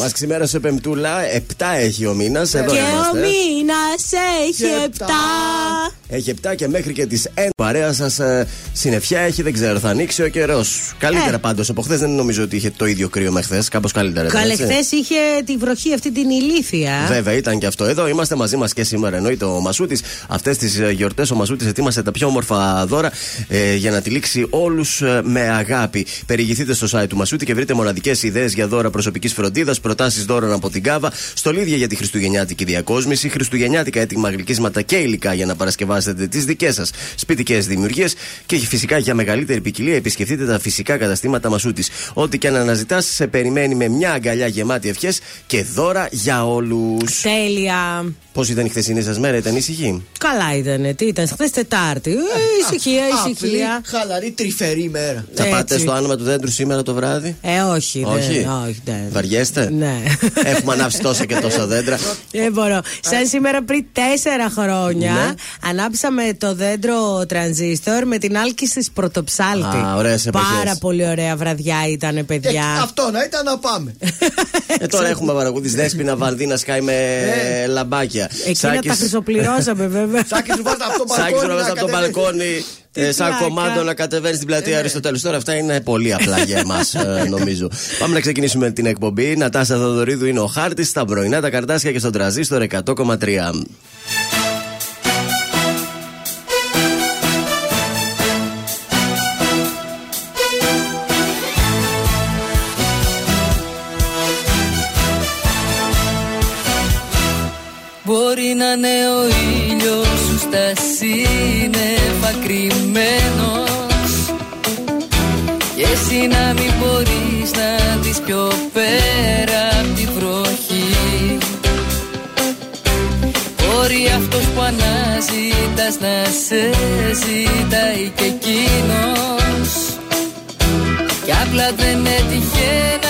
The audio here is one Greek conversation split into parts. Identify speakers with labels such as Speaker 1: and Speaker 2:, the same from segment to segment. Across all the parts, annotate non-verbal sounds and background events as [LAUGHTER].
Speaker 1: Μας ξημέρασε πεμπτούλα, 7 έχει ο μήνας.
Speaker 2: Και ο μήνας έχει 7.
Speaker 1: Έχει 7 και μέχρι και τις 1 παρέα σας ε, συννεφιά έχει, δεν ξέρω, θα ανοίξει ο καιρός. Καλύτερα ε. πάντως. Από χθες δεν νομίζω ότι είχε το ίδιο κρύο με χθες. Κάπως καλύτερα.
Speaker 2: Καλέ, χθες είχε τη βροχή αυτή την ηλίθια.
Speaker 1: Βέβαια, ήταν και αυτό. Εδώ είμαστε μαζί μας και σήμερα. Εννοείται ο Μασούτης. Αυτές τις ε, γιορτές ο Μασούτης ετοίμασε τα πιο όμορφα δώρα ε, για να τυλίξει όλους ε, με αγάπη. Περιηγηθείτε στο site του Μασούτη και βρείτε μοναδικές ιδέες για δώρα προσωπικής φροντίδας, προτάσεις δώρων από την Κάβα, στολίδια για τη Χριστουγεννιάτικη διακόσμηση, Χριστουγεννιάτικα έτοιμα γλυκίσματα και υλικά για να παρασκευάσετε τις δικές σας σπιτικές δημιουργίες και φυσικά για μεγαλύτερη ποικιλία επισκεφτείτε τα φυσικά καταστήματα Μασούτης. Ό,τι και αν αναζητάς, σε περιμένει με μια αγκαλιά γεμάτη ευχές και δώρα για όλους.
Speaker 2: Τέλεια.
Speaker 1: Πώς ήταν η χθεσινή σας μέρα, ήταν ήσυχη;
Speaker 2: Καλά ήταν. Τι ήταν, χθες Τετάρτη. Ε, ησυχία, ησυχία.
Speaker 3: Χαλαρή, τρυφερή μέρα.
Speaker 1: Θα πάτε στο άνομα του δέντρου σήμερα το βράδυ;
Speaker 2: Ε, όχι.
Speaker 1: Όχι.
Speaker 2: όχι ναι.
Speaker 1: Βαριέστε;
Speaker 2: Ναι.
Speaker 1: Έχουμε ανάψει τόσα και τόσα δέντρα.
Speaker 2: Δεν μπορώ. Σαν σήμερα πριν τέσσερα χρόνια ναι. ανάψαμε το δέντρο τρανζίστορ με την άλκη τη πρωτοψάλτη.
Speaker 1: Α, ωραίες
Speaker 2: Πάρα πολύ ωραία βραδιά ήταν, παιδιά.
Speaker 3: Ε, αυτό να ήταν να πάμε.
Speaker 1: ε, τώρα έχουμε παρακούδι Δέσπινα Βανδίνα σκάει με ε. λαμπάκια.
Speaker 2: Εκείνα Σάκης... τα χρυσοπληρώσαμε βέβαια.
Speaker 3: Σάκης σου βάζα από το μπαλκόνι.
Speaker 1: Από το μπαλκόνι. Ε, σαν κομμάτο να κατεβαίνει στην πλατεία ε, ναι. Αριστοτέλους. Τώρα αυτά είναι πολύ απλά για εμάς, [LAUGHS] ε, νομίζω. Πάμε να ξεκινήσουμε την εκπομπή. Νατάσα Θοδωρίδου είναι ο χάρτης στα πρωινά, τα καρτάσια και στον τραζίστορ 100,3.
Speaker 4: Μπορεί να είναι ο ήλιος σου στα σύννεφα κρυμμένος Και εσύ να μην μπορείς να δεις πιο πέρα απ' τη βροχή. Μπορεί αυτός που αναζητάς να σε ζητάει και εκείνος. Κι απλά δεν έτυχε να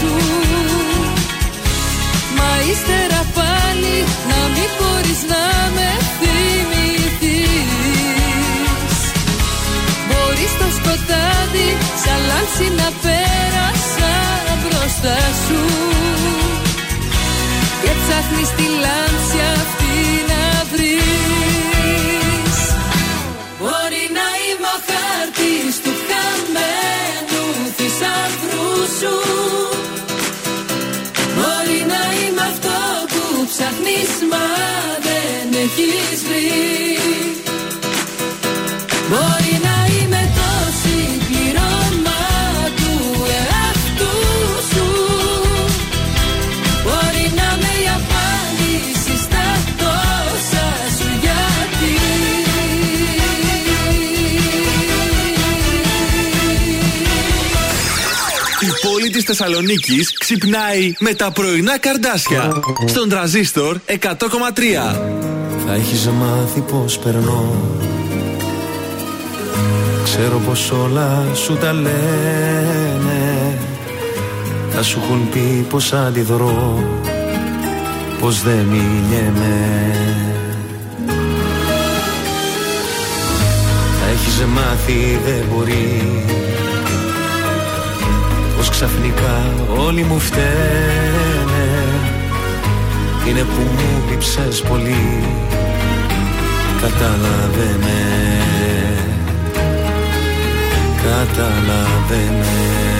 Speaker 4: σου. Μα ύστερα πάλι να μην μπορείς να με θυμηθείς. Μπορείς στο σκοτάδι σαν λάμψη να πέρασα μπροστά σου. Και ψάχνεις τη λάμψη αυτή να βρεις ψάχνεις μα δεν έχεις βρει.
Speaker 5: Πόλη της Θεσσαλονίκης ξυπνάει με τα πρωινά καρδάσια. Στον τραζίστορ 100,3.
Speaker 6: Θα έχεις μάθει πως περνώ. Ξέρω πως όλα σου τα λένε. Θα σου έχουν πει πως αντιδρώ. Πως δεν μιλιέμαι Θα έχεις μάθει δεν μπορεί Πως ξαφνικά όλοι μου φταίνε. Είναι που μου λείψες πολύ. Κατάλαβε με Κατάλαβε με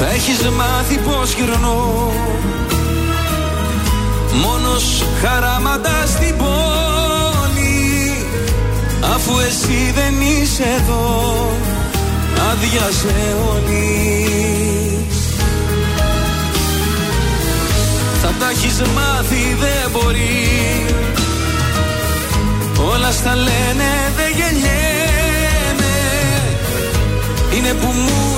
Speaker 6: Θα έχεις μάθει πως γυρνώ. Μόνος χαράματα στην πόλη Αφού εσύ δεν είσαι εδώ Άδειασε όλης. Θα τα έχεις μάθει δεν μπορεί. Όλα στα λένε δεν γεννιέμαι Είναι που μου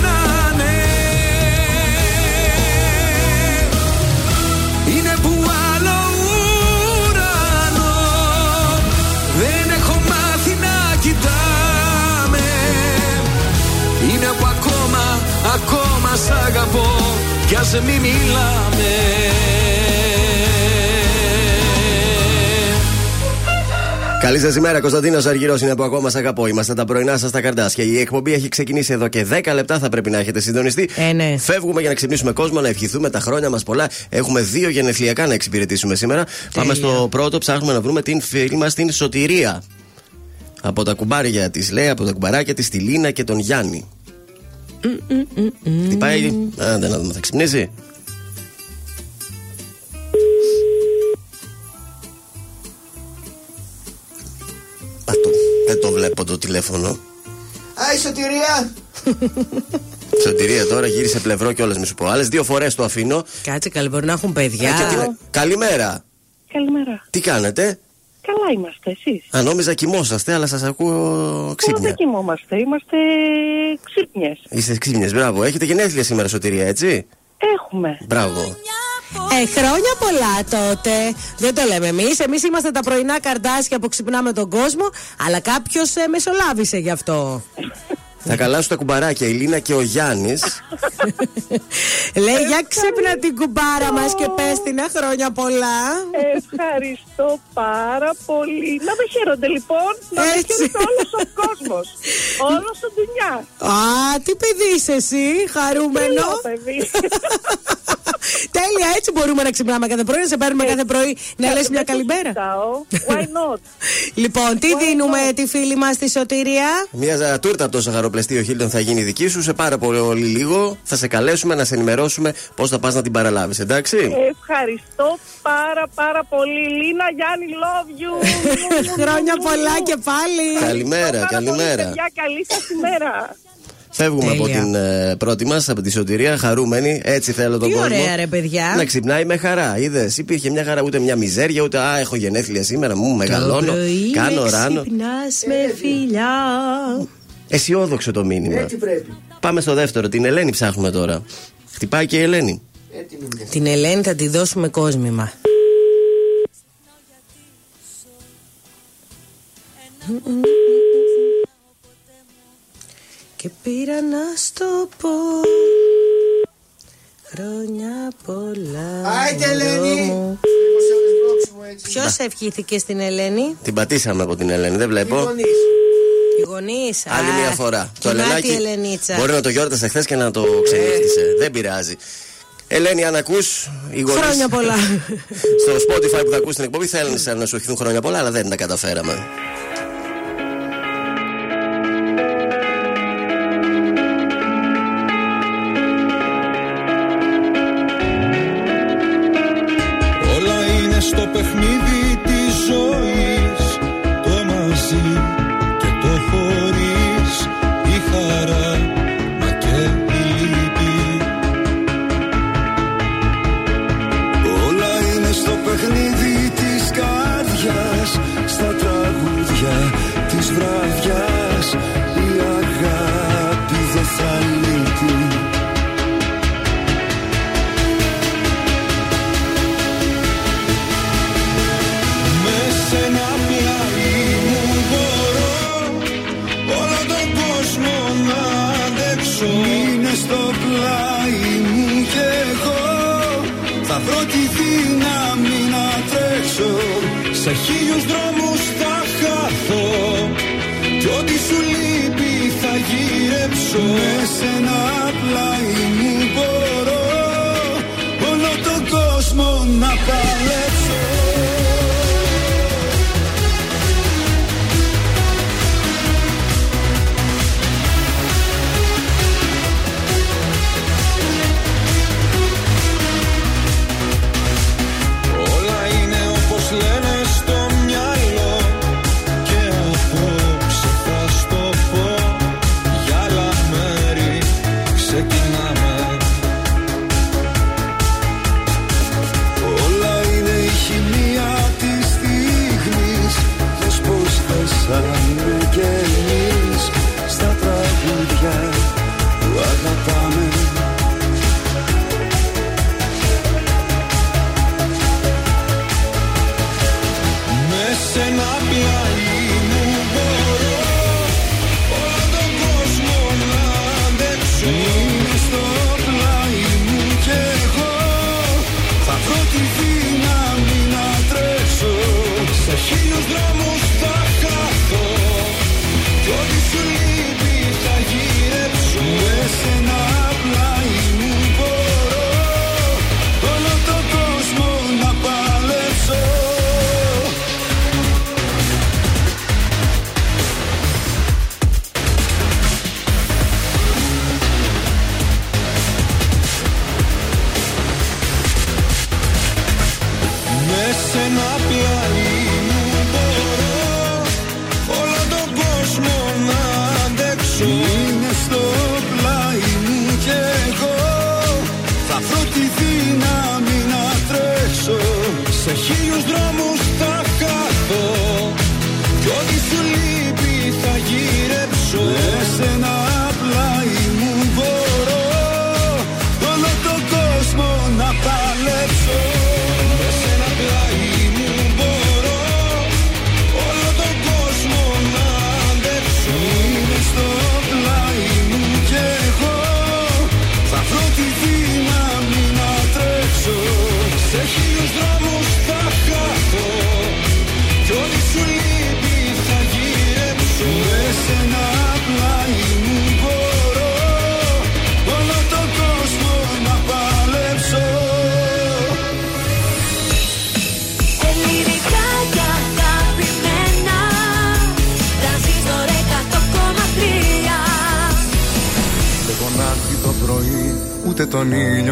Speaker 6: αγαπώ Κι ας μη μιλάμε
Speaker 1: Καλή σας ημέρα, Κωνσταντίνος Αργυρός είναι που ακόμα σας αγαπώ. Είμαστε τα πρωινά σας τα καρδάσια. Η εκπομπή έχει ξεκινήσει εδώ και 10 λεπτά. Θα πρέπει να έχετε συντονιστεί.
Speaker 2: Ε, ναι.
Speaker 1: Φεύγουμε για να ξυπνήσουμε κόσμο, να ευχηθούμε τα χρόνια μας πολλά. Έχουμε δύο γενεθλιακά να εξυπηρετήσουμε σήμερα. Πάμε στο πρώτο, ψάχνουμε να βρούμε την φίλη μας την Σωτηρία. Από τα κουμπάρια της, λέει, από τα κουμπαράκια της, τη Λίνα και τον Γιάννη. Τι πάει, άντε να δούμε, θα ξυπνήσει. Α, το- δεν το βλέπω το τηλέφωνο.
Speaker 3: Α, η σωτηρία! [LAUGHS]
Speaker 1: Σωτηρία τώρα γύρισε πλευρό κιόλας, μη σου πω. Άλλες δύο φορές το αφήνω.
Speaker 2: Κάτσε καλή, μπορεί να έχουν παιδιά.
Speaker 1: Ε, και τι- Καλημέρα.
Speaker 7: Καλημέρα.
Speaker 1: Τι κάνετε;
Speaker 7: Καλά είμαστε εσείς.
Speaker 1: Α, νόμιζα κοιμόσαστε, αλλά σας ακούω
Speaker 7: Καλά
Speaker 1: ξύπνια.
Speaker 7: δεν κοιμόμαστε, είμαστε ξύπνιες.
Speaker 1: Είστε ξύπνιες, μπράβο. Έχετε γενέθλια σήμερα, Σωτηρία, έτσι;
Speaker 7: Έχουμε.
Speaker 1: Μπράβο.
Speaker 2: χρόνια πολλά τότε. Δεν το λέμε εμείς. Εμείς είμαστε τα πρωινά καρδάσια που ξυπνάμε τον κόσμο, αλλά κάποιος μεσολάβησε γι' αυτό.
Speaker 8: Θα καλά σου τα κουμπαράκια, η Λίνα και ο Γιάννης. [LAUGHS]
Speaker 2: Λέει, για ξύπνα την κουμπάρα μας και πες την χρόνια πολλά.
Speaker 7: Ευχαριστώ πάρα πολύ. Να με χαίρονται λοιπόν. Να με
Speaker 2: Έτσι.
Speaker 7: χαίρονται όλος ο κόσμος. [LAUGHS] Όλος ο δουλειά.
Speaker 2: Α, τι παιδί είσαι εσύ, χαρούμενο.
Speaker 7: Καλό παιδί. [LAUGHS]
Speaker 2: Τέλεια, έτσι μπορούμε να ξυπνάμε κάθε πρωί, να σε παίρνουμε κάθε πρωί να λες μια
Speaker 7: Δεν το
Speaker 2: καλημέρα.
Speaker 7: συζητάω. Why not? [LAUGHS]
Speaker 2: Λοιπόν, τι δίνουμε τη φίλη μας στη σωτηρία.
Speaker 8: Μια τούρτα από το ζαχαροπλαστείο Χίλτον θα γίνει δική σου σε πάρα πολύ λίγο. Θα σε καλέσουμε να σε ενημερώσουμε πώς θα πας να την παραλάβεις, εντάξει;
Speaker 7: Ευχαριστώ πάρα πάρα πολύ. Λίνα Γιάννη, love you. [LAUGHS]
Speaker 2: Χρόνια πολλά και πάλι.
Speaker 8: Καλημέρα,
Speaker 7: Πάρα πολύ,
Speaker 8: καλημέρα.
Speaker 7: παιδιά, καλή σας ημέρα.
Speaker 8: Φεύγουμε από
Speaker 2: Τέλεια.
Speaker 8: την ε, πρώτη μας, από τη σωτηρία, χαρούμενοι. Έτσι θέλω τον
Speaker 2: Τι
Speaker 8: κόσμο.
Speaker 2: ωραία, ρε παιδιά.
Speaker 8: Να ξυπνάει με χαρά. Είδες, υπήρχε μια χαρά, ούτε μια μιζέρια, ούτε Α, έχω γενέθλια σήμερα, μου μεγαλώνω. Κάνω ράνο.
Speaker 2: Ξυπνάς με φιλιά.
Speaker 8: Αισιόδοξο το μήνυμα.
Speaker 3: Έτσι πρέπει.
Speaker 8: Πάμε στο δεύτερο. Την Ελένη ψάχνουμε τώρα. Χτυπάει και η Ελένη.
Speaker 3: Έτοιμη μια.
Speaker 2: Την Ελένη θα τη δώσουμε κόσμημα. Και πήρα να στο πω Χρόνια πολλά
Speaker 3: Άιτε Ελένη.
Speaker 2: μου.
Speaker 3: Λίγο σε μπλόξιμο έτσι.
Speaker 2: Ποιος ευχήθηκε στην Ελένη;
Speaker 8: Την πατήσαμε από την Ελένη, δεν
Speaker 3: Οι
Speaker 8: βλέπω.
Speaker 3: γονείς.
Speaker 2: Οι γονείς
Speaker 8: Άλλη
Speaker 2: Α,
Speaker 8: μια φορά.
Speaker 2: και να τη Ελενίτσα
Speaker 8: μπορεί να το γιόρτασε χθες και να το ξενύχτησε. Δεν πειράζει. Ελένη, αν ακούς, οι γονείς
Speaker 2: Χρόνια πολλά [LAUGHS]
Speaker 8: στο Spotify που θα ακούς την εκπομπή θέλουν να σου ευχηθούν χρόνια πολλά, αλλά δεν τα καταφέραμε.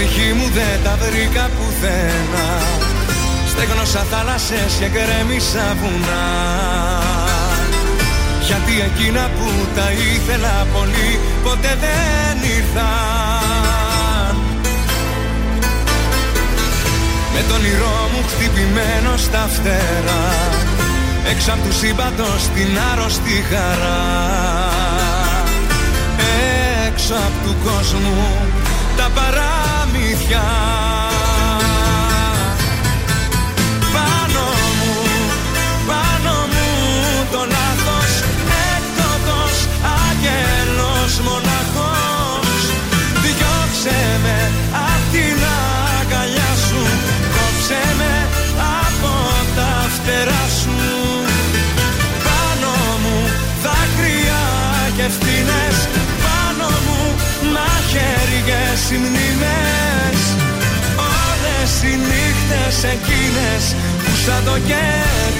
Speaker 9: ψυχή μου δεν τα βρήκα πουθενά Στέγνωσα θάλασσες και γκρέμισα βουνά. Γιατί εκείνα που τα ήθελα πολύ ποτέ δεν ήρθαν. Με τον όνειρό μου χτυπημένο στα φτερά Έξω απ' του σύμπαντος την άρρωστη χαρά. Έξω απ' του κόσμου τα παραμύθια Πάνω μου, πάνω μου το λάθος Έκτοτος άγγελος μοναχός. Διώξε με μαχαίριες οι μνήμες Όλες οι νύχτες εκείνες που σαν το κέρι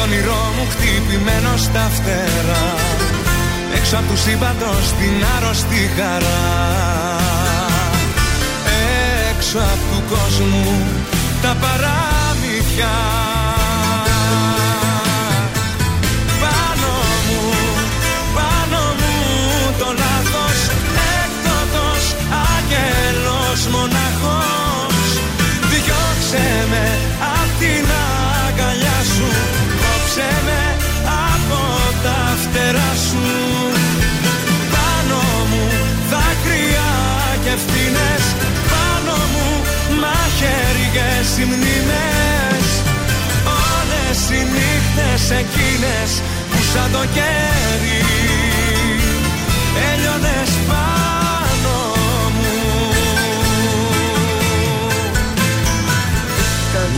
Speaker 9: Με τον όνειρό μου χτυπημένο στα φτερά. Έξω απ' του σύμπαντος την άρρωστη χαρά. Έξω απ' του κόσμου τα παραμύθια. Πάνω μου, πάνω μου το λάθος Έκτοτος άγγελος μοναχός. Διώξε με απ' την αγκαλιά σου Κόψε με από τα φτερά σου. Πάνω μου δάκρυα και ευθύνες Πάνω μου μαχαίριες οι μνήμες. Όλες οι νύχτες εκείνες που σαν το κέρι Έλειωνες πάνω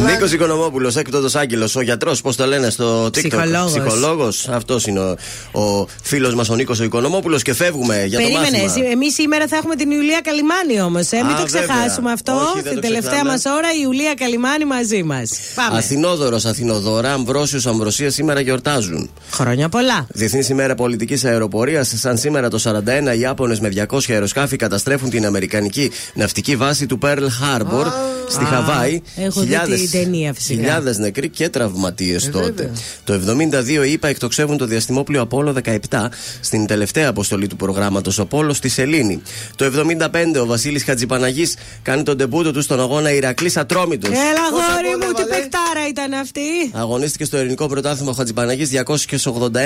Speaker 1: Νίκος Οικονομόπουλος, έκτοτο Άγγελος, ο γιατρός, πώς το λένε στο TikTok.
Speaker 2: Ψυχολόγος.
Speaker 1: Ψυχολόγος. Αυτός είναι ο, ο φίλος μας ο Νίκος ο Οικονομόπουλος και φεύγουμε για το
Speaker 2: Περίμενε,
Speaker 1: μάθημα.
Speaker 2: εμείς σήμερα θα έχουμε την Ιουλία Καλιμάνη όμως. Ε. Μην
Speaker 1: Α,
Speaker 2: το ξεχάσουμε
Speaker 1: βέβαια.
Speaker 2: αυτό.
Speaker 1: Όχι, δεν
Speaker 2: Στην
Speaker 1: το
Speaker 2: τελευταία μας
Speaker 1: ξεχνάμε.
Speaker 2: ώρα η Ιουλία Καλιμάνη μαζί μας. Πάμε.
Speaker 1: Αθηνόδωρος, Αθηνοδώρα, Αμβρόσιος, Αμβροσίας σήμερα γιορτάζουν.
Speaker 2: Χρόνια πολλά.
Speaker 1: Διεθνής ημέρα πολιτικής αεροπορίας. Σαν σήμερα το 41, οι Ιάπωνε με 200 αεροσκάφη καταστρέφουν την Αμερικανική ναυτική βάση του Pearl Harbor στη
Speaker 2: Α,
Speaker 1: Χαβάη.
Speaker 2: έχω δει την ταινία φυσικά.
Speaker 1: χιλιάδες νεκροί και τραυματίες
Speaker 2: Ε,
Speaker 1: τότε. Το 72 οι ΗΠΑ εκτοξεύουν το διαστημόπλιο Απόλο 17 στην τελευταία αποστολή του προγράμματος Απόλο στη Σελήνη. Το 75 ο Βασίλης Χατζηπαναγής κάνει τον τεμπούτο του στον αγώνα Ηρακλής Ατρόμητος.
Speaker 2: Έλα,
Speaker 3: Πόσα
Speaker 2: γόρι
Speaker 3: γκολ
Speaker 2: μου, τι
Speaker 3: έβαλε;
Speaker 2: παιχτάρα ήταν αυτή;
Speaker 1: Αγωνίστηκε στο ελληνικό πρωτάθλημα ο Χατζηπαναγής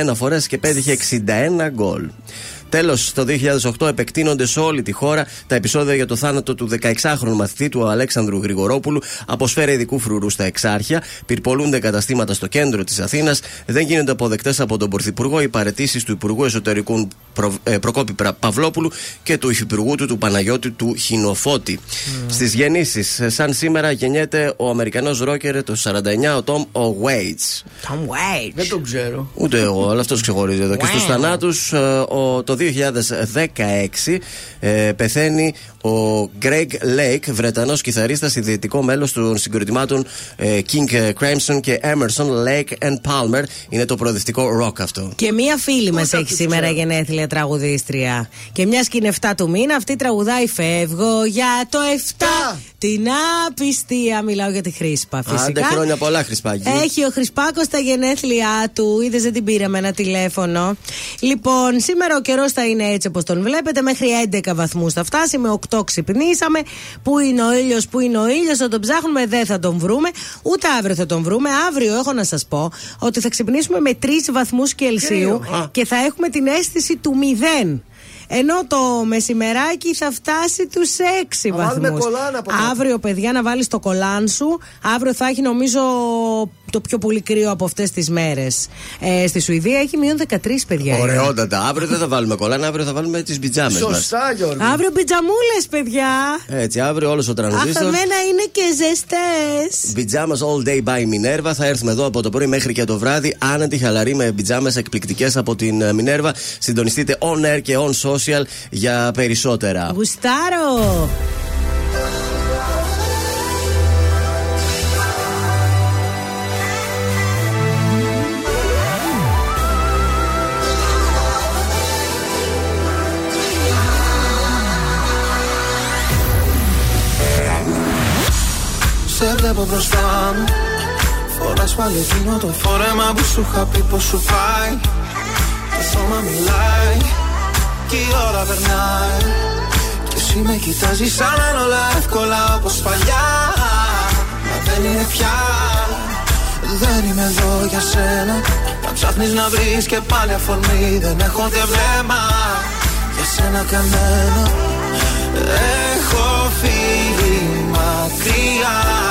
Speaker 1: 281 φορές και πέτυχε 61 γκολ. Τέλος, το 2008 επεκτείνονται σε όλη τη χώρα τα επεισόδια για το θάνατο του 16χρονου μαθητή του Αλέξανδρου Γρηγορόπουλου από σφαίρα ειδικού φρουρού στα Εξάρχεια. Πυρπολούνται καταστήματα στο κέντρο της Αθήνας. Δεν γίνονται αποδεκτές από τον Πρωθυπουργό οι παρετήσεις του Υπουργού Εσωτερικού Προ, ε, Προκόπη Πρα- Παυλόπουλου και του Υφυπουργού του, του Παναγιώτη του Χινοφώτη. Στις γεννήσεις, σαν σήμερα γεννιέται ο Αμερικανός ρόκερ το 49, ο Τόμ Ο Waits.
Speaker 2: Tom Waits.
Speaker 3: Δεν τον ξέρω.
Speaker 1: Ούτε εγώ, αλλά αυτός ξεχωρίζει εδώ. Και στους
Speaker 2: Wow.
Speaker 1: θανάτους, το 2016 ε, πεθαίνει ο Greg Lake, Βρετανός κιθαρίστας, ιδρυτικό μέλος των συγκροτημάτων ε, King Crimson και Emerson, Lake and Palmer. Είναι το προοδευτικό rock αυτό.
Speaker 2: Και μία φίλη μας
Speaker 3: Ούτε
Speaker 2: έχει
Speaker 3: αυτή
Speaker 2: σήμερα
Speaker 3: ξέρω.
Speaker 2: γενέθλια τραγουδίστρια. Και μια και είναι 7 του μήνα, αυτή τραγουδάει Φεύγω για το 7. Την απιστία. Μιλάω για τη Χρήσπα, φυσικά.
Speaker 1: Άντε χρόνια πολλά, Χρυσπάκη.
Speaker 2: Έχει ο Χρυσπάκος τα γενέθλιά του. Είδες, δεν την πήραμε ένα τηλέφωνο. Λοιπόν, σήμερα ο καιρός θα είναι έτσι όπως τον βλέπετε. Μέχρι 11 βαθμούς θα φτάσει. Με 8 ξυπνήσαμε. Πού είναι ο ήλιος, πού είναι ο ήλιος. Θα τον ψάχνουμε, δεν θα τον βρούμε. Ούτε αύριο θα τον βρούμε. Αύριο έχω να σας πω ότι θα ξυπνήσουμε με 3 βαθμούς Κελσίου και θα έχουμε την αίσθηση του 0. Ενώ το μεσημεράκι θα φτάσει τους 6
Speaker 3: Να βάλουμε
Speaker 2: βαθμούς.
Speaker 3: κολάν από κάτω.
Speaker 2: Αύριο, παιδιά, να βάλεις το κολάν σου. Αύριο θα έχει, νομίζω, το πιο πολύ κρύο από αυτές τις μέρες. Ε, στη Σουηδία έχει μείον 13, παιδιά.
Speaker 1: Ωραιότατα. Αύριο δεν θα βάλουμε κολλάν, αύριο θα βάλουμε τις πιτζάμε μας.
Speaker 3: Σωστά, Γιώργο.
Speaker 2: Αύριο πιτζαμούλε, παιδιά.
Speaker 1: Έτσι, αύριο όλος ο
Speaker 2: Αχ,
Speaker 1: τρανζίστορ.
Speaker 2: εμένα είναι και ζεστές.
Speaker 1: Πιτζάμα all day by Minerva. Θα έρθουμε εδώ από το πρωί μέχρι και το βράδυ. Άνετη, χαλαρή με πιτζάμε εκπληκτικές από την ε, Minerva. Συντονιστείτε on air και on social για περισσότερα.
Speaker 2: Γουστάρω.
Speaker 10: Σε βλέπω μπροστά μου. Φοράς πάλι εκείνο το φόρεμα που σου είχα πει πως σου πάει Το σώμα μιλάει Και η ώρα περνάει. Και εσύ με κοιτάζεις σαν να είναι όλα εύκολα όπως παλιά. Μα δεν είναι πια. Δεν είμαι εδώ για σένα. Να ψάχνεις να βρεις και πάλι αφορμή. Δεν έχω ούτε βλέμμα Για σένα κανένα. Έχω φύγει μακριά, μακριά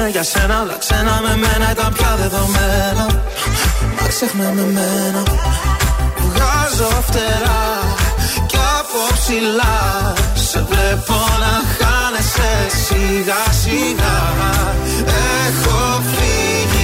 Speaker 10: είναι για σένα όλα ξένα με μένα ήταν πια δεδομένα. Μα ξεχνά με μένα. Βγάζω φτερά Κι από ψηλά. Σε βλέπω να χάνεσαι σιγά σιγά. Έχω φύγει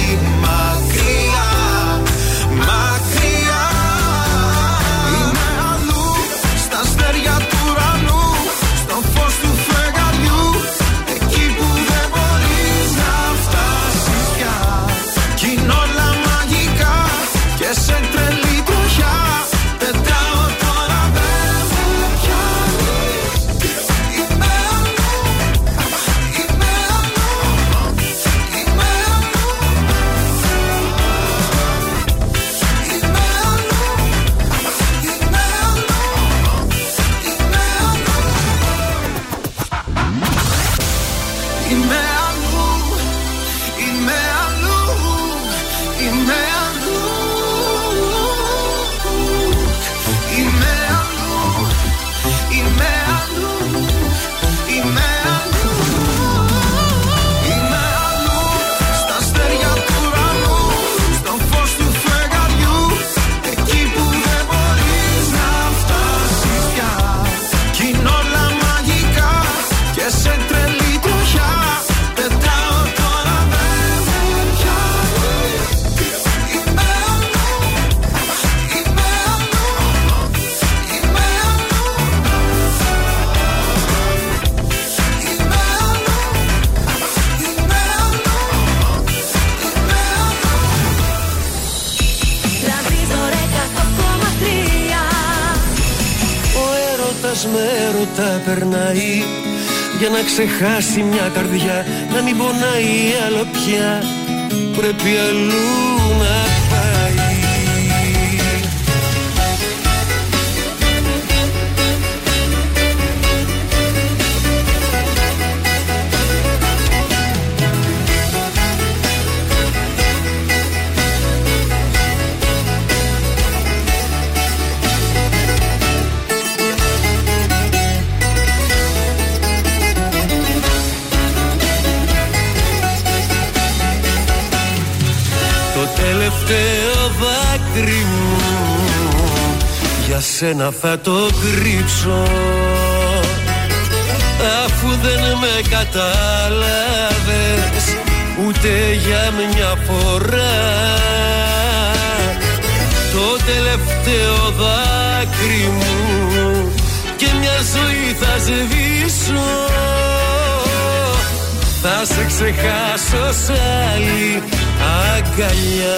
Speaker 11: έρωτα περνάει. Για να ξεχάσει μια καρδιά Να μην πονάει άλλο πια. Πρέπει αλλού να Για σένα θα το κρύψω Αφού δεν με κατάλαβες Ούτε για μια φορά. Το τελευταίο δάκρυ μου Και μια ζωή θα σβήσω. Θα σε ξεχάσω σ' άλλη αγκαλιά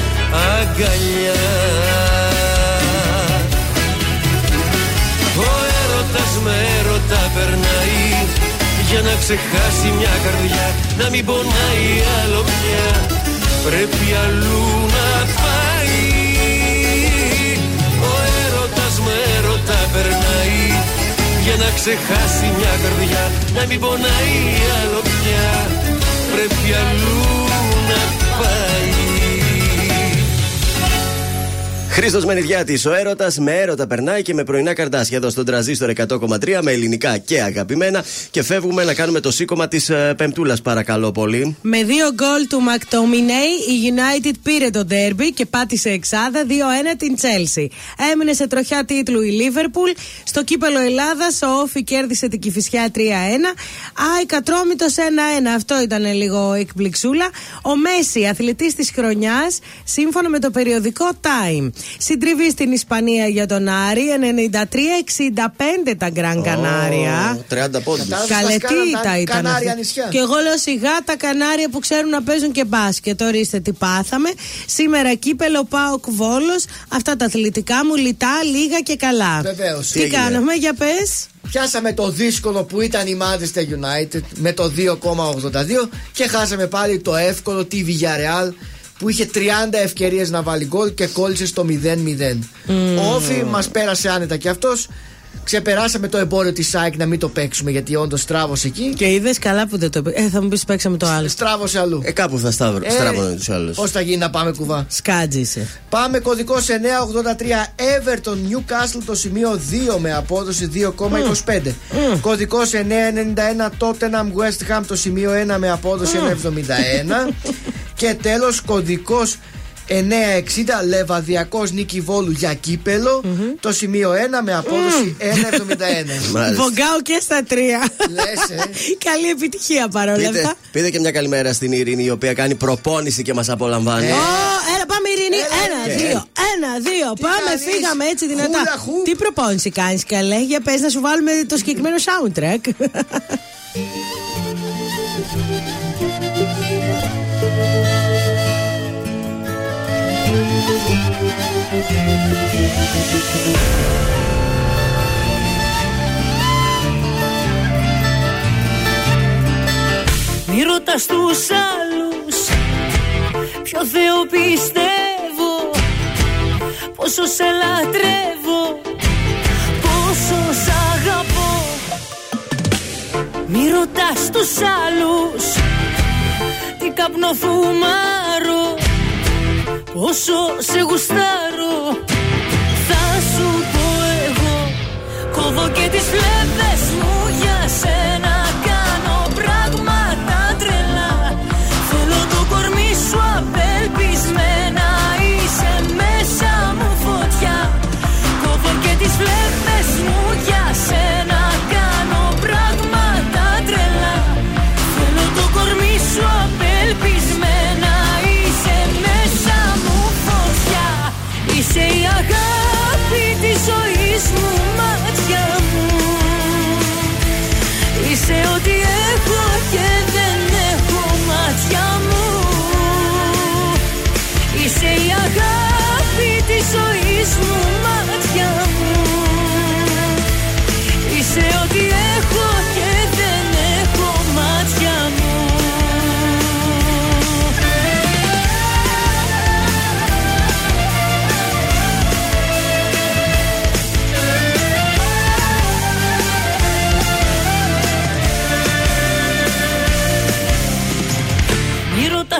Speaker 11: αγκαλιά. Ο έρωτας με έρωτα περνάει Για να ξεχάσει μια καρδιά Να μην πονάει άλλο πια Πρέπει αλλού να πάει. Ο έρωτας με έρωτα περνάει Για να ξεχάσει μια καρδιά Να μην πονάει άλλο πια Πρέπει αλλού να πάει
Speaker 1: Χρήστος Μενιδιάτης, ο έρωτας με έρωτα περνάει και με πρωινά καρτάσια εδώ στον τραζίστορ 100,3 με ελληνικά και αγαπημένα. Και φεύγουμε να κάνουμε το σήκωμα της ε, Πεμπτούλας, παρακαλώ πολύ.
Speaker 2: Με δύο γκολ του McTominay, η United πήρε το ντέρμπι και πάτησε εξάδα 2-1 την Chelsea. Έμεινε σε τροχιά τίτλου η Liverpool. Στο κύπελο Ελλάδας, ο Όφη κέρδισε την Κυφυσιά 3-1. Άι, Κατρόμητο 1-1. Αυτό ήταν λίγο εκπληξούλα. Ο Μέση, αθλητής της χρονιάς, σύμφωνα με το περιοδικό Time. Συντριβή στην Ισπανία για τον Άρη, 93-65 τα Γκραν Κανάρια.
Speaker 1: 30 πόντους.
Speaker 2: Καλετή ήταν ήταν
Speaker 3: Κανάρια
Speaker 2: αυτή.
Speaker 3: νησιά.
Speaker 2: Και εγώ λέω σιγά τα Κανάρια που ξέρουν να παίζουν και μπάσκετ. Ορίστε τι πάθαμε. Σήμερα κύπελο Πάοκ Βόλος. Αυτά τα αθλητικά μου λιτά, λίγα και καλά.
Speaker 3: Βεβαίως.
Speaker 2: Τι,
Speaker 3: Τι έγινε;
Speaker 2: κάναμε, για πες;
Speaker 3: Πιάσαμε το δύσκολο που ήταν η Manchester United με το 2,82 και χάσαμε πάλι το εύκολο τη Villarreal που είχε 30 ευκαιρίες να βάλει γκολ και κόλλησε στο 0-0. Ο Όφη μας πέρασε άνετα και αυτός. Ξεπεράσαμε το εμπόριο της ΣΑΕΚ να μην το παίξουμε γιατί όντως τράβωσε εκεί.
Speaker 2: Και είδες καλά που δεν το πει. Ε, θα μου πεις παίξαμε το άλλο.
Speaker 3: Στράβωσε αλλού.
Speaker 1: Ε, κάπου θα σταύρω,
Speaker 3: Ε,
Speaker 1: στράβωνε τους άλλους.
Speaker 3: Πώς θα γίνει να πάμε κουβά;
Speaker 2: Σκάτζησε.
Speaker 3: Πάμε κωδικό 983 Everton Newcastle το σημείο 2 με απόδοση 2,25. Κωδικό 991 Tottenham West Ham το σημείο 1 με απόδοση 1,71. [LAUGHS] Και τέλος κωδικός 960 Λεβαδιακός Νίκη Βόλου για κυπελο Το σημείο 1 με απόδοση 1,71. [LAUGHS]
Speaker 1: Μάλιστα.
Speaker 2: Βογκάω και στα τρία.
Speaker 3: Λες, ε. [LAUGHS]
Speaker 2: Καλή επιτυχία παρόλα
Speaker 1: Πείτε,
Speaker 2: αυτά.
Speaker 1: πείτε και μια καλημέρα στην Ειρήνη η οποία κάνει προπόνηση και μας απολαμβάνει.
Speaker 2: Ω, έλα, πάμε Ειρήνη.
Speaker 3: Έλα,
Speaker 2: Ένα,
Speaker 1: και-
Speaker 2: δύο. Ένα, δύο.
Speaker 3: Τι
Speaker 2: Πάμε,
Speaker 3: κάνεις;
Speaker 2: φύγαμε έτσι δυνατά.
Speaker 3: Χούλα χουπ.
Speaker 2: Τι προπόνηση κάνεις, καλέ; Για πες να σου βάλουμε το συγκεκριμένο soundtrack. [LAUGHS]
Speaker 4: Μη ρωτάς τους άλλους Ποιο Θεό πιστεύω Πόσο σε λατρεύω Πόσο σ' αγαπώ. Μη ρωτάς τους άλλους Τι καπνοφουμάρω Όσο σε γουστάρω Θα σου πω εγώ Κόβω και τις φλέβες μου για σένα. you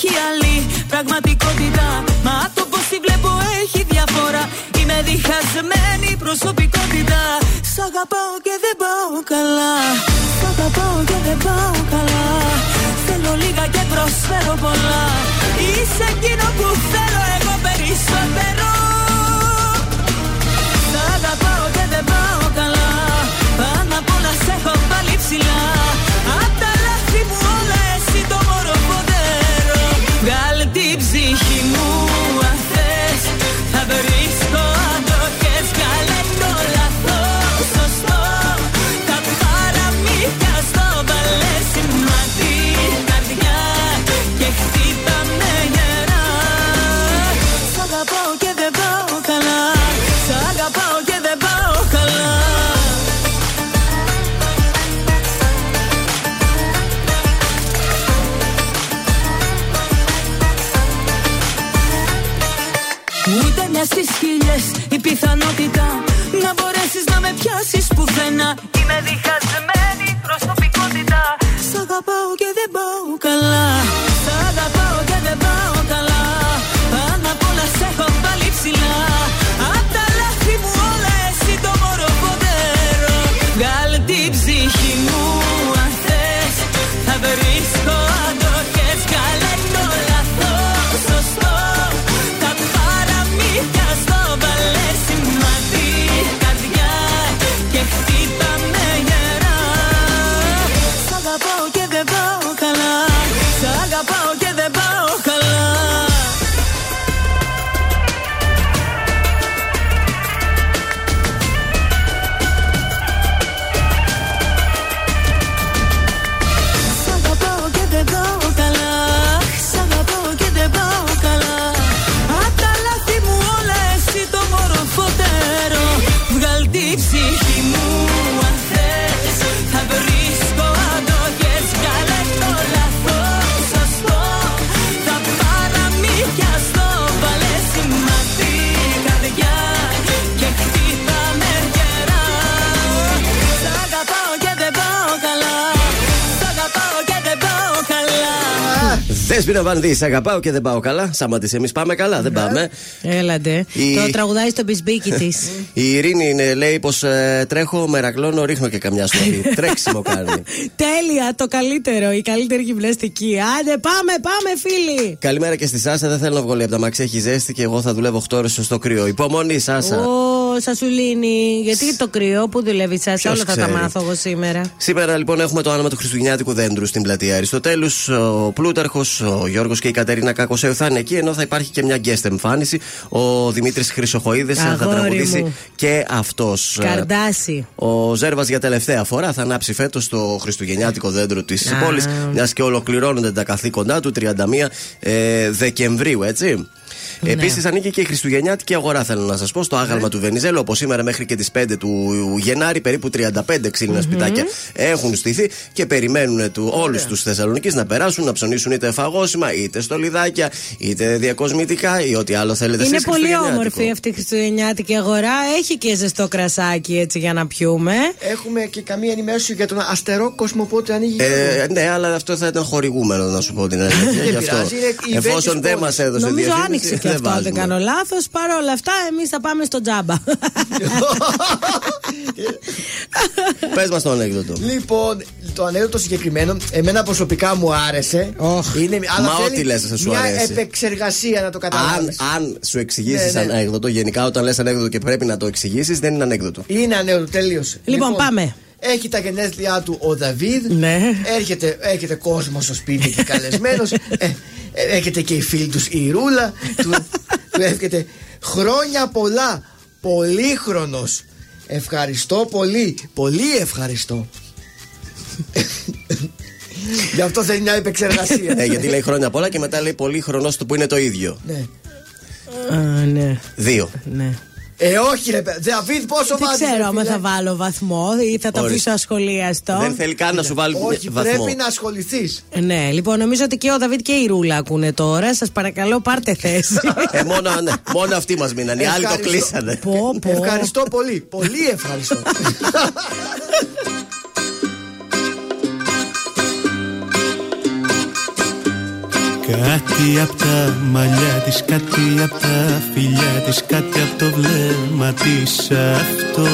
Speaker 12: Έχει άλλη πραγματικότητα. Μα το πώς τη βλέπω έχει διαφορά. Είμαι διχασμένη προσωπικότητα. Σ' αγαπάω και δεν πάω καλά. Σ' αγαπάω και δεν πάω καλά. Θέλω λίγα και προσφέρω πολλά. Είσαι εκείνο που θέλω.
Speaker 1: Δέσποινα Βανδύ, σε αγαπάω και δεν πάω καλά. Σταματήσε, εμείς πάμε καλά, δεν πάμε.
Speaker 2: Έλαντε.
Speaker 1: Η-
Speaker 2: Το τραγουδάει στο μπισμπίκι της.
Speaker 1: Η Ειρήνη είναι, λέει πως τρέχω, μερακλώνω, ρίχνω και καμιά στολή. [LAUGHS] Τρέξιμο κάνει.
Speaker 2: Τέλεια, το καλύτερο. Η καλύτερη γυμναστική. Άντε, πάμε, πάμε, φίλοι.
Speaker 1: Καλημέρα και στη Σάσα. Δεν θέλω να βγω από τα μαξιά. Έχει ζέστη και εγώ θα δουλεύω 8 ώρες στο κρύο. Υπομονή, Σάσα.
Speaker 2: Ω, Σασουλίνη, γιατί το κρύο που δουλεύει η Σάσα,
Speaker 1: Ποιος
Speaker 2: όλα θα τα
Speaker 1: ξέρει.
Speaker 2: μάθω εγώ σήμερα.
Speaker 1: Σήμερα λοιπόν έχουμε το άνομα του Χριστουγεννιάτικου δέντρου στην πλατεία Αριστοτέλους. Ο Πλούταρχος, ο Γιώργος και η Κατερίνα Κακοσέου θα είναι εκεί, ενώ θα υπάρχει και μια guest εμφάνιση. Ο Δημήτρης Χρυσοχοίδης θα
Speaker 2: Αγόρι
Speaker 1: τραγουδήσει
Speaker 2: μου.
Speaker 1: και αυτός.
Speaker 2: Καρδάσι.
Speaker 1: Ο Ζέρβας για τελευταία φορά θα ανάψει φέτος το Χριστουγεννιάτικο δέντρο της
Speaker 2: Α.
Speaker 1: πόλης, μιας και ολοκληρώνονται τα καθήκοντά του 31 ε, Δεκεμβρίου, έτσι.
Speaker 2: Ναι.
Speaker 1: Επίσης ανήκει και η Χριστουγεννιάτικη αγορά, θέλω να σας πω, στο άγαλμα του Βενιζέλου. Όπως σήμερα μέχρι και τις 5 του Γενάρη, περίπου 35 ξύλινα σπιτάκια έχουν στηθεί και περιμένουν του, όλους τους Θεσσαλονίκης να περάσουν, να ψωνίσουν είτε φαγόσιμα, είτε στολιδάκια, είτε διακοσμητικά ή ό,τι άλλο θέλετε
Speaker 2: Είναι
Speaker 1: εσείς
Speaker 2: πολύ
Speaker 1: χριστουγεννιάτικο.
Speaker 2: όμορφη αυτή η Χριστουγεννιάτικη αγορά. Έχει και ζεστό κρασάκι έτσι για να πιούμε.
Speaker 3: Έχουμε και καμία ενημέρωση για τον αστερό κόσμο πότε ανοίγει.
Speaker 1: Ε, ναι, αλλά αυτό θα ήταν χορηγούμενο να σου πω την αλήθεια.
Speaker 3: Δεν
Speaker 1: Γι' αυτό.
Speaker 3: πειράζει, είναι η
Speaker 1: Εφόσον
Speaker 3: event
Speaker 1: δεν
Speaker 3: της
Speaker 1: μας
Speaker 3: πόλης.
Speaker 1: έδωσε
Speaker 2: Νομίζω
Speaker 1: διαφήμιση,
Speaker 2: άνοιξε και αυτό, αν δεν
Speaker 1: βάζουμε.
Speaker 2: κάνω λάθος. Παρ' όλα αυτά, εμείς θα πάμε στο τζάμπα. [LAUGHS]
Speaker 1: Πες μας το ανέκδοτο.
Speaker 3: Λοιπόν, το ανέκδοτο συγκεκριμένο, εμένα προσωπικά μου άρεσε. Είναι, αλλά
Speaker 1: Μα
Speaker 3: θέλει
Speaker 1: ό,τι λες θα σου
Speaker 3: μια
Speaker 1: αρέσει.
Speaker 3: επεξεργασία να το καταλάβεις.
Speaker 1: Αν, αν σου εξηγήσεις
Speaker 3: Ναι, ναι.
Speaker 1: ανέκδοτο, γενικά όταν λες ανέκδοτο και πρέπει να το εξηγήσεις, δεν είναι ανέκδοτο.
Speaker 3: Είναι ανέκδοτο, τελείωσε.
Speaker 2: Λοιπόν, πάμε.
Speaker 3: Έχει τα γενέθλιά του ο Δαβίδ.
Speaker 2: Ναι.
Speaker 3: Έρχεται, έρχεται κόσμος στο σπίτι και καλεσμένος. ε, ε, έρχεται και η φίλη τους η Ρούλα. του, του εύχεται χρόνια πολλά. Πολύχρονος. Ευχαριστώ πολύ. Πολύ ευχαριστώ. Γι' αυτό θέλει μια επεξεργασία.
Speaker 1: ε, γιατί λέει χρόνια πολλά και μετά λέει πολύ χρονό του που είναι το ίδιο.
Speaker 3: ναι.
Speaker 2: Α, ναι,
Speaker 1: Δύο.
Speaker 2: ναι.
Speaker 3: Ε, όχι, ρε παιδί. Δαβίδ, πόσο
Speaker 2: Δεν
Speaker 3: βάζεις,
Speaker 2: ξέρω
Speaker 3: ρε
Speaker 2: αν
Speaker 3: φίλε;
Speaker 2: θα βάλω βαθμό ή θα το
Speaker 1: Ορίστε.
Speaker 2: αφήσω ασχολίαστο.
Speaker 1: Δεν θέλει καν να σου βάλει
Speaker 3: Όχι,
Speaker 1: βαθμό.
Speaker 3: πρέπει να ασχοληθείς.
Speaker 2: Ναι, λοιπόν, νομίζω ότι και ο Δαβίδ και η Ρούλα ακούνε τώρα. Σας παρακαλώ, πάρτε θέση.
Speaker 1: Ε, μόνο, ναι, μόνο αυτοί μας μείναν. Οι άλλοι το
Speaker 3: Ευχαριστώ.
Speaker 1: κλείσανε.
Speaker 2: πω, πω.
Speaker 3: Ευχαριστώ πολύ. Πολύ ευχαριστώ. [LAUGHS]
Speaker 6: Κάτι απ' τα μαλλιά της, κάτι απ' τα φιλιά της Κάτι απ' το βλέμμα της αυτό.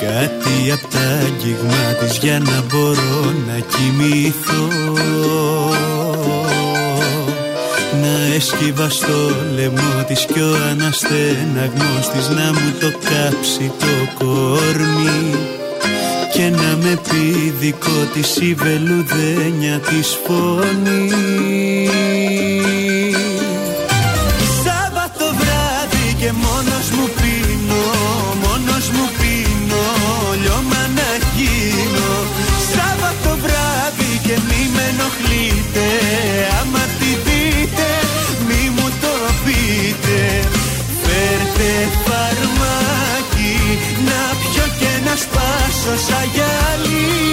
Speaker 6: Κάτι απ' τα αγγίγμα της για να μπορώ να κοιμηθώ. Να έσκυβα στο λαιμό της κι ο αναστεναγμός της Να μου το κάψει το κορμί και να με πει δικό της η βελουδένια της φωνής σπάσω σαν γυαλί Γιατί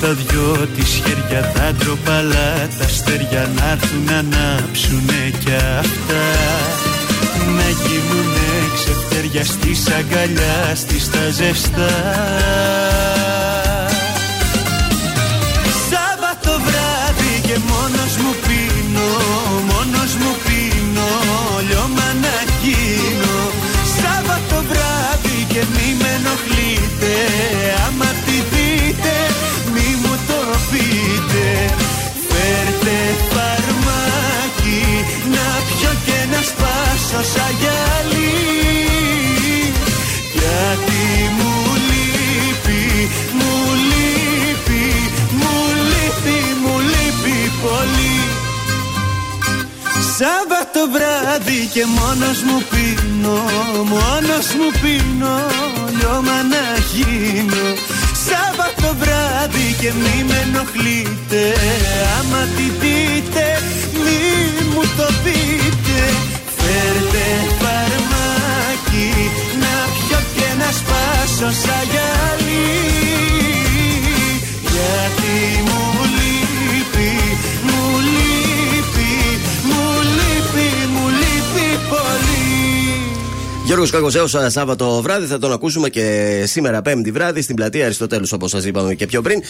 Speaker 6: στα δυο της χέρια τα ντροπαλά τα αστέρια να έρθουν να ανάψουνε κι αυτά. Να γίνουνε ξεφτέρια στη αγκαλιάς στη τα ζεστά σπάσω σαν γυαλί. Γιατί μου λείπει, μου λείπει, μου λείπει, μου λείπει πολύ. Σάββατο βράδυ και μόνος μου πίνω, μόνος μου πίνω, λιώμα να γίνω. Σάββατο βράδυ και μη με ενοχλείτε, άμα τη δείτε μη μου το πείτε σπάσω σαν γυαλί. Γιατί μου
Speaker 1: Γιώργος Κακοζέο, Σάββατο βράδυ θα τον ακούσουμε και σήμερα Πέμπτη βράδυ στην πλατεία Αριστοτέλους, όπως σας είπαμε και πιο πριν.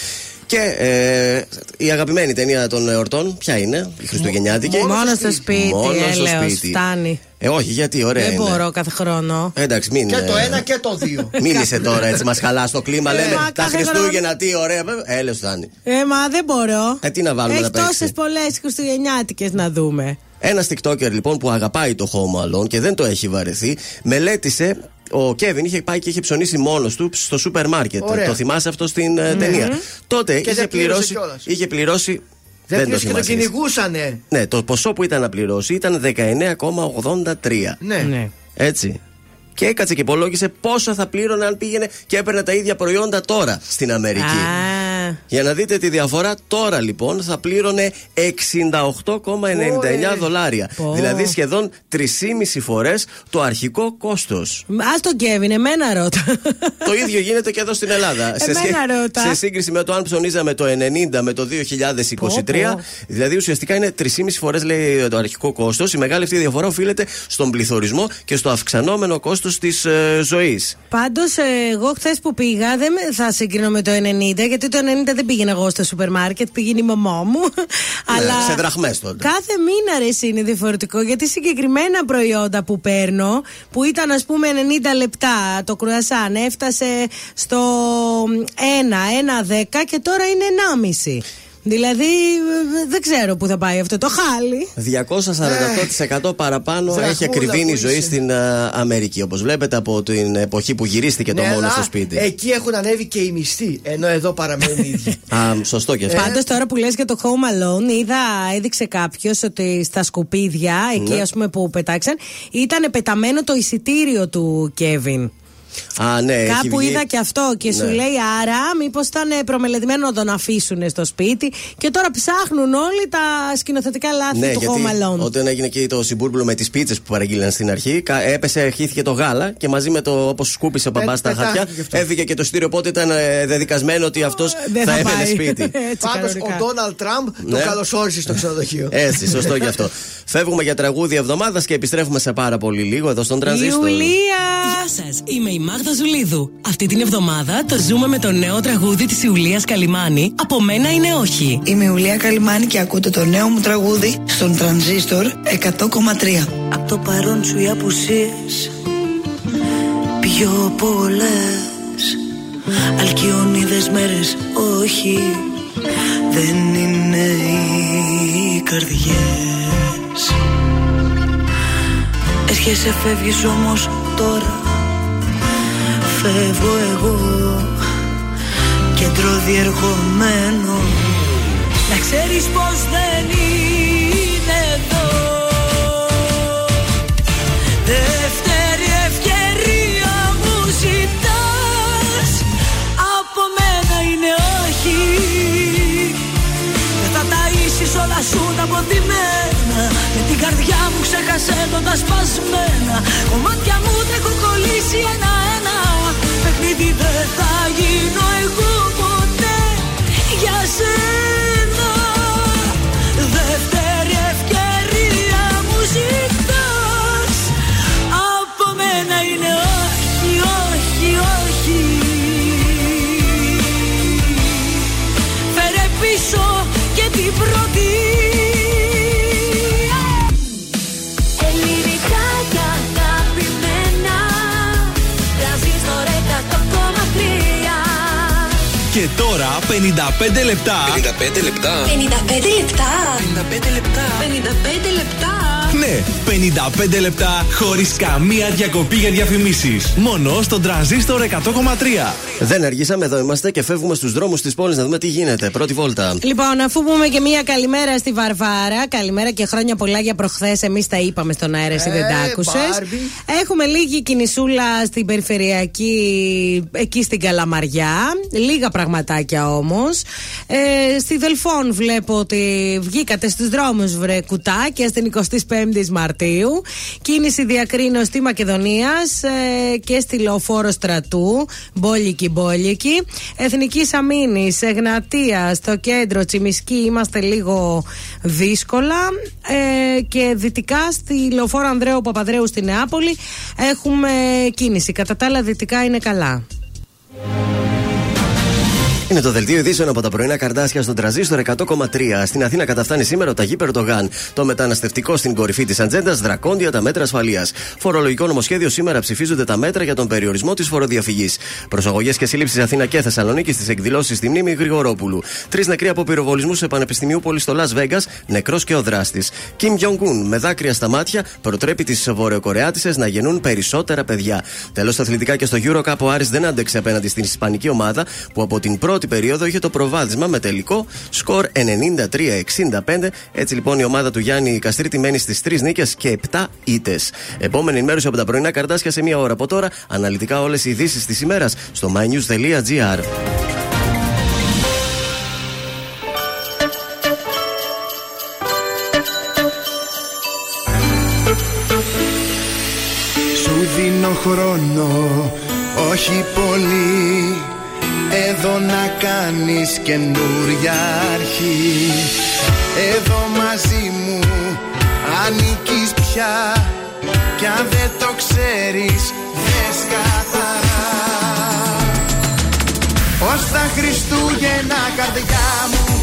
Speaker 1: Και ε, η αγαπημένη ταινία των εορτών, ποια είναι, η Χριστουγεννιάτικη;
Speaker 2: Μόνος στο σπίτι,
Speaker 1: Μόνος στο
Speaker 2: έλεος,
Speaker 1: σπίτι.
Speaker 2: φτάνει.
Speaker 1: Ε, όχι, γιατί ωραία
Speaker 2: Δεν
Speaker 1: είναι.
Speaker 2: μπορώ κάθε χρόνο.
Speaker 1: Ε, Εντάξει, μην.
Speaker 3: Και το
Speaker 1: ε,
Speaker 3: ένα και το δύο. [LAUGHS]
Speaker 1: Μίλησε τώρα έτσι, μας χαλάς το κλίμα. Λέμε
Speaker 2: μα
Speaker 1: τα
Speaker 2: κάθε
Speaker 1: Χριστούγεννα, τι ωραία. Έλεος φτάνει.
Speaker 2: Ε, μα δεν μπορώ.
Speaker 1: Ε, τι να βάλουμε
Speaker 2: Έχει
Speaker 1: να παίξει;
Speaker 2: τόσες πολλές Χριστουγεννιάτικες να δούμε.
Speaker 1: Ένα TikToker λοιπόν που αγαπάει το Home Alone και δεν το έχει βαρεθεί, μελέτησε. Ο Κέβιν είχε πάει και είχε ψωνίσει μόνος του στο σούπερ μάρκετ.
Speaker 3: Ωραία.
Speaker 1: Το θυμάσαι αυτό στην ε, ταινία; Τότε
Speaker 3: Και
Speaker 1: είχε
Speaker 3: δεν πλήρωσε
Speaker 1: πληρώσει.
Speaker 3: κιόλας.
Speaker 1: Είχε πληρώσει.
Speaker 3: Δεν
Speaker 1: το
Speaker 3: πλήρωσε και το
Speaker 1: θυμάσαι εσύ.
Speaker 3: κυνηγούσανε.
Speaker 1: Ναι, το ποσό που ήταν να πληρώσει ήταν 19,83.
Speaker 3: Ναι.
Speaker 1: Έτσι. Και έκατσε και υπολόγισε πόσο θα πλήρωνε αν πήγαινε και έπαιρνε τα ίδια προϊόντα τώρα στην Αμερική.
Speaker 2: Α,
Speaker 1: Για να δείτε τη διαφορά, τώρα λοιπόν θα πλήρωνε 68,99 δολάρια.
Speaker 2: Πω.
Speaker 1: Δηλαδή σχεδόν 3,5 φορές το αρχικό κόστος.
Speaker 2: Α τον Κέβιν, εμένα ρώτα.
Speaker 1: το ίδιο γίνεται και εδώ στην Ελλάδα. σε,
Speaker 2: Εμένα ρώτα.
Speaker 1: σε σύγκριση με το αν ψωνίζαμε το 90 με το 2023,
Speaker 2: Πω, πω.
Speaker 1: δηλαδή ουσιαστικά είναι 3,5 φορές λέει το αρχικό κόστος. Η μεγάλη αυτή διαφορά οφείλεται στον πληθωρισμό και στο αυξανόμενο κόστος της ε, ζωής.
Speaker 2: Πάντως, εγώ χθες που πήγα, δεν με- θα συγκρίνω με το 90, γιατί το 90 δεν πήγαινα εγώ στο σούπερ μάρκετ, πήγαινε η μαμά μου. [LAUGHS] αλλά
Speaker 1: σε δραχμές τότε.
Speaker 2: Κάθε μήνα ρε είναι διαφορετικό, γιατί συγκεκριμένα προϊόντα που παίρνω, που ήταν ας πούμε 90 λεπτά το κρουασάν, έφτασε στο 1, 1, 10 και τώρα είναι 1,5. Δηλαδή, ε, δεν ξέρω πού θα πάει αυτό το χάλι.
Speaker 1: 248% παραπάνω
Speaker 3: Δραχμούλα
Speaker 1: έχει ακριβήνει η
Speaker 3: που
Speaker 1: ζωή
Speaker 3: είσαι.
Speaker 1: στην ε, Αμερική. Όπως βλέπετε από την εποχή που γυρίστηκε το
Speaker 3: Ναι,
Speaker 1: μόνο
Speaker 3: αλλά
Speaker 1: στο σπίτι.
Speaker 3: Εκεί έχουν ανέβει και οι μισθοί. Ενώ εδώ παραμένουν οι ίδιοι. [LAUGHS]
Speaker 1: Α, σωστό και αυτό.
Speaker 2: Πάντως τώρα που λες για το Home Alone, είδα, έδειξε κάποιος ότι στα σκουπίδια, εκεί
Speaker 1: Ναι.
Speaker 2: ας πούμε που πετάξαν, ήταν πεταμένο το εισιτήριο του Κέβιν.
Speaker 1: Α, ναι, έχει
Speaker 2: Κάπου
Speaker 1: βγει.
Speaker 2: είδα και αυτό και σου
Speaker 1: Ναι.
Speaker 2: λέει άρα μήπως ήταν προμελετημένο να τον αφήσουν στο σπίτι και τώρα ψάχνουν όλοι τα σκηνοθετικά λάθη
Speaker 1: Ναι,
Speaker 2: του
Speaker 1: γιατί
Speaker 2: Home Alone.
Speaker 1: όταν έγινε και το συμπούρμπουλο με τις πίτσες που παραγγείλαν στην αρχή, κα- έπεσε, αρχήθηκε το γάλα και μαζί με το όπως σκούπισε ο μπαμπά τα
Speaker 3: πετάχτηκε
Speaker 1: χαρτιά,
Speaker 3: και αυτό.
Speaker 1: έφυγε και το στήριο. Οπότε ήταν ε, δεδικασμένο ότι αυτός
Speaker 2: δεν
Speaker 1: θα
Speaker 2: θα
Speaker 1: έμενε
Speaker 2: πάει.
Speaker 1: σπίτι. [LAUGHS]
Speaker 2: Έτσι,
Speaker 3: Πάντως
Speaker 2: κανονικά.
Speaker 3: ο Ντόναλτ Τραμπ
Speaker 1: Ναι.
Speaker 3: το καλωσόρισε στο ξενοδοχείο. [LAUGHS]
Speaker 1: Έτσι, σωστό γι' αυτό. Φεύγουμε για τραγούδι εβδομάδας και επιστρέφουμε σε πάρα πολύ λίγο εδώ στον Τρανζίστορ.
Speaker 2: Ιουλία!
Speaker 13: Γεια σας, είμαι η Μάγδα Ζουλίδου. Αυτή την εβδομάδα το ζούμε με το νέο τραγούδι της Ιουλίας Καλιμάνη. Από μένα είναι όχι.
Speaker 14: Είμαι η Ουλία Καλιμάνη και ακούτε το νέο μου τραγούδι στον Τρανζίστορ 100,3.
Speaker 4: Απ' το παρόν σου οι απουσίες Πιο πολλές Αλκιονίδες μέρες όχι Δεν είναι οι καρδιές Έσχεσαι φεύγεις όμως τώρα Φεύγω εγώ Κέντρο διερχομένο. Να ξέρεις πως δεν είναι εδώ. Δεύτερη ευκαιρία μου ζητάς. Από μένα είναι όχι. Δεν θα ταΐσεις όλα σου τα αποθυμένα Με την καρδιά μου ξέχασε το τα σπασμένα. Κομμάτια μου τα έχω κολλήσει ένα-ένα
Speaker 5: 55 λεπτά.
Speaker 6: 55 λεπτά.
Speaker 4: 55 λεπτά 55 λεπτά 55 λεπτά
Speaker 5: Ναι, 55 λεπτά χωρίς καμία διακοπή για διαφημίσεις. Μόνο στον τραζίστορ 100,3.
Speaker 1: Δεν αργήσαμε, εδώ είμαστε και φεύγουμε στους δρόμους της πόλης να δούμε τι γίνεται. Πρώτη βόλτα.
Speaker 2: Λοιπόν, αφού πούμε και μία καλημέρα στη Βαρβάρα, καλημέρα και χρόνια πολλά για προχθές. Εμείς τα είπαμε στον αέρα, εσύ δεν τα
Speaker 3: Ε,
Speaker 2: άκουσες.
Speaker 3: Μπάρμπι.
Speaker 2: Έχουμε λίγη κινησούλα στην περιφερειακή, εκεί στην Καλαμαριά. Λίγα πραγματάκια όμως. Ε, στη Δελφών βλέπω ότι βγήκατε στους δρόμους, βρε κουτάκια, στην 25η Μαρτίου. Κίνηση διακρίνω στη Μακεδονίας ε, και στη Λεωφόρο Στρατού. Μπόλικη, μπόλικη. Εθνική Αμήνη, Εγνατία, στο κέντρο, Τσιμισκή, είμαστε λίγο δύσκολα. Ε, και δυτικά στη Λεωφόρο Ανδρέου Παπαδρέου στη Νεάπολη έχουμε κίνηση. Κατά τα άλλα, δυτικά είναι καλά.
Speaker 1: Είναι το δελτίο ειδήσεων από τα πρωινά καρτάσια στον τραζίστορ 100,3. Στην Αθήνα καταφτάνει σήμερα ο Ταγί Περτογάν. Το μεταναστευτικό στην κορυφή της ατζέντας, δρακόντια τα μέτρα ασφαλείας. Φορολογικό νομοσχέδιο σήμερα ψηφίζονται τα μέτρα για τον περιορισμό της φοροδιαφυγής. Προσαγωγές και σύλληψη Αθήνα και Θεσσαλονίκη στις εκδηλώσεις στη μνήμη Γρηγορόπουλου. Τρεις νεκροί από πυροβολισμούς σε Πανεπιστημίου Πόλης στο Λα Βέγγα, νεκρός και ο δράστης. Κιμ Jong-un με δάκρυα στα μάτια προτρέπει τις Βορειοκορεάτισες να γεννούν περισσότερα παιδιά. Τέλος, στα αθλητικά και στο Euro Cup ο Άρης δεν άντεξε απέναντι στην Ισπανική ομάδα που από την πρώτη περίοδο είχε το προβάδισμα με τελικό σκορ 93-65. Έτσι λοιπόν η ομάδα του Γιάννη Καστρίτη μένει στις 3 νίκες και 7 ήττε. Επόμενη ενημέρωση από τα πρωινά καρτάσια σε μία ώρα από τώρα. Αναλυτικά όλες οι ειδήσεις της ημέρας στο mynews.gr.
Speaker 10: Σου δίνω χρόνο, όχι πολύ Εδώ να κάνεις καινούρια αρχή. Εδώ μαζί μου ανήκεις πια. Κι αν δεν το ξέρεις δες καθαρά. Ως τα Χριστούγεννα καρδιά μου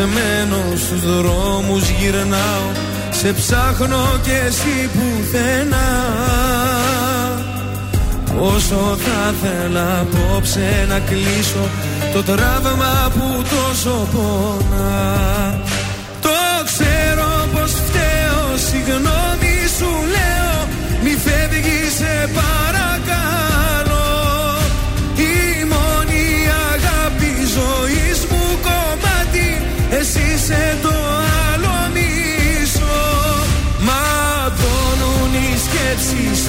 Speaker 6: Μεθυσμένο στους δρόμους γυρνάω σε ψάχνω και εσύ πουθενά. Όσο θα θέλα απόψε να κλείσω Το τραύμα που τόσο πονά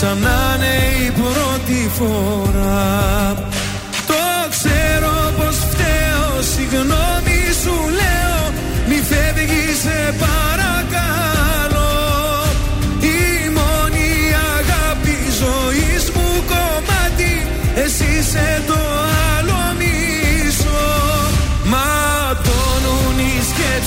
Speaker 6: σαν να είναι η πρώτη φορά. Το ξέρω πως φταίω, συγγνώμη σου λέω Μη φεύγεις σε παρακαλώ. Η μόνη αγάπη ζωής μου κομμάτι Εσύ είσαι το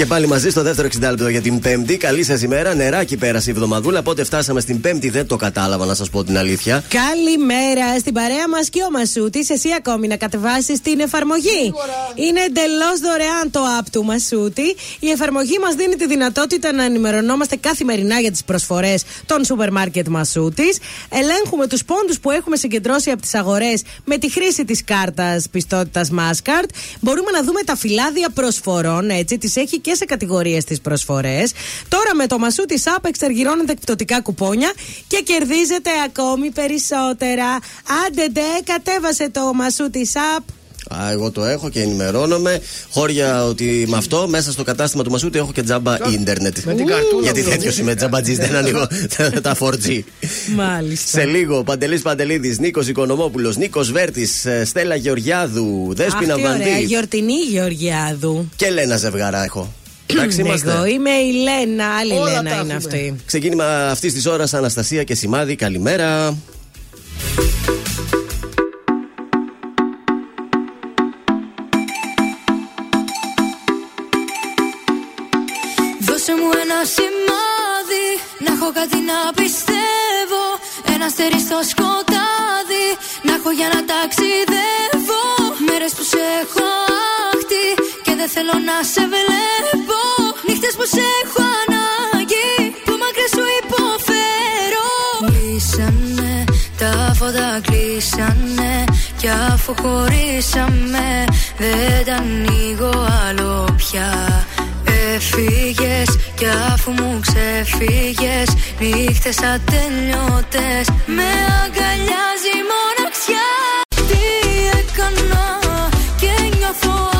Speaker 1: Και πάλι μαζί στο δεύτερο 60 λεπτό για την Πέμπτη. Καλή σας ημέρα. Νεράκι πέρασε η εβδομαδούλα. Πότε φτάσαμε στην Πέμπτη δεν το κατάλαβα να σας πω την αλήθεια.
Speaker 2: Καλημέρα στην παρέα μας και ο Μασούτη. Εσύ ακόμη να κατεβάσεις την εφαρμογή; Είναι εντελώς δωρεάν το app του Μασούτη. Η εφαρμογή μας δίνει τη δυνατότητα να ενημερωνόμαστε καθημερινά για τις προσφορές των σούπερ μάρκετ Μασούτης. Ελέγχουμε τους πόντους που έχουμε συγκεντρώσει από τις αγορές με τη χρήση της κάρτας πιστότητας Mastercard. Μπορούμε να δούμε τα φυλάδια προσφορών, έτσι, τις έχει και σε κατηγορίες τις προσφορές. Τώρα με το Μασούτη App εξεργυρώνετε εκπτωτικά κουπόνια και κερδίζετε ακόμη περισσότερα. Άντε ντε, κατέβασε το Μασούτη App.
Speaker 1: Α, εγώ το έχω και ενημερώνομαι. Χώρια ότι με αυτό μέσα στο κατάστημα του Μασούτη έχω και τζάμπα ίντερνετ.
Speaker 3: Με την καρτούλα
Speaker 1: Γιατί
Speaker 3: μου,
Speaker 1: τέτοιος
Speaker 3: νομίζω.
Speaker 1: είμαι τζαμπατζή, δεν ανοίγω [LAUGHS] τα 4G.
Speaker 2: Μάλιστα.
Speaker 1: Σε λίγο, Παντελής Παντελίδης, Νίκος Οικονομόπουλος, Νίκος Βέρτης, Στέλλα Γεωργιάδου, Δέσπινα
Speaker 2: Αυτή ωραία,
Speaker 1: Βαντή
Speaker 2: γιορτινή Γεωργιάδου.
Speaker 1: και Λένα Ζευγαρά έχω. Εντάξει είμαστε.
Speaker 2: Εγώ είμαι η Λένα, άλλη
Speaker 3: Όλα
Speaker 2: Λένα
Speaker 3: τα
Speaker 2: είναι
Speaker 3: έχουμε.
Speaker 2: αυτή.
Speaker 1: Ξεκίνημα αυτής της ώρας Αναστασία και Σημάδι. Καλημέρα.
Speaker 15: Δώσε μου ένα σημάδι Να έχω κάτι να πιστεύω Ένα αστέρι στο σκοτάδι Να έχω για να ταξιδεύω Μέρες που σε έχω άχτη Και δεν θέλω να σε βλέπω. Νύχτες που σε έχω ανάγκη Που μακριά σου υποφέρω. Κλείσανε τα φώτα κλείσανε. Κι αφού χωρίσαμε Δεν τα ανοίγω άλλο πια. Έφυγες κι αφού μου ξεφύγες. Νύχτες ατελειώτες Με αγκαλιάζει η μοναξιά. Τι έκανα και νιώθω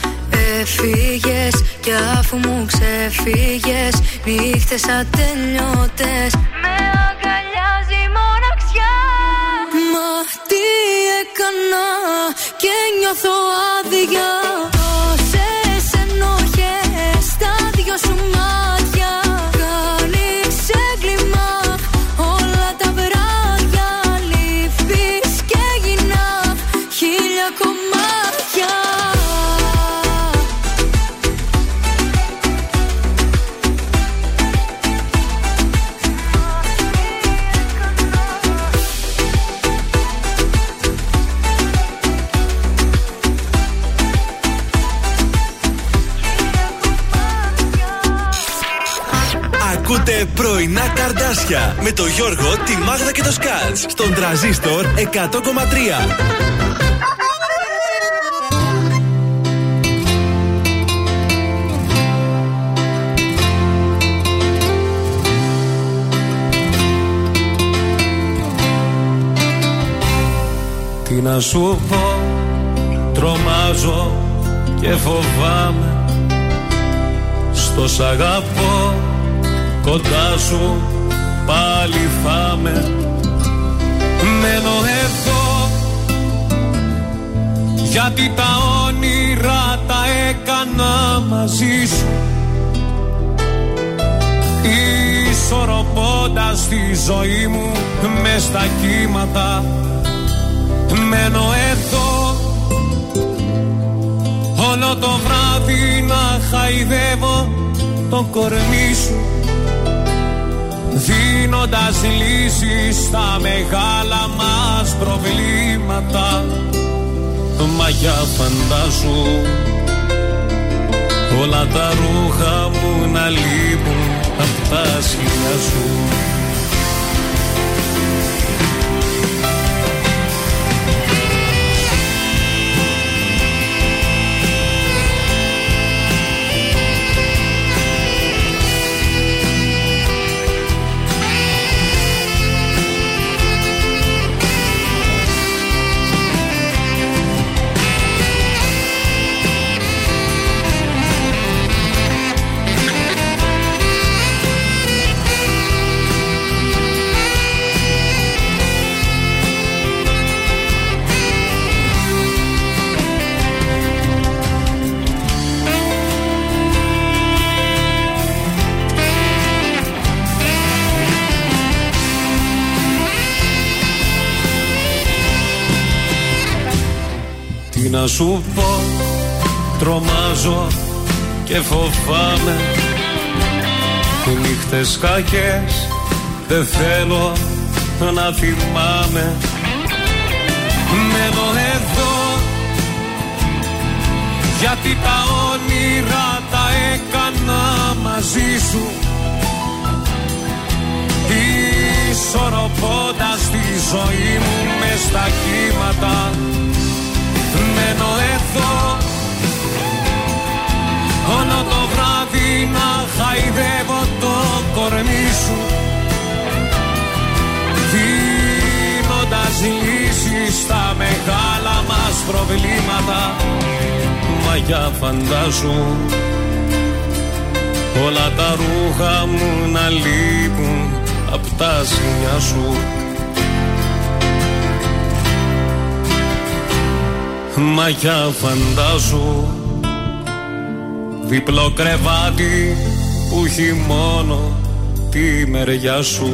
Speaker 15: Έφυγες κι αφού μου ξεφύγες Νύχτες ατελειώτες Με αγκαλιάζει η μοναξιά. Μα τι έκανα και νιώθω άδεια
Speaker 5: πρωινά καρδάσια. Με το Γιώργο, τη Μάγδα και το Σκάτς. Στον τραζίστορ 100,3.
Speaker 6: Τι να σου πω, τρομάζω και φοβάμαι. Στο σ' αγαπώ, κοντά σου πάλι θα με. Μένω εδώ, γιατί τα όνειρα τα έκανα μαζί σου. Ισορροπώντας τη ζωή μου μες στα κύματα. Μένω εδώ Όλο το βράδυ να χαϊδεύω το κορμί σου Δίνοντας λύσεις στα μεγάλα μας προβλήματα. Μα για φαντάσου Όλα τα ρούχα μου να λείπουν απ' τα σκυλιά σου να σου πω, τρομάζω και φοβάμαι. Νύχτες κακές δεν θέλω να θυμάμαι. Μένω εδώ γιατί τα όνειρα τα έκανα μαζί σου. Ισορροπώντας τη ζωή μου μες στα κύματα περιμένω εδώ.
Speaker 16: Όλο το βράδυ να χαϊδεύω το κορμί σου. Δίνοντας λύσεις στα μεγάλα μας προβλήματα. Μα για φαντάζω όλα τα ρούχα μου να λείπουν απ' τα ζημιά σου. Μαγιά φαντάζω. Διπλό κρεβάτι που έχει μόνο τη μεριά σου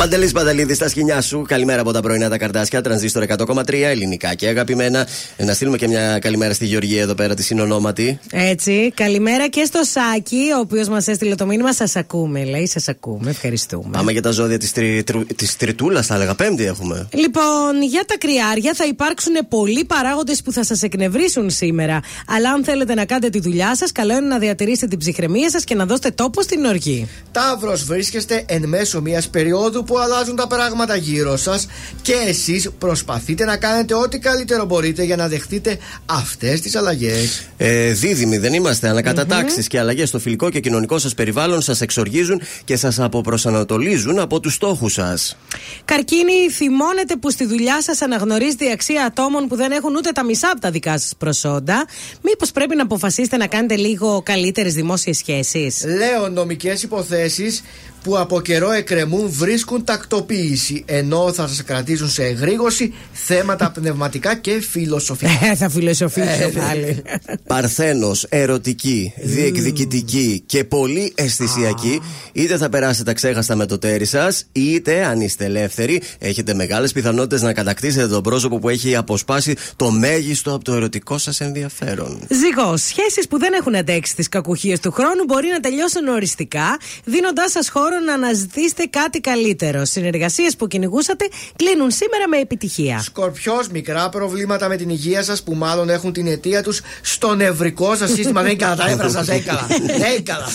Speaker 1: Παντελής Παντελίδης στα σκηνιά σου. Καλημέρα από τα πρωινά τα καρτάσια. Τρανζίστορ 100,3 ελληνικά και αγαπημένα. Ε, Να στείλουμε και μια καλημέρα στη Γεωργία εδώ πέρα, τη συνονόματη.
Speaker 2: Έτσι. Καλημέρα και στο Σάκη, ο οποίος μας έστειλε το μήνυμα. Σας ακούμε, λέει. Σας ακούμε. Ευχαριστούμε.
Speaker 1: Πάμε για τα ζώδια της τρι, της Τριτούλας, θα έλεγα. Πέμπτη έχουμε.
Speaker 2: Λοιπόν, για τα κρυάρια θα υπάρξουν πολλοί παράγοντες που θα σας εκνευρίσουν σήμερα. Αλλά αν θέλετε να κάνετε τη δουλειά σας, καλό είναι να διατηρήσετε την ψυχραιμία σας και να δώσετε τόπο στην οργή.
Speaker 3: Ταύρος, βρίσκεστε εν μέσω μιας περίοδου που αλλάζουν τα πράγματα γύρω σας και εσείς προσπαθείτε να κάνετε ό,τι καλύτερο μπορείτε για να δεχτείτε αυτές τις αλλαγές.
Speaker 1: Ε, δίδυμοι δεν είμαστε. Ανακατατάξεις και αλλαγές στο φιλικό και κοινωνικό σας περιβάλλον σας εξοργίζουν και σας αποπροσανατολίζουν από τους στόχους σας.
Speaker 2: Καρκίνοι, θυμώνετε που στη δουλειά σας αναγνωρίζετε η αξία ατόμων που δεν έχουν ούτε τα μισά από τα δικά σας προσόντα. Μήπως πρέπει να αποφασίσετε να κάνετε λίγο καλύτερες δημόσιες σχέσεις;
Speaker 3: Λέω νομικές υποθέσεις που από καιρό εκκρεμούν βρίσκουν τακτοποίηση ενώ θα σας κρατήσουν σε εγρήγορση θέματα [LAUGHS] πνευματικά και φιλοσοφικά.
Speaker 2: Ε, θα φιλοσοφήσω
Speaker 3: Ε,
Speaker 2: πάλι.
Speaker 1: Παρθένος, ερωτική, διεκδικητική και πολύ αισθησιακή, είτε θα περάσετε ξέχαστα με το τέρι σας, είτε αν είστε ελεύθεροι, έχετε μεγάλες πιθανότητες να κατακτήσετε τον πρόσωπο που έχει αποσπάσει το μέγιστο από το ερωτικό σας ενδιαφέρον.
Speaker 2: Ζυγό, σχέσεις που δεν έχουν αντέξει τις κακουχίες του χρόνου μπορεί να τελειώσουν οριστικά, δίνοντάς σας χώρο να αναζητήσετε κάτι καλύτερο. Συνεργασίες που κυνηγούσατε κλείνουν σήμερα με επιτυχία.
Speaker 3: Σκορπιός, μικρά προβλήματα με την υγεία σας που μάλλον έχουν την αιτία τους στο νευρικό σας σύστημα. δεν είναι καλά τα έβρα σας, δεν είναι καλά. Δεν είναι καλά.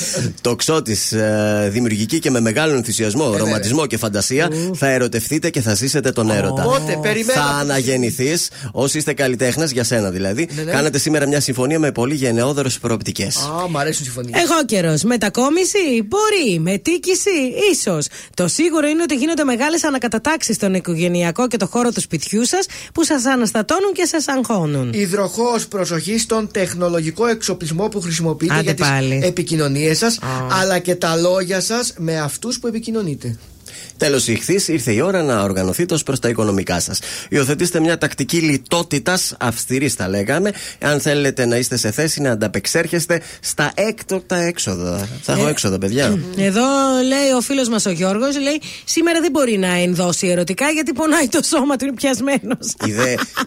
Speaker 1: Το ξώτη, δημιουργική και με μεγάλο ενθουσιασμό, ρομαντισμό και φαντασία, θα ερωτευτείτε και θα ζήσετε τον έρωτα.
Speaker 3: Οπότε, περιμένω.
Speaker 1: Θα αναγεννηθείς, όσοι είστε καλλιτέχνες, για σένα δηλαδή.
Speaker 3: Ναι, ναι.
Speaker 1: Κάνετε σήμερα μια συμφωνία με πολύ γενναιόδερε προοπτικές.
Speaker 3: Α, μ' αρέσουν οι συμφωνίες.
Speaker 2: Εγώ καιρός. Μετακόμιση, μπορεί. Μετίκηση, ίσως. Το σίγουρο είναι ότι γίνονται μεγάλες ανακατατάξεις στον οικογενειακό και το χώρο του σπιτιού σας που σας αναστατώνουν και σας αγχώνουν.
Speaker 3: Υδροχός, προσοχή στον τεχνολογικό εξοπλισμό που χρησιμοποιείτε
Speaker 2: Άντε
Speaker 3: για τις
Speaker 2: πάλι.
Speaker 3: επικοινωνίες σας, αλλά και τα λόγια σας με αυτούς που επικοινωνείτε.
Speaker 1: Τέλος, ηχθής, ήρθε η ώρα να οργανωθείτε ω προ τα οικονομικά σας. Υιοθετήστε μια τακτική λιτότητας, αυστηρής θα λέγαμε, αν θέλετε να είστε σε θέση να ανταπεξέρχεστε στα έκτοτα έξοδα. Θα έχω
Speaker 2: Ε,
Speaker 1: έξοδα, παιδιά.
Speaker 2: Εδώ λέει ο φίλος μας ο Γιώργος, λέει σήμερα δεν μπορεί να ενδώσει ερωτικά γιατί πονάει το σώμα του, είναι πιασμένος.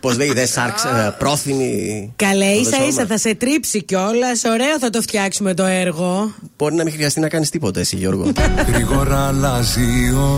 Speaker 1: Πώς λέει, δε σάρξ, ε, πρόθυμη.
Speaker 2: Καλέ,
Speaker 1: το
Speaker 2: ίσα
Speaker 1: σώμα.
Speaker 2: ίσα θα σε τρίψει κιόλας. Ωραίο θα το φτιάξουμε το έργο.
Speaker 1: Μπορεί να μην χρειαστεί να κάνεις τίποτα, εσύ, Γιώργο.
Speaker 9: Γρήγορα αλλάζει ο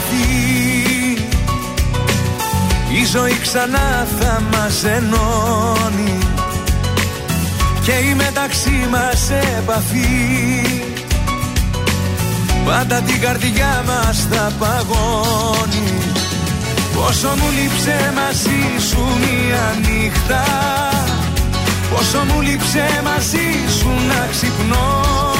Speaker 6: χαθεί. Η ζωή ξανά θα μας ενώνει Και η μεταξύ μας επαφή. Πάντα την καρδιά μας θα παγώνει. Πόσο μου λείψε μαζί σου μια νύχτα. Πόσο μου λείψε μαζί σου να ξυπνώ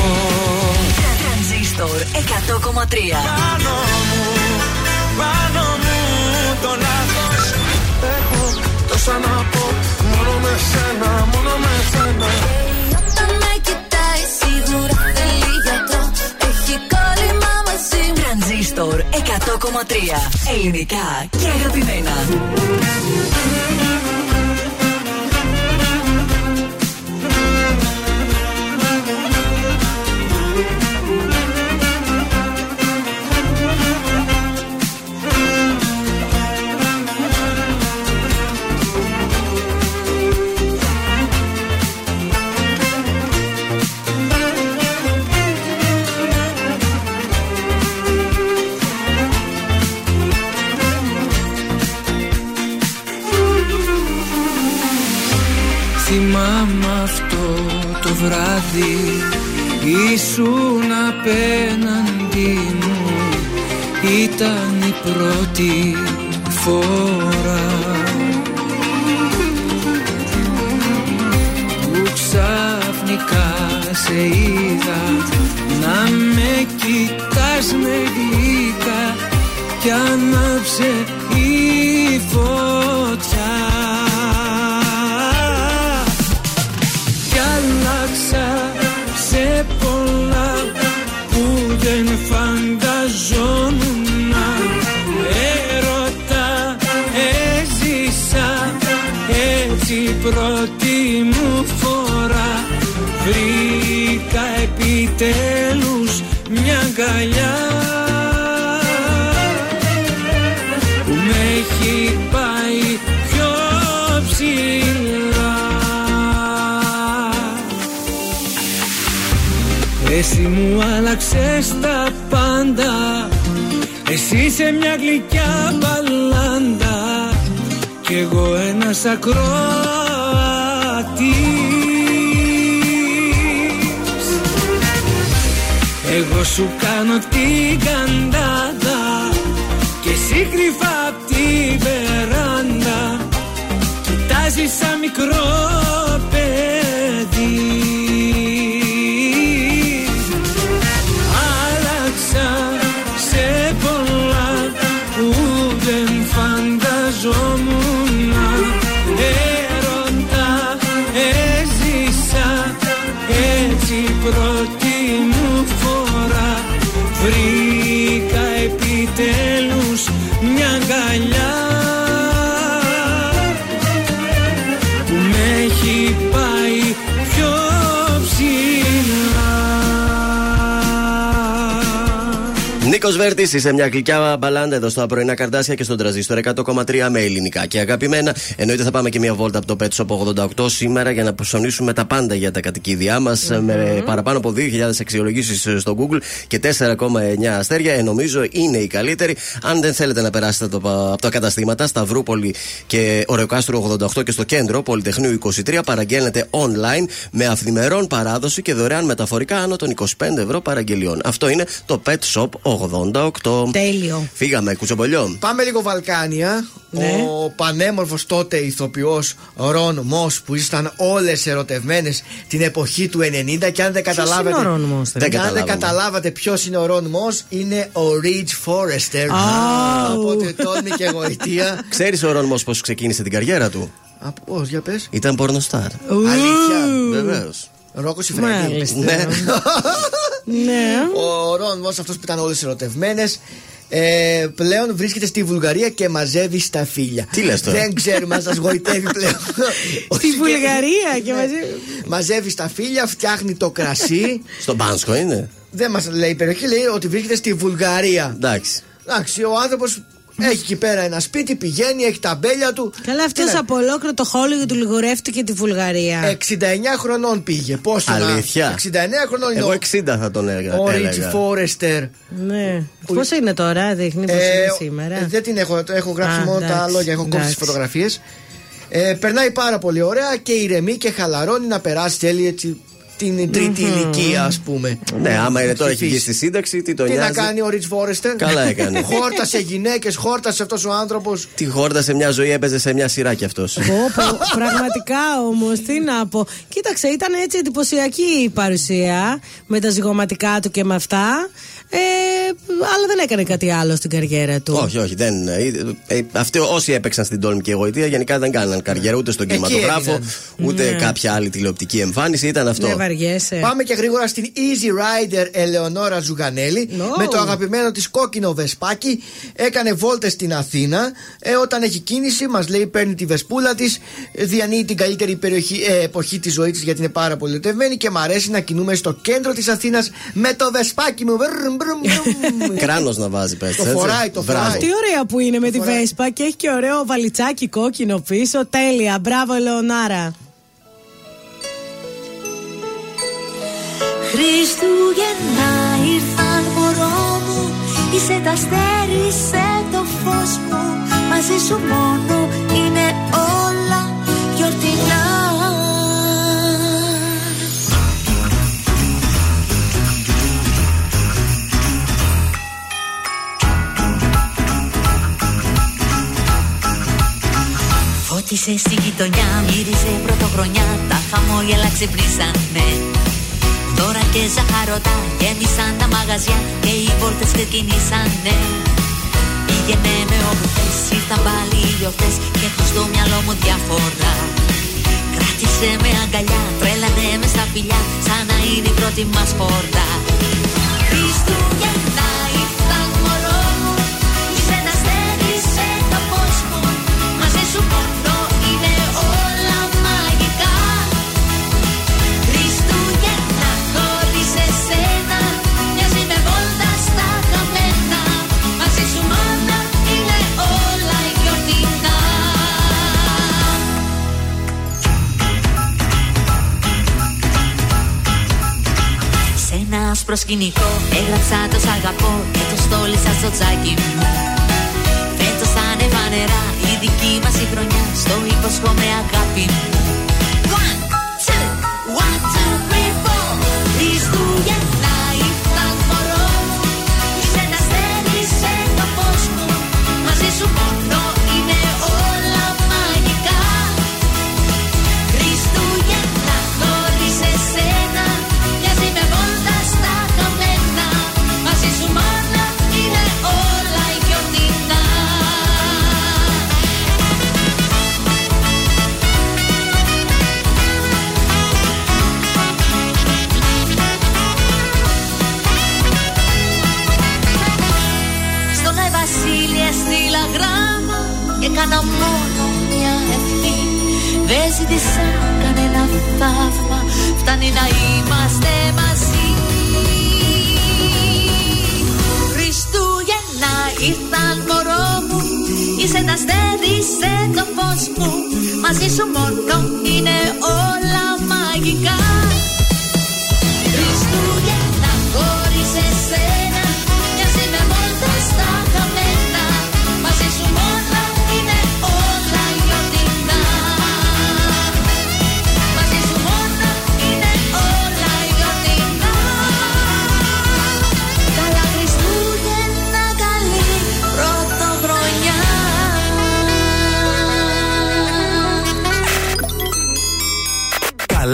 Speaker 17: Τρανζίστορ 100,3
Speaker 6: Πάνω μου, πάνω μου το λάθος Έχω τόσα να πω μόνο με σένα, μόνο με σένα.
Speaker 4: Όταν με κοιτάει σίγουρα θέλει γιατρό. Έχει κόλλημα μαζί μου.
Speaker 17: Τρανζίστορ 100,3 Ελληνικά και αγαπημένα
Speaker 9: βράδυ Ήσουν απέναντι μου. Ήταν η πρώτη φορά. Που ξαφνικά σε είδα Να με κοιτάς με γλυκά Κι άναψε Εσύ είσαι μια γλυκιά μπαλάντα. Κι εγώ ένας ακροατής. Εγώ σου κάνω την καντάδα Και εσύ κρυφά απ' τη βεράντα Κοιτάζεις σαν μικρός
Speaker 1: Νίκος Βέρτης, είσαι μια γλυκιά μπαλάντα εδώ στα πρωινά καρδάσια και στον τραζίστορ 100,3 με ελληνικά και αγαπημένα. Εννοείται θα πάμε και μια βόλτα από το Pet Shop 88 σήμερα για να προσωνήσουμε τα πάντα για τα κατοικίδια μας με παραπάνω από 2.000 αξιολογήσεις στο Google και 4,9 αστέρια. Ε, νομίζω είναι η καλύτερη. Αν δεν θέλετε να περάσετε το, από τα καταστήματα Σταυρούπολη και Ωρεοκάστρο 88 και στο κέντρο Πολυτεχνείου 23, παραγγέλνετε online με αυθημερών παράδοση και δωρεάν μεταφορικά άνω των 25 ευρώ παραγγελιών. Αυτό είναι το Pet Shop 88.
Speaker 2: Τέλειο.
Speaker 1: Φύγαμε, κουτσομπολιό.
Speaker 3: Πάμε λίγο Βαλκάνια.
Speaker 2: Ναι.
Speaker 3: Ο πανέμορφος τότε ηθοποιός Ρον Μό που ήσταν όλες ερωτευμένες την εποχή του 90 και αν δεν καταλάβατε.
Speaker 2: είναι ο Ρον Μος,
Speaker 1: Δεν
Speaker 3: και αν δεν
Speaker 1: καταλάβαμε.
Speaker 3: καταλάβατε ποιος είναι ο Ρον Μό, είναι ο Ridge Forrester. Οπότε τόλμη και γοητεία. [LAUGHS]
Speaker 1: Ξέρεις ο Ρον πώς ξεκίνησε την καριέρα του;
Speaker 3: Από πώς, για πες.
Speaker 1: Ήταν πορνοστάρ.
Speaker 3: Αλήθεια.
Speaker 1: Βεβαίως.
Speaker 3: Ρόκος Ιφραγκή.
Speaker 2: Μάλιστα.
Speaker 1: Ναι.
Speaker 2: Ναι.
Speaker 3: Ο Ρον Μος αυτός που ήταν όλες ερωτευμένες ε, πλέον βρίσκεται στη Βουλγαρία και μαζεύει στα φίλια.
Speaker 1: Τι λες τώρα;
Speaker 3: Δεν ξέρουμε αν σας γοητεύει πλέον. [LAUGHS]
Speaker 2: Στη Βουλγαρία και
Speaker 3: Ναι.
Speaker 2: μαζί.
Speaker 3: Μαζεύει στα φίλια, φτιάχνει το κρασί. [LAUGHS]
Speaker 1: Στον Πάνσκο είναι;
Speaker 3: Δεν μας λέει η περιοχή, λέει ότι βρίσκεται στη Βουλγαρία.
Speaker 1: Εντάξει.
Speaker 3: Εντάξει, ο άνθρωπος έχει εκεί πέρα ένα σπίτι, πηγαίνει, έχει τα μπέλια του.
Speaker 2: Καλά, αυτός
Speaker 3: Τι να-
Speaker 2: από ολόκληρο το Χόλιγο του λιγορεύτηκε τη Βουλγαρία.
Speaker 3: 69 χρονών πήγε. Πόσο να-
Speaker 1: Αλήθεια;
Speaker 3: 69 χρονών είναι
Speaker 1: Εγώ
Speaker 3: ο,
Speaker 1: 60 θα τον έγα-
Speaker 3: ο
Speaker 1: έλεγα.
Speaker 3: Ρίτσι Φόρεστερ.
Speaker 2: Ναι. Πώς είναι τώρα, δείχνει πώς
Speaker 3: Ε,
Speaker 2: είναι σήμερα;
Speaker 3: ε, δεν την έχω, το έχω γράψει
Speaker 2: Α,
Speaker 3: μόνο τα
Speaker 2: εντάξει,
Speaker 3: λόγια, έχω κόψει τις
Speaker 2: εντάξει.
Speaker 3: φωτογραφίες. Ε, περνάει πάρα πολύ ωραία και ηρεμεί και χαλαρώνει να περάσει τέλει έτσι την τριτη ηλικία, ας πούμε.
Speaker 1: Ναι, άμα είναι τώρα
Speaker 3: Στη
Speaker 1: έχει βγει
Speaker 3: φύση.
Speaker 1: στη σύνταξη, τι τον
Speaker 3: Τι να
Speaker 1: νοιάζει.
Speaker 3: κάνει ο Ριτς Φόρεστερ.
Speaker 1: Καλά έκανε. [LAUGHS]
Speaker 3: χόρτασε γυναίκες, χόρτασε αυτός ο άνθρωπος.
Speaker 1: Τη χόρτα σε μια ζωή έπαιζε σε μια σειρά κι αυτός.
Speaker 2: Πω, πω, πραγματικά όμως, τι να πω. Κοίταξε, ήταν έτσι εντυπωσιακή η παρουσία με τα ζυγωματικά του και με αυτά. Ε, αλλά δεν έκανε κάτι άλλο στην καριέρα του.
Speaker 1: Όχι, όχι. Δεν, ε, ε, αυτοί όσοι έπαιξαν στην τόλμη και εγωιτεία γενικά δεν κάναν καριέρα ούτε στον κινηματογράφο,
Speaker 3: έμειναν.
Speaker 1: ούτε
Speaker 2: Ναι.
Speaker 1: κάποια άλλη τηλεοπτική εμφάνιση. Ήταν αυτό.
Speaker 2: Δεν βαριέσαι.
Speaker 3: Πάμε και γρήγορα στην Easy Rider Ελεονόρα Ζουγανέλη
Speaker 2: No.
Speaker 3: με το αγαπημένο της κόκκινο βεσπάκι. Έκανε βόλτες στην Αθήνα. Ε, όταν έχει κίνηση, μας λέει παίρνει τη βεσπούλα της, διανύει την καλύτερη περιοχή, ε, εποχή της ζωής της γιατί είναι πάρα πολύ ερωτευμένη και μ' αρέσει να κινούμε στο κέντρο της Αθήνας με το βεσπάκι μου. Βρρρ, μπρρρ, μπρρρ. [LAUGHS]
Speaker 1: Κράνος να βάζει, πες.
Speaker 3: Το φοράει, το φοράει.
Speaker 2: Τι ωραία που είναι με τη
Speaker 3: φοράει.
Speaker 2: Βέσπα και έχει και ωραίο βαλιτσάκι κόκκινο πίσω. Τέλεια. Μπράβο, Λεωνάρα.
Speaker 17: Χριστούγεννα ήρθαν μωρό μου Είσαι τα αστέρι, είσαι το φως μου Μαζί σου μόνο είναι όλα γιορτινά Φώτισε στη γειτονιά, μύριζε πρωτοχρονιά Τα χαμόγελα ξυπνήσανε. Τώρα και ζαχαρωτά γέμισαν τα μαγαζιά και οι βόλτες ξεκινήσανε. Πήγαινε με όπου θες, ήρθαν πάλι οι γιορτές και έχω στο μυαλό μου διαφορά. Κράτησε με αγκαλιά, τρέλανε με στα φιλιά σαν να είναι η πρώτη μας φορά. Χριστούγεννα ένα άσπρο σκηνικό έγραψα το σ' αγαπώ και το στόλισα στο τσάκι μου. Φέτος θα ανέβα νερά η δική μας η χρονιά στο υποσχόμαι αγάπη μου ζήτησα κανένα θαύμα. Φτάνει να είμαστε μαζί. Χριστούγεννα ήρθαν μωρό μου. Είσαι τα αστέρι, είσαι το φως μου. Μαζί σου μόνο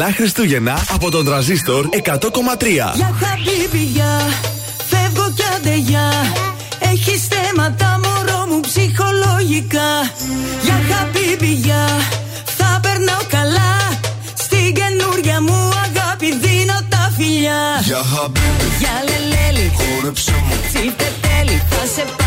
Speaker 5: Καλά Χριστούγεννα από τον τραζίστορ 100,3.
Speaker 4: Για χαμπίμπια, φεύγω κι αντεγιά. Έχει θέματα μωρό μου ψυχολογικά. Για χαμπίμπια, θα περνάω καλά. Στην καινούρια μου αγάπη δίνω τα φιλιά.
Speaker 18: Για χαμπίμπι,
Speaker 4: Για λελέλη,
Speaker 18: χόρεψε μου
Speaker 4: τσίφτε τέλει. Θα σε πάω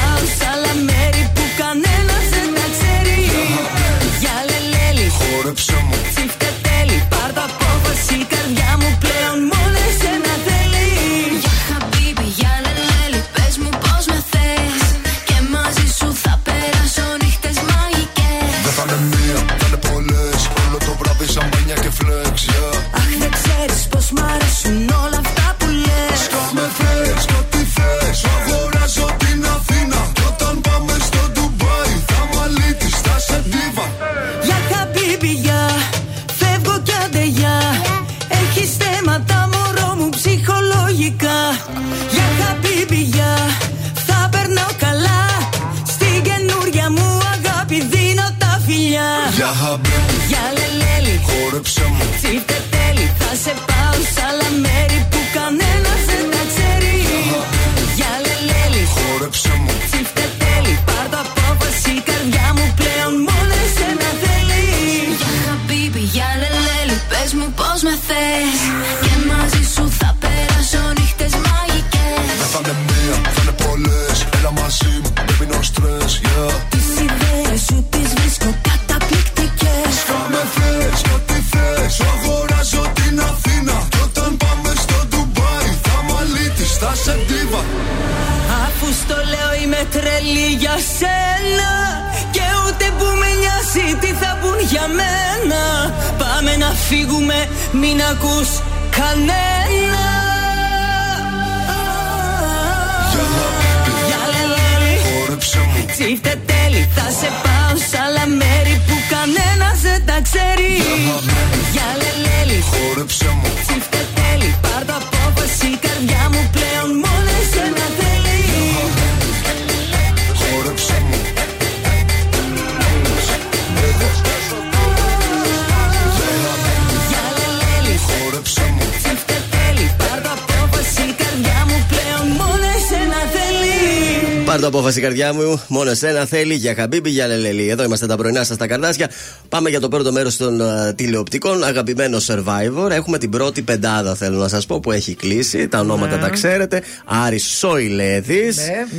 Speaker 4: Πάρ' το απόφαση η καρδιά μου, μόνο εσένα θέλει
Speaker 15: για χαμπίμπι, για
Speaker 1: λελελή. Εδώ είμαστε τα πρωινά σας τα καρδάσια. Πάμε για το πρώτο μέρος των uh, τηλεοπτικών. Αγαπημένο survivor. Έχουμε την πρώτη πεντάδα, θέλω να σας πω, που έχει κλείσει. Τα ονόματα τα ξέρετε. Άρης Σόιλέδη.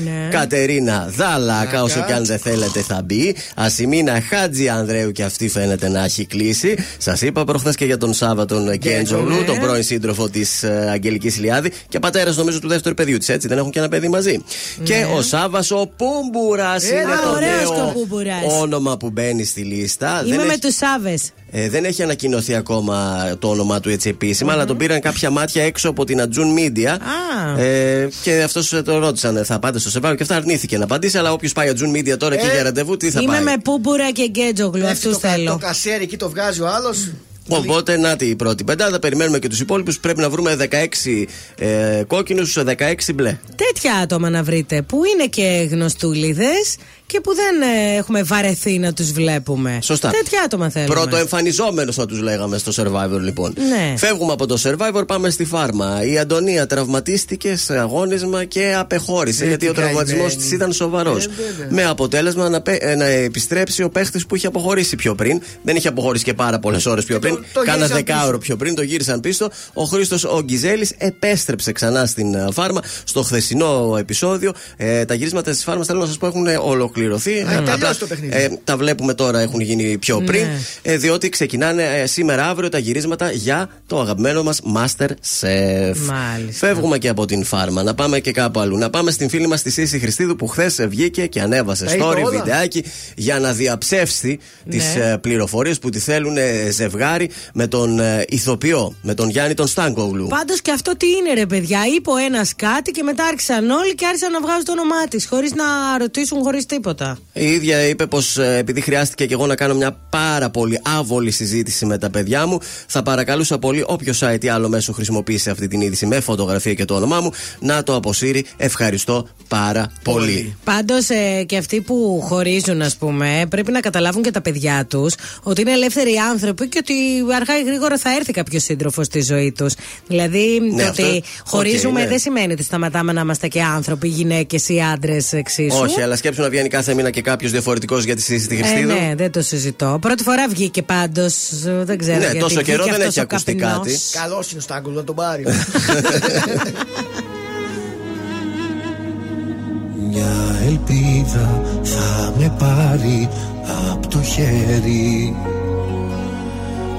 Speaker 2: Ναι.
Speaker 1: Κατερίνα Δάλακα, όσο και αν δεν θέλετε θα μπει. Ασημίνα Χάτζη Ανδρέου και αυτή φαίνεται να έχει κλείσει. Σας είπα προχθές και για τον Σάββατον Γκέντζολου,
Speaker 2: ναι.
Speaker 1: τον πρώην σύντροφο της Αγγελικής Λιάδη και πατέρας νομίζω του δεύτερου παιδιού της, έτσι. Δεν έχουν και ένα παιδί μαζί. Και ο Σάββας ο Πούμπουρας είναι το
Speaker 2: ωραίος και ο
Speaker 1: νέο
Speaker 2: Πούμπουρας.
Speaker 1: όνομα που μπαίνει στη λίστα.
Speaker 2: Είμαι
Speaker 1: δεν,
Speaker 2: με
Speaker 1: έχει,
Speaker 2: τους Σάβες.
Speaker 1: ε, δεν έχει ανακοινωθεί ακόμα το όνομά του έτσι επίσημα, αλλά τον πήραν κάποια μάτια έξω από την Ατζούν Media.
Speaker 2: Α.
Speaker 1: Ε, και αυτός το ρώτησαν, ε, θα πάτε στο Σεβάριο και αυτά αρνήθηκε να απαντήσει. Αλλά όποιος πάει Ατζούν Media τώρα και
Speaker 3: Ε,
Speaker 1: για ραντεβού, τι θα
Speaker 2: Είμαι
Speaker 1: πάει;
Speaker 2: με Πούμπουρα και Γκέτζογλου.
Speaker 3: Πέφτει
Speaker 2: Αυτούς
Speaker 3: το, κα-
Speaker 2: θέλω.
Speaker 3: το κασέρι εκεί το βγάζει ο άλλος.
Speaker 1: Οπότε, να τη η πρώτη πεντάδα. Περιμένουμε και τους υπόλοιπους. Πρέπει να βρούμε 16 ε, κόκκινους, 16 μπλε.
Speaker 2: Τέτοια άτομα να βρείτε που είναι και γνωστούλιδες και που δεν ε, έχουμε βαρεθεί να τους βλέπουμε.
Speaker 1: Σωστά.
Speaker 2: Τέτοια άτομα θέλουμε.
Speaker 1: Πρωτοεμφανιζόμενος θα τους λέγαμε στο Survivor, λοιπόν.
Speaker 2: Ναι.
Speaker 1: Φεύγουμε από το Survivor, πάμε στη φάρμα. Η Αντωνία τραυματίστηκε σε αγώνισμα και απεχώρησε
Speaker 3: Ε,
Speaker 1: γιατί
Speaker 3: τι
Speaker 1: ο τραυματισμός
Speaker 3: καημένη.
Speaker 1: της ήταν σοβαρός.
Speaker 3: Ε, βέβαια.
Speaker 1: με αποτέλεσμα να, πε- ε, να επιστρέψει ο παίχτης που είχε αποχωρήσει πιο πριν. Δεν είχε αποχωρήσει και πάρα πολλές ώρες πιο πριν.
Speaker 3: το- το
Speaker 1: Κάνα
Speaker 3: γύρισαν
Speaker 1: δεκάωρο
Speaker 3: πίσω.
Speaker 1: πιο πριν, το γύρισαν πίσω. Ο Χρήστος ο Γκιζέλη επέστρεψε ξανά στην ε, φάρμα στο χθεσινό επεισόδιο. Ε, τα γυρίσματα της φάρμας θέλω να σας πω έχουν ολοκληρωθεί. Ε,
Speaker 3: τελειώσει
Speaker 1: απλά,
Speaker 3: το παιχνίδι.
Speaker 1: ε, τα βλέπουμε τώρα έχουν γίνει πιο
Speaker 2: Ναι.
Speaker 1: πριν. Ε, διότι ξεκινάνε ε, σήμερα αύριο τα γυρίσματα για το αγαπημένο μας Master Chef.
Speaker 2: Μάλιστα.
Speaker 1: Φεύγουμε και από την φάρμα, να πάμε και κάπου αλλού. Να πάμε στην φίλη μας τη Σύση Χριστίδου που χθες βγήκε και ανέβασε
Speaker 3: Τα είπε
Speaker 1: story,
Speaker 3: όλα.
Speaker 1: βιντεάκι για να διαψεύσει
Speaker 2: Ναι.
Speaker 1: τι πληροφορίες που τη θέλουν ε, ζευγάρι με τον ε, ηθοποιό, με τον Γιάννη τον Στάνκογλου.
Speaker 2: Πάντως και αυτό τι είναι, ρε παιδιά; Είπε ο ένας κάτι και μετά άρχισαν όλοι και άρχισαν να βγάζουν το όνομά της. Χωρίς να ρωτήσουν, χωρίς τίποτα. Τίποτα.
Speaker 1: Η ίδια είπε πως επειδή χρειάστηκε και εγώ να κάνω μια πάρα πολύ άβολη συζήτηση με τα παιδιά μου, θα παρακαλούσα πολύ όποιο site ή άλλο μέσο χρησιμοποιήσει αυτή την είδηση με φωτογραφία και το όνομά μου να το αποσύρει. Ευχαριστώ πάρα πολύ.
Speaker 2: Πάντως ε, και αυτοί που χωρίζουν, ας πούμε, πρέπει να καταλάβουν και τα παιδιά τους ότι είναι ελεύθεροι άνθρωποι και ότι αργά ή γρήγορα θα έρθει κάποιος σύντροφος στη ζωή τους. Δηλαδή,
Speaker 1: Ναι,
Speaker 2: το
Speaker 1: αυτό-
Speaker 2: ότι χωρίζουμε
Speaker 1: Οκ, ναι.
Speaker 2: δεν σημαίνει ότι σταματάμε να είμαστε και άνθρωποι, γυναίκες ή άντρες εξίσου.
Speaker 1: Όχι, αλλά σκέψου να βγαίνει κάθε μήνα και κάποιος διαφορετικός για τη συζήτηση στη
Speaker 2: Ε,
Speaker 1: Χριστίδο.
Speaker 2: ναι, δεν το συζητώ. Πρώτη φορά βγήκε πάντως. Δεν ξέρω.
Speaker 1: Ναι,
Speaker 2: γιατί
Speaker 1: τόσο καιρό
Speaker 2: βγήκε
Speaker 1: δεν
Speaker 2: αυτός
Speaker 1: έχει
Speaker 2: ο
Speaker 1: ακουστεί
Speaker 2: καπνός.
Speaker 1: κάτι.
Speaker 3: Καλός είναι ο Στάγκολ να τον πάρει. [LAUGHS]
Speaker 10: Μια ελπίδα θα με πάρει από το χέρι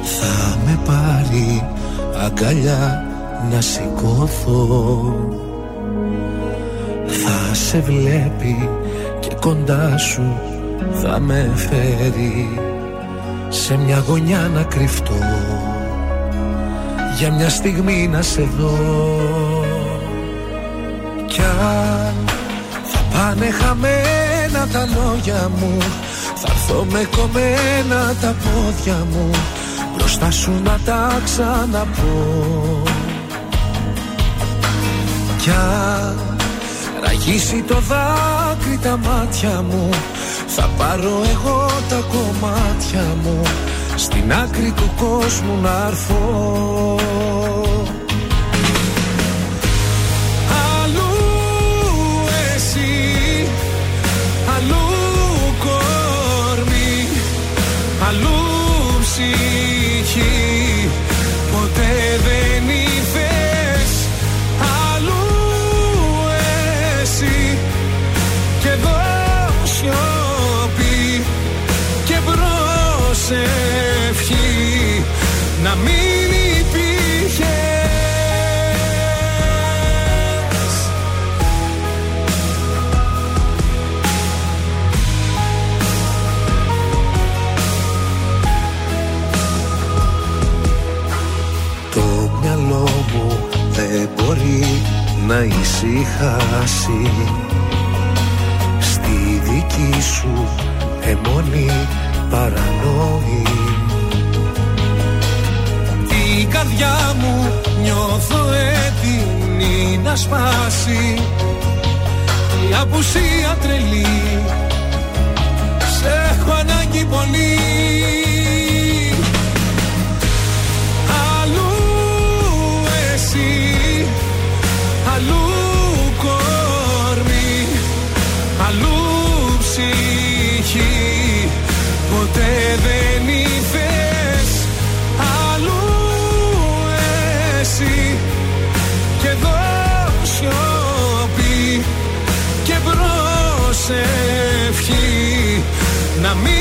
Speaker 10: Θα με πάρει αγκαλιά να σηκώθω Θα σε βλέπει και κοντά σου θα με φέρει Σε μια γωνιά να κρυφτώ. Για μια στιγμή να σε δω. Κι αν θα πάνε χαμένα τα λόγια μου Θα έρθω με κομμένα τα πόδια μου Μπροστά σου να τα ξαναπώ. Κι αν ραγίσει το δάκρυ τα μάτια μου. Θα πάρω εγώ τα κομμάτια μου. Στην άκρη του κόσμου να έρθω να ησυχάσει Στη δική σου αιμονή παρανόη. Την καρδιά μου νιώθω έτοιμη να σπάσει. Η απουσία τρελή. Σε έχω ανάγκη πολύ δεν ήρθες αλλού εσύ. Και εδώ σιωπή και προσευχή Να μην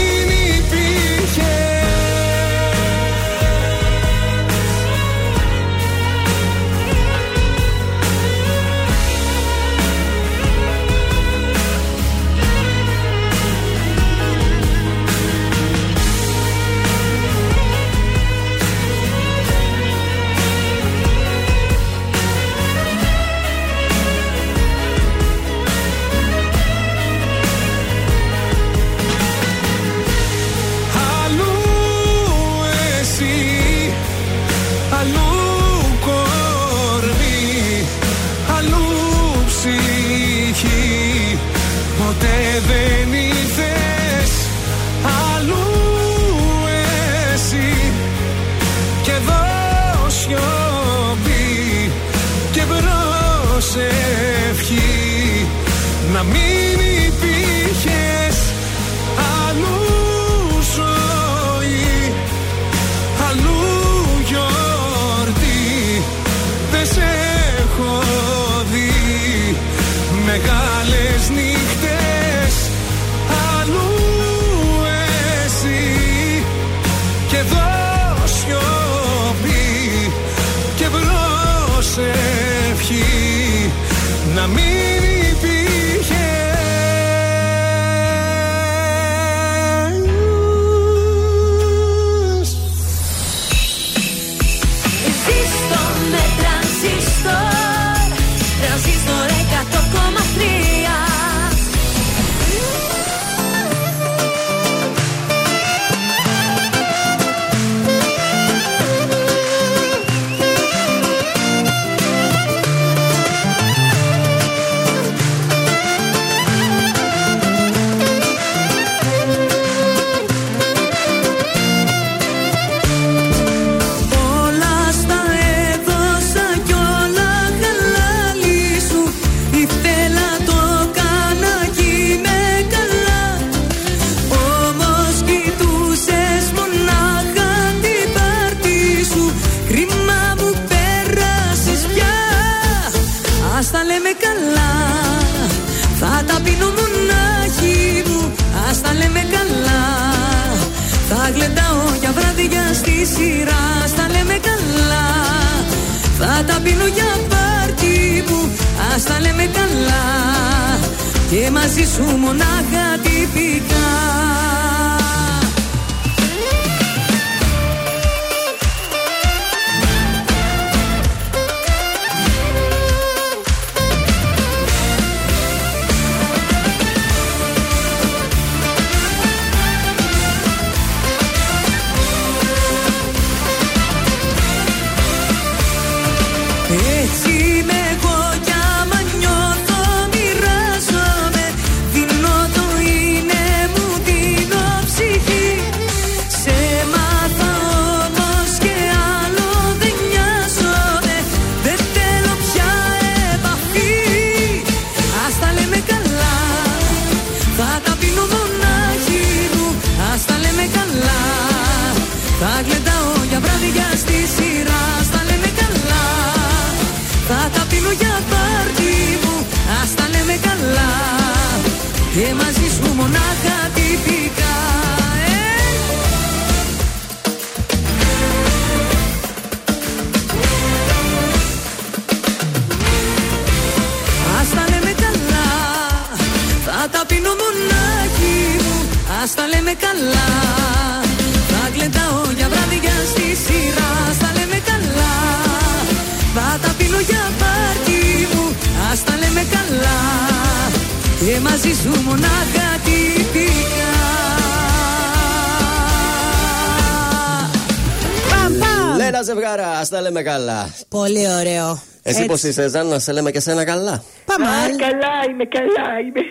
Speaker 19: λέμε καλά.
Speaker 2: Πολύ ωραίο.
Speaker 1: Εσύ
Speaker 2: Έτσι.
Speaker 1: πώ είσαι, Ζαν, να σε λέμε και σένα καλά.
Speaker 2: Πάμε.
Speaker 20: Α, καλά είμαι, καλά είμαι.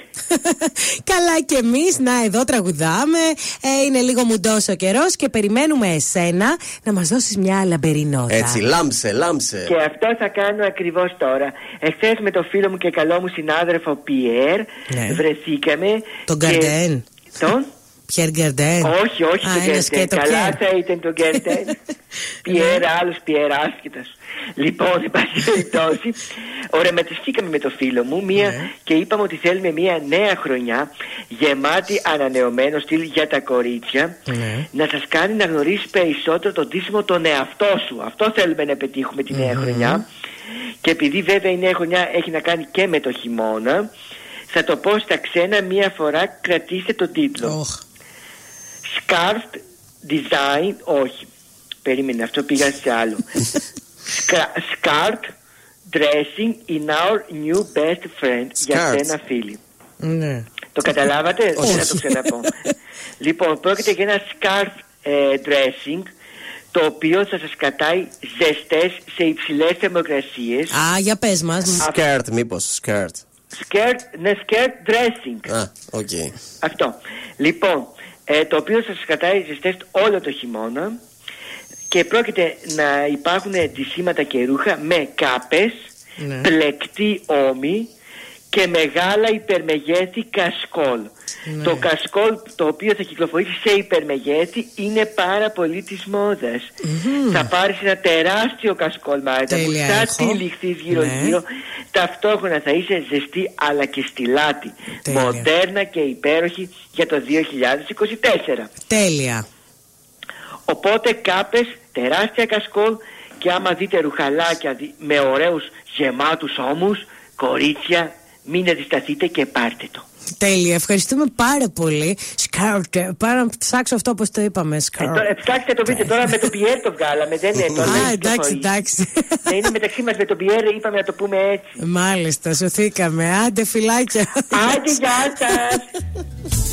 Speaker 20: [LAUGHS]
Speaker 2: Καλά κι εμείς, να εδώ τραγουδάμε. Ε, είναι λίγο μουντός ο καιρός και περιμένουμε εσένα να μας δώσεις μια λαμπερινότητα.
Speaker 1: Έτσι, λάμψε, λάμψε.
Speaker 20: Και αυτό θα κάνω ακριβώς τώρα. Εχθές με το φίλο μου και καλό μου συνάδελφο Πιέρ
Speaker 2: Ναι.
Speaker 20: βρεθήκαμε.
Speaker 2: Τον
Speaker 20: και-
Speaker 2: Γκαρντέν.
Speaker 20: Τον;
Speaker 2: Πιέρ Γκαρντέν.
Speaker 20: Όχι, όχι
Speaker 2: Α,
Speaker 20: τον
Speaker 2: ένα
Speaker 20: Γκέρτεν.
Speaker 2: σκέτο
Speaker 20: Καλά
Speaker 2: Πιέρ.
Speaker 20: θα ήταν τον Γκέρτεν. Πιέρ, άλλος Πιέρ, άσχετος. Λοιπόν, εν πάση [LAUGHS] περιπτώσει, οραματιστήκαμε με το φίλο μου μία
Speaker 2: Ναι.
Speaker 20: και είπαμε ότι θέλουμε μία νέα χρονιά γεμάτη ανανεωμένο στυλ για τα κορίτσια
Speaker 2: Ναι.
Speaker 20: να σας κάνει να γνωρίσει περισσότερο τον τίσιμο τον εαυτό σου. Αυτό θέλουμε να πετύχουμε τη νέα χρονιά. Και επειδή βέβαια η νέα χρονιά έχει να κάνει και με το χειμώνα, θα το πω στα ξένα μία φορά κρατήστε τον τίτλο. Scarf Design, όχι. Περίμενε, αυτό πήγα σε άλλο. [LAUGHS] Sca- Scarf Dressing in our new best friend για
Speaker 2: Scarf.
Speaker 20: σένα φίλη.
Speaker 2: Ναι.
Speaker 20: Το καταλάβατε,
Speaker 2: Όχι.
Speaker 20: δεν θα το ξαναπώ. [LAUGHS] λοιπόν, πρόκειται για ένα scarf ε, dressing το οποίο θα σας κατάει ζεστές σε υψηλές θερμοκρασίες.
Speaker 2: Α, για πες μας.
Speaker 1: Σκέρτ, μήπως, σκέρτ.
Speaker 20: Skirt, ναι, skirt dressing.
Speaker 1: Α, οκ.
Speaker 20: Αυτό. Λοιπόν, ε, το οποίο θα σας κρατάει ζεστές όλο το χειμώνα και πρόκειται να υπάρχουν ντυσίματα και ρούχα με κάπες,
Speaker 2: Ναι.
Speaker 20: πλεκτοί ώμοι και μεγάλα υπερμεγέθη κασκόλ.
Speaker 2: Ναι.
Speaker 20: Το κασκόλ το οποίο θα κυκλοφορήσει σε υπερμεγέθη είναι πάρα πολύ της μόδας. Θα πάρεις ένα τεράστιο κασκόλ Μάρτα μου,
Speaker 2: Τέλεια,
Speaker 20: θα
Speaker 2: έχω.
Speaker 20: τυλιχθείς γύρω
Speaker 2: Ναι.
Speaker 20: γύρω ταυτόχρονα θα είσαι ζεστή αλλά και στυλάτη
Speaker 2: Τέλεια.
Speaker 20: μοντέρνα και υπέροχη για το 2024
Speaker 2: Τέλεια.
Speaker 20: οπότε κάπες τεράστια κασκόλ και άμα δείτε ρουχαλάκια δι- με ωραίους γεμάτους ώμους κορίτσια μην αντισταθείτε και πάρτε το
Speaker 2: Τέλεια. Ευχαριστούμε πάρα πολύ. Σκάρτ. Πάρα να ψάξω αυτό όπως το είπαμε.
Speaker 20: Ε,
Speaker 2: Σκάρτ.
Speaker 20: τώρα, ψάξτε το βρείτε τώρα με τον Πιέρ το βγάλαμε δεν είναι τώρα
Speaker 2: Α,
Speaker 20: δεν έχει
Speaker 2: εντάξει,
Speaker 20: κυκλοφορήσει.
Speaker 2: εντάξει.
Speaker 20: Ναι, είναι μεταξύ μας με τον Πιέρ είπαμε να το πούμε έτσι
Speaker 2: Μάλιστα, σωθήκαμε. Άντε, φυλάκια.
Speaker 20: Άντε γεια σας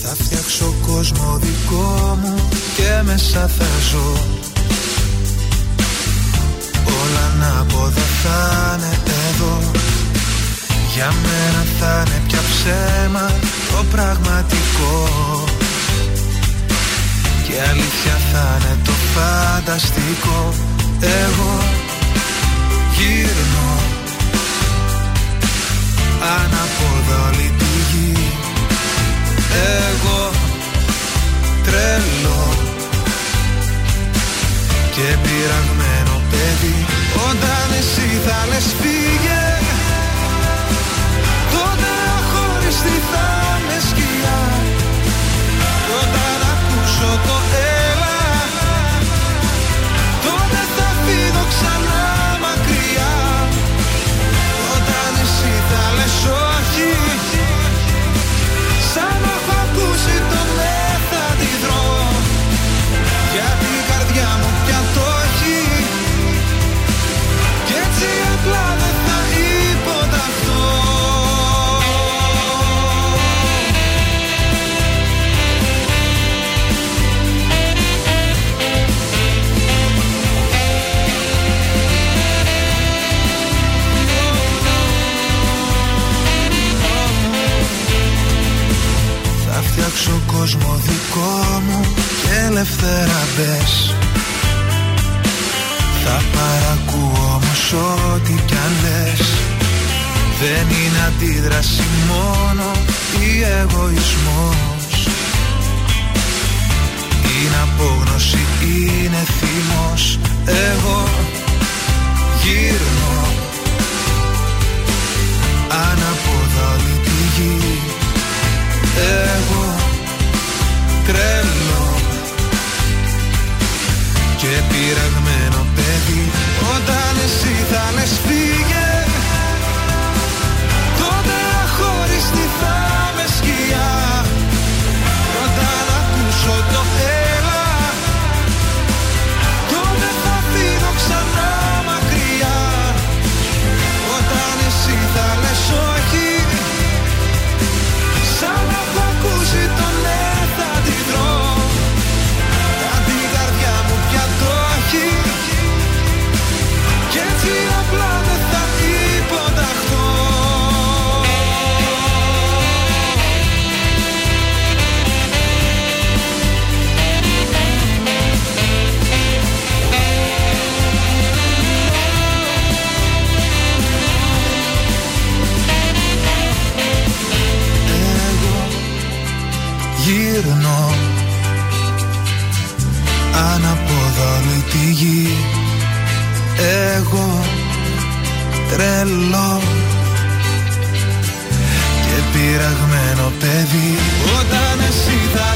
Speaker 10: Θα φτιάξω κόσμο δικό μου και μέσα θα ζω Όλα να πω Για μένα θα είναι πια ψέμα το πραγματικό. Και αλήθεια θα είναι το φανταστικό. Εγώ γύρνω Ανάποδα όλη τη γη. Εγώ τρελό και πειραγμένο παιδί. Όταν εσύ θα λες φύγε άστρη θα με σκιά Όταν ακούσω το έλα Τότε θα φύγω ξανά μακριά. Όταν εσύ θα λες Σαν να έχω το κόσμο δικό μου και ελευθέρα μπες. Θα παρακούω όμως ό,τι κι αν λες. Δεν είναι αντίδραση μόνο ή εγωισμός. Είναι απόγνωση, είναι θυμός. Εγώ γύρνω. Ανάποδα όλη τη γη. Εγώ τρελό Και πειραγμένο παιδί Όταν εσύ θα λες φύγε. Τότε αχωριστή θα με σκιά. Όταν ακούσω το έλα. Τότε θα φύγω ξανά μακριά. Όταν εσύ θα λες όχι. Σαν να έχω ακούσει το γη Εγώ τρελό Και πειραγμένο παιδί. Όταν εσύ θα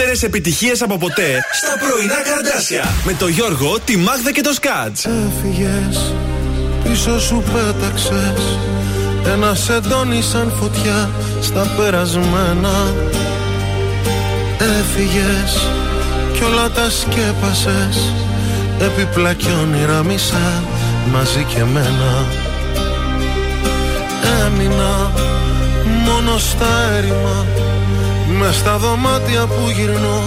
Speaker 5: περισσότερε επιτυχίες από ποτέ στα πρωινά καρδάσια. Με το Γιώργο, τη Μάγδα και το Σκάτ.
Speaker 10: Έφυγες, πίσω σου πέταξες. Ένα σεντόνι σαν φωτιά στα περασμένα. Έφυγες κι όλα τα σκέπασες. Επιπλά κι όνειρα μισά μαζί και μένα Έμεινα μόνο στα έρημα με στα δωμάτια που γυρνώ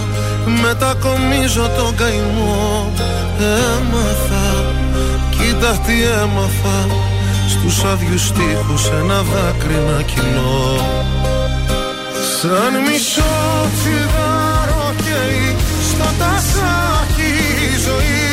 Speaker 10: Μετακομίζω τον καημό. Έμαθα Κοίτα τι έμαθα Στους άδειους τείχους ένα δάκρυ να κυλώ. Σαν μισό τσιγάρο καίει Στο τασάκι η ζωή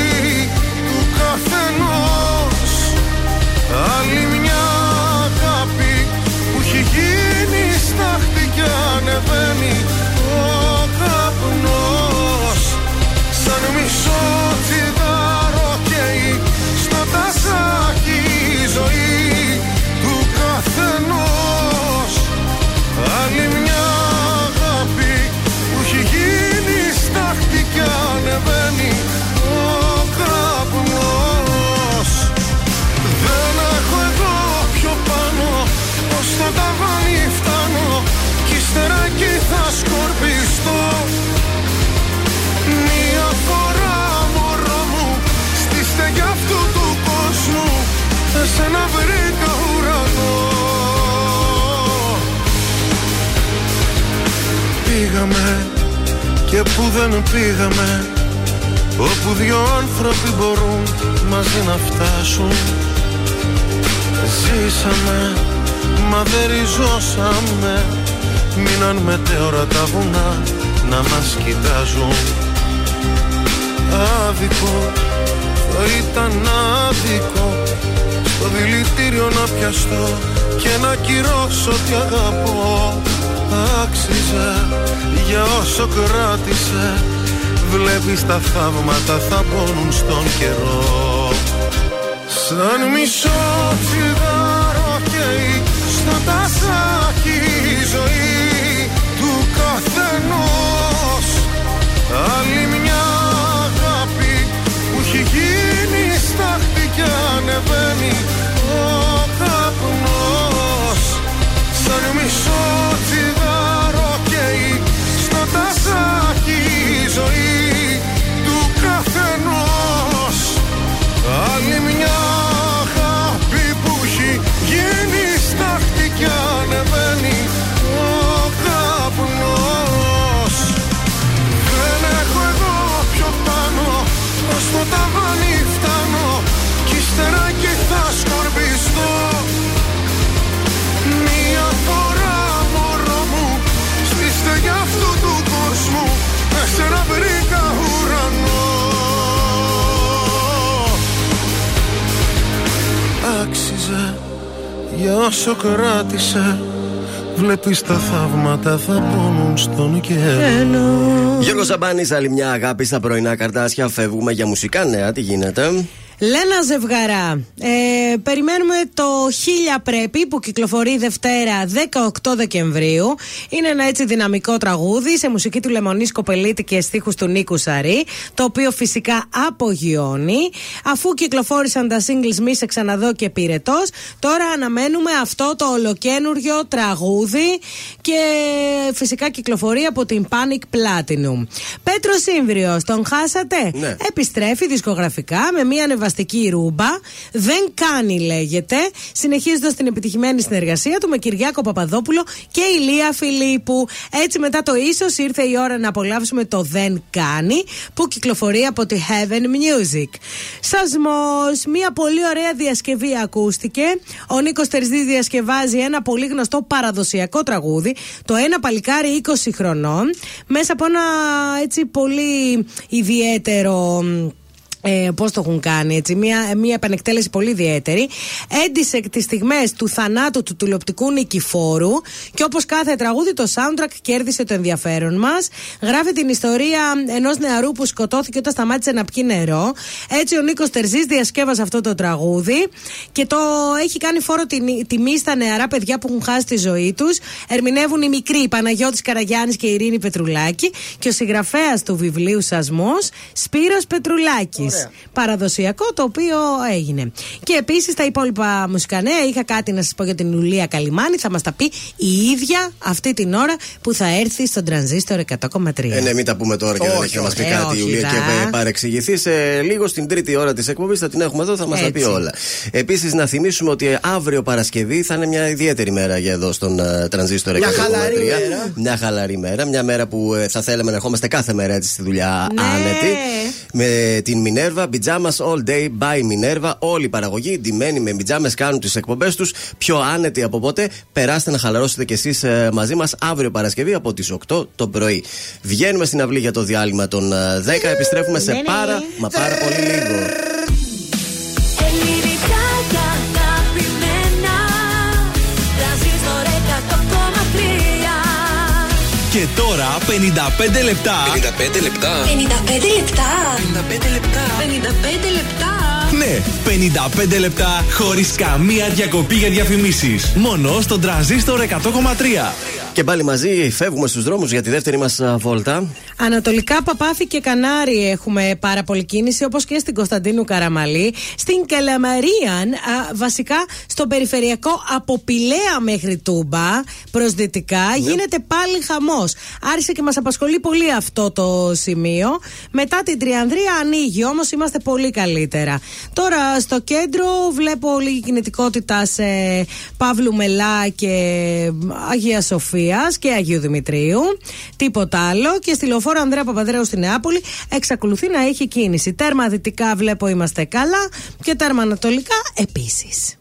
Speaker 10: εσένα βρήκα ουρανό. Πήγαμε και που δεν πήγαμε
Speaker 18: Όπου δυο άνθρωποι μπορούν μαζί να φτάσουν. Ζήσαμε, μα δεν ριζώσαμε. Μείναν μετέωρα τα βουνά να μας κοιτάζουν. Άδικο, θα ήταν άδικο Στο δηλητήριο να πιαστώ και να κυρώσω τι αγαπώ. Άξιζε για όσο κράτησε. Βλέπεις τα θαύματα θα πόνουν στον καιρό. Σαν μισό τσιγάρο καίει στο τασάκι η ζωή του καθενός. Άλλη μισό τσιγάρο καίει στο τασάκι η ζωή του καθενός. Άλλη μια αγάπη που έχει γίνει στάχτη και ανεβαίνει ο καπνός. Δεν έχω εγώ πιο πάνω ως το ταβάνι για όσο κράτησε Βλέπεις τα θαύματα θα πόνουν στον καιρό
Speaker 1: Γιώργος Σαμπάνης, άλλη μια αγάπη στα πρωινά καρτάσια. Φεύγουμε για μουσικά νέα. Τι γίνεται;
Speaker 2: Λένα Ζευγαρά. Ε, περιμένουμε το Χίλια Πρέπει που κυκλοφορεί Δευτέρα 18 Δεκεμβρίου. Είναι ένα έτσι δυναμικό τραγούδι σε μουσική του Λεμονή Κοπελίτη και στίχους του Νίκου Σαρή. Το οποίο φυσικά απογειώνει. Αφού κυκλοφόρησαν τα singles Μη σε ξαναδώ και πυρετός, τώρα αναμένουμε αυτό το ολοκένουργιο τραγούδι και φυσικά κυκλοφορεί από την Panic Platinum. Πέτρος Σύμβριο, τον χάσατε;
Speaker 1: Ναι.
Speaker 2: Επιστρέφει δισκογραφικά με μια ανεβαστική ρούμπα. Δεν κάνει, λέγεται. Συνεχίζοντας την επιτυχημένη συνεργασία του με Κυριάκο Παπαδόπουλο και Ηλία Φιλίππου. Έτσι, μετά το ίσως ήρθε η ώρα να απολαύσουμε το Δεν κάνει που κυκλοφορεί από τη Heaven Music. Σασμός, μια πολύ ωραία διασκευή ακούστηκε. Ο Νίκος Τερζή διασκευάζει ένα πολύ γνωστό παραδοσιακό τραγούδι. Το ένα παλικάρι 20 χρονών. Μέσα από ένα έτσι πολύ ιδιαίτερο ε, Πώς το έχουν κάνει, έτσι. Μια, μια επανεκτέλεση πολύ ιδιαίτερη. Έντισε τις στιγμές του θανάτου του τηλεοπτικού νικηφόρου και όπως κάθε τραγούδι, το soundtrack κέρδισε το ενδιαφέρον μας. Γράφει την ιστορία ενός νεαρού που σκοτώθηκε όταν σταμάτησε να πιει νερό. Έτσι, ο Νίκος Τερζής διασκεύασε αυτό το τραγούδι και το έχει κάνει φόρο την- τιμή στα νεαρά παιδιά που έχουν χάσει τη ζωή τους. Ερμηνεύουν οι μικροί η Παναγιώτης Καραγιάννης και η Ειρήνη Πετρουλάκη και ο συγγραφέας του βιβλίου Σασμός Σπύρος Πετρουλάκης. Παραδοσιακό το οποίο έγινε. Και επίσης τα υπόλοιπα μουσικά νέα. Είχα κάτι να σας πω για την Ιουλία Καλιμάνη. Θα μας τα πει η ίδια αυτή την ώρα που θα έρθει στον τρανζίστορ 100,3.
Speaker 1: Ε, ναι, μην τα πούμε τώρα και δεν
Speaker 2: Όχι,
Speaker 1: έχει να μας πει
Speaker 2: όχι.
Speaker 1: κάτι
Speaker 2: Ε,
Speaker 1: η
Speaker 2: όχι,
Speaker 1: Ιουλία
Speaker 2: δα.
Speaker 1: και παρεξηγηθεί. Σε λίγο στην τρίτη ώρα της εκπομπής θα την έχουμε εδώ, θα μας τα πει
Speaker 2: Έτσι.
Speaker 1: όλα. Επίσης, να θυμίσουμε ότι αύριο Παρασκευή θα είναι μια ιδιαίτερη μέρα για εδώ στον uh, Τρανζίστορ 100,3.
Speaker 3: Μια χαλαρή μέρα.
Speaker 1: Μια χαλαρή μέρα. Μια μέρα που ε, θα θέλαμε να ερχόμαστε κάθε μέρα έτσι στη δουλειά
Speaker 2: Ναι.
Speaker 1: άνετη. Με την Minerva, Pyjamas All Day by Minerva. Όλη η παραγωγή ντυμένοι με πιτζάμες κάνουν τις εκπομπές τους πιο άνετοι από ποτέ. Περάστε να χαλαρώσετε κι εσείς μαζί μας αύριο Παρασκευή από τις 8 το πρωί. Βγαίνουμε στην αυλή για το διάλειμμα των ε, 10. Επιστρέφουμε σε
Speaker 4: Ναι, ναι.
Speaker 1: πάρα μα πάρα πολύ λίγο.
Speaker 4: Και
Speaker 5: τώρα 55 λεπτά.
Speaker 21: 55 λεπτά.
Speaker 4: 55 λεπτά 55 λεπτά 55 λεπτά
Speaker 5: Ναι, 55 λεπτά χωρίς καμία διακοπή για διαφημίσεις. Μόνο στον τραζίστορ 100,3.
Speaker 1: Και πάλι μαζί φεύγουμε στους δρόμους για τη δεύτερη μας βόλτα.
Speaker 2: Ανατολικά Παπάθη και Κανάρι έχουμε πάρα πολλή κίνηση, όπως και στην Κωνσταντίνου Καραμαλή. Στην Καλαμαρίαν, α, βασικά στον περιφερειακό από Πηλαία μέχρι Τούμπα, προς δυτικά, γίνεται πάλι χαμός. Άρχισε και μας απασχολεί πολύ αυτό το σημείο. Μετά την Τριανδρία ανοίγει, όμως είμαστε πολύ καλύτερα. Τώρα στο κέντρο βλέπω λίγη κινητικότητα σε Παύλου Μελά και Αγία Σοφία. Σοφία και Αγίου Δημητρίου. Τίποτα άλλο. Και στη λεωφόρο Ανδρέα Παπαδρέου στη Νεάπολη εξακολουθεί να έχει κίνηση. Τέρμα δυτικά βλέπω είμαστε καλά και τέρμα ανατολικά επίσης.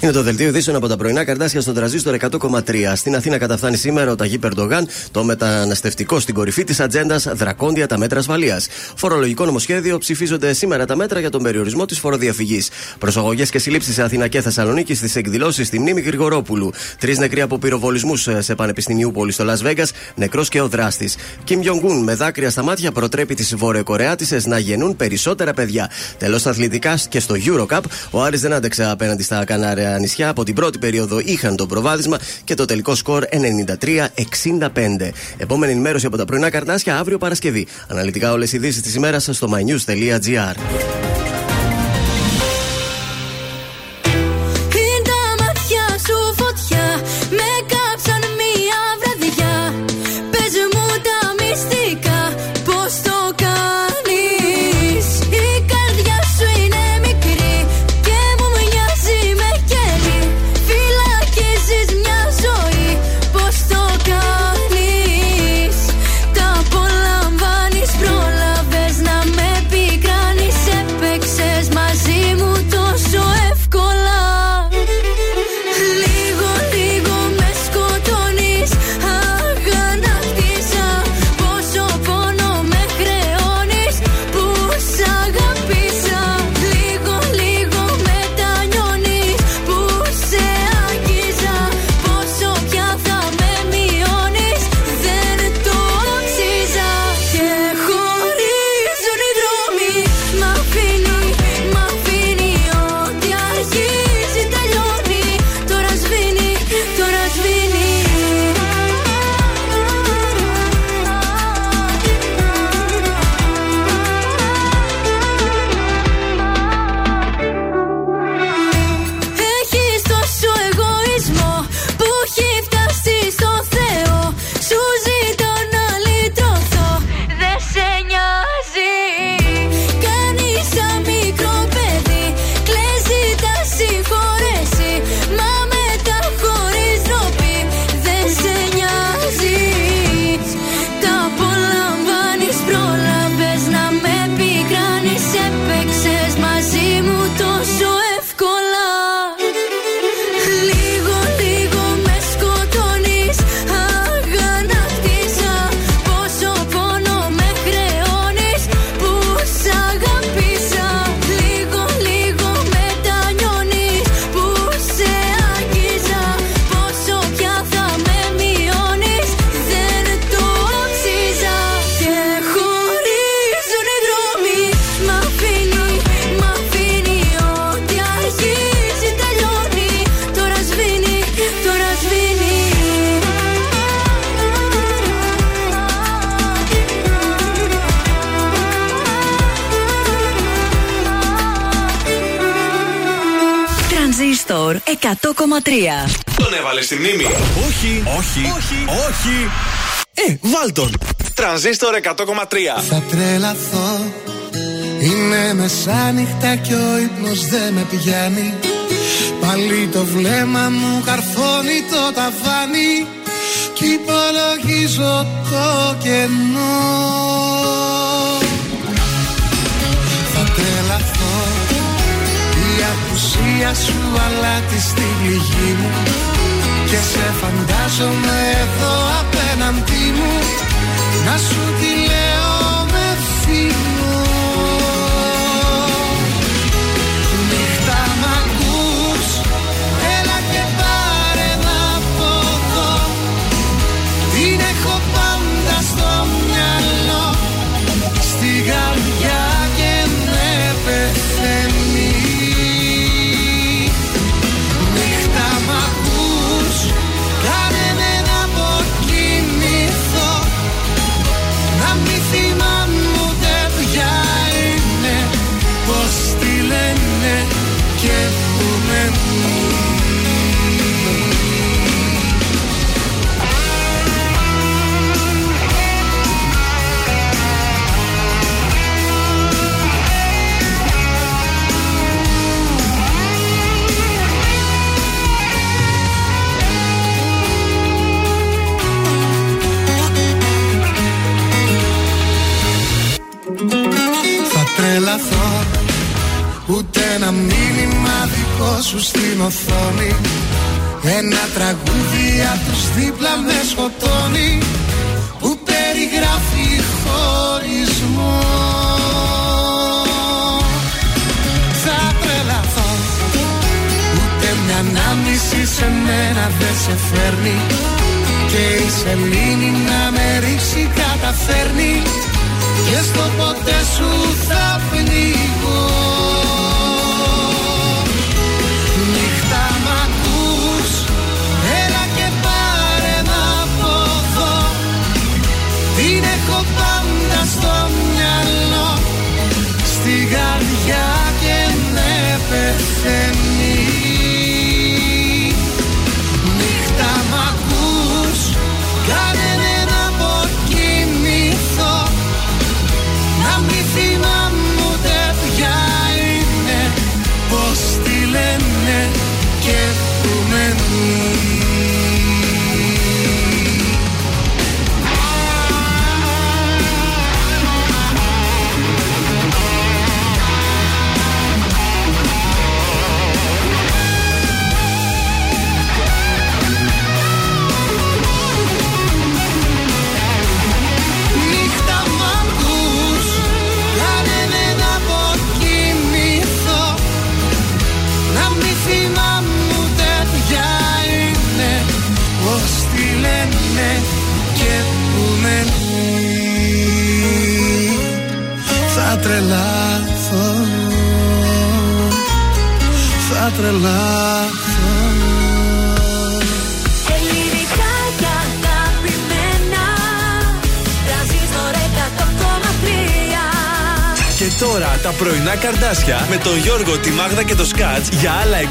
Speaker 22: Είναι το δελτίο ειδήσεων από τα πρωινά καρτάσια στον τραζίστορ 100,3. Στην Αθήνα καταφθάνει σήμερα ο Ταγί Περντογάν το μεταναστευτικό στην κορυφή της ατζέντας Δρακόντια τα μέτρα ασφαλείας. Φορολογικό νομοσχέδιο ψηφίζονται σήμερα τα μέτρα για τον περιορισμό της φοροδιαφυγής. Προσαγωγές και συλλήψεις σε Αθήνα και Θεσσαλονίκη στις εκδηλώσεις στη μνήμη Γρηγορόπουλου. Τρεις νεκροί από πυροβολισμούς σε Πανεπιστημιούπολη στο Λα Βέγα, νεκρός και ο δράστης. Κιμ Γιονγκούν με δάκρυα στα μάτια προτρέπει τις Βορειοκορεάτισες να γεννούν περισσότερα παιδιά. Τέλος αθλητικά και στο Eurocup, ο Άρης δεν άντεξε απέναντι στα Κανάρια νησιά από την πρώτη περίοδο είχαν το προβάδισμα και το τελικό σκορ 93-65. Επόμενη ενημέρωση από τα πρωινά καρτάσια αύριο Παρασκευή. Αναλυτικά όλες οι ειδήσεις της ημέρας στο mynews.gr.
Speaker 5: Τον έβαλες στη μνήμη. Όχι, όχι, όχι, όχι. Ε, βάλ τον. Τρανζίστορ 100,3.
Speaker 10: Θα τρελαθώ. Είναι μεσάνυχτα και ο ύπνος δεν με πιάνει. Πάλι το βλέμμα μου καρφώνει το ταβάνι. Κι υπολογίζω το κενό. Απουσία σου αλάτι στη πληγή μου. Και σε φαντάζομαι εδώ απέναντί μου. Να σου τη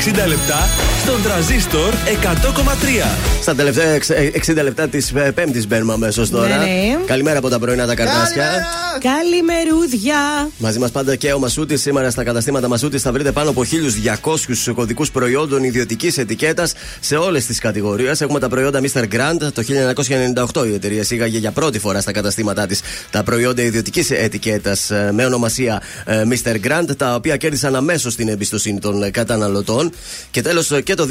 Speaker 5: 60 λεπτά στον τραζίστορ 100,3.
Speaker 1: Στα τελευταία εξ- ε, 60 λεπτά της Πέμπτης μπαίνουμε αμέσως τώρα.
Speaker 2: Ναι, ναι.
Speaker 1: Καλημέρα από τα πρωινά τα καρτάσια.
Speaker 2: Καλημερούδια.
Speaker 1: Μαζί μας πάντα και ο Μασούτης. Σήμερα στα καταστήματα Μασούτης θα βρείτε πάνω από 1.200 κωδικούς προϊόντων ιδιωτικής ετικέτας σε όλες τις κατηγορίες. Έχουμε τα προϊόντα Mr. Grant. Το 1998 η εταιρεία εισήγαγε για πρώτη φορά στα καταστήματά της τα προϊόντα ιδιωτικής ετικέτας με ονομασία ε, Mr. Grant, τα οποία κέρδισαν αμέσως την εμπιστοσύνη των ε, καταναλωτών. Και τέλος και το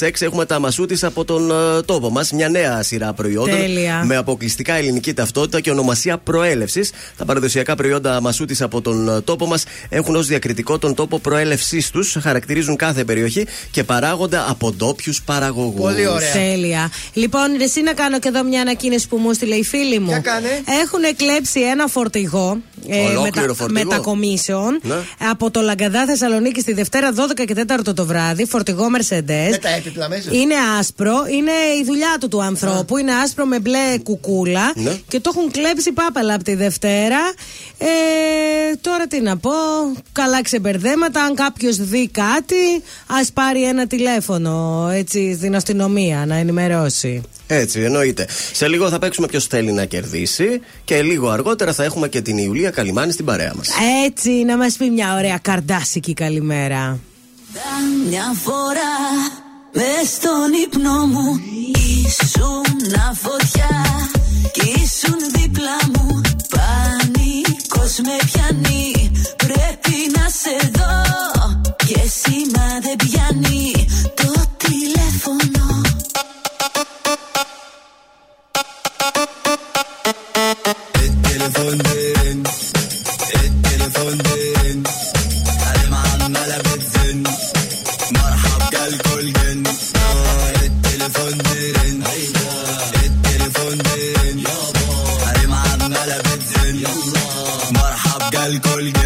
Speaker 1: 2006 έχουμε τα Μασούτης από τον ε, τόπο μας. Μια νέα σειρά προϊόντων
Speaker 2: Τέλεια.
Speaker 1: με αποκλειστικά ελληνική ταυτότητα και ονομασία προέλευσης. Τα παραδοσιακά προϊόντα μασούτης από τον ε, τόπο μας έχουν ως διακριτικό τον τόπο προέλευσής τους, χαρακτηρίζουν κάθε περιοχή και παράγονται από ντόπιους παραγωγούς.
Speaker 2: Τέλεια. Λοιπόν, εσύ να κάνω και εδώ μια ανακοίνωση που μου έστειλε η φίλη μου.
Speaker 3: Για κάνε.
Speaker 2: Έχουν κλέψει ένα φορτηγό.
Speaker 1: Ολόκληρο φορτηγό.
Speaker 2: μετακομίσεων
Speaker 1: Ναι.
Speaker 2: από το Λαγκαδά Θεσσαλονίκη στη Δευτέρα 12 και 4 το βράδυ. Φορτηγό Mercedes.
Speaker 3: Με τα έπιπλα μέσα.
Speaker 2: Είναι άσπρο, είναι η δουλειά του του ανθρώπου. Είναι άσπρο με μπλε κουκούλα.
Speaker 1: Ναι.
Speaker 2: Και το έχουν κλέψει πάπαλα από τη Δευτέρα. Ε, τώρα τι να πω. Καλά ξεμπερδέματα. Αν κάποιος δει κάτι, ας πάρει ένα τηλέφωνο έτσι στην αστυνομία να ενημερώσει.
Speaker 1: Έτσι, εννοείται. Σε λίγο θα παίξουμε ποιος θέλει να κερδίσει και λίγο αργότερα θα έχουμε και την Ιουλία Καλιμάνη στην παρέα μας.
Speaker 2: Έτσι, να μας πει μια ωραία καρδάσικη καλημέρα.
Speaker 23: Μια φορά μες στον ύπνο μου ήσουν φωτιά και ήσουν δίπλα μου. Πανικός με πιάνει πρέπει να σε δω. Και σήμα δε πιάνει το τηλέφωνο.
Speaker 24: El
Speaker 25: teléfono, Κολκί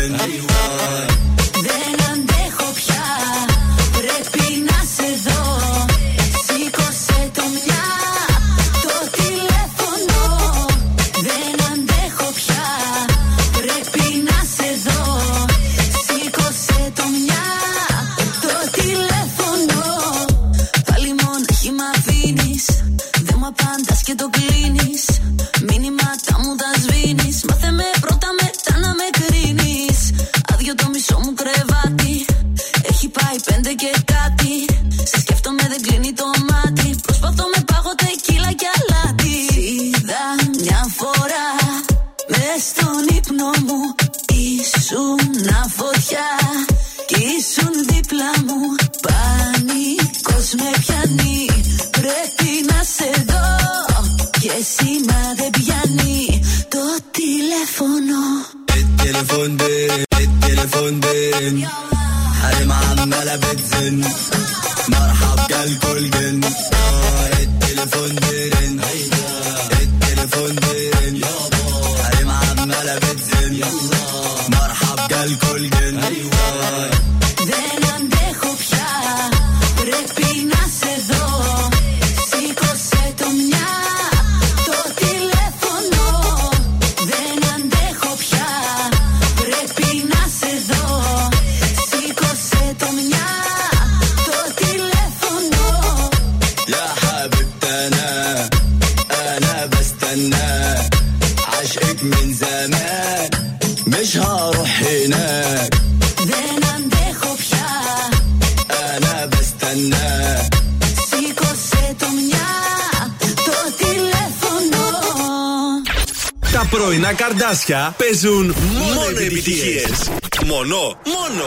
Speaker 25: καρδάσια παίζουν μόνο επιτυχίες. Μόνο, μόνο.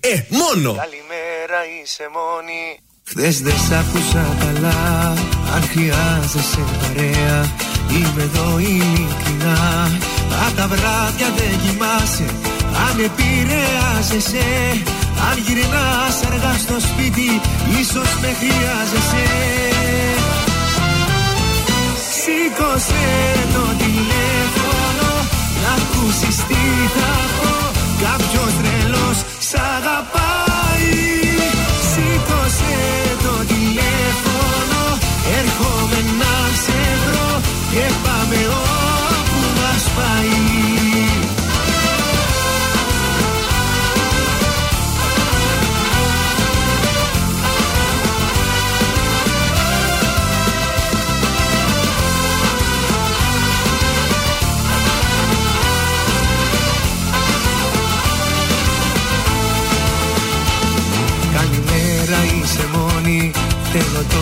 Speaker 25: Ε, μόνο.
Speaker 10: Καλημέρα είσαι μόνη Χθες δεν σ' άκουσα καλά Αν χρειάζεσαι παρέα Είμαι εδώ ειλικρινά Αν τα βράδια δεν κοιμάσαι Αν επηρεάζεσαι Αν γυρνάς αργά στο σπίτι Ίσως με χρειάζεσαι Σήκωσε το τηλέφωνο Να ακούσεις τι θα πω Κάποιος τρελός σ' αγαπάει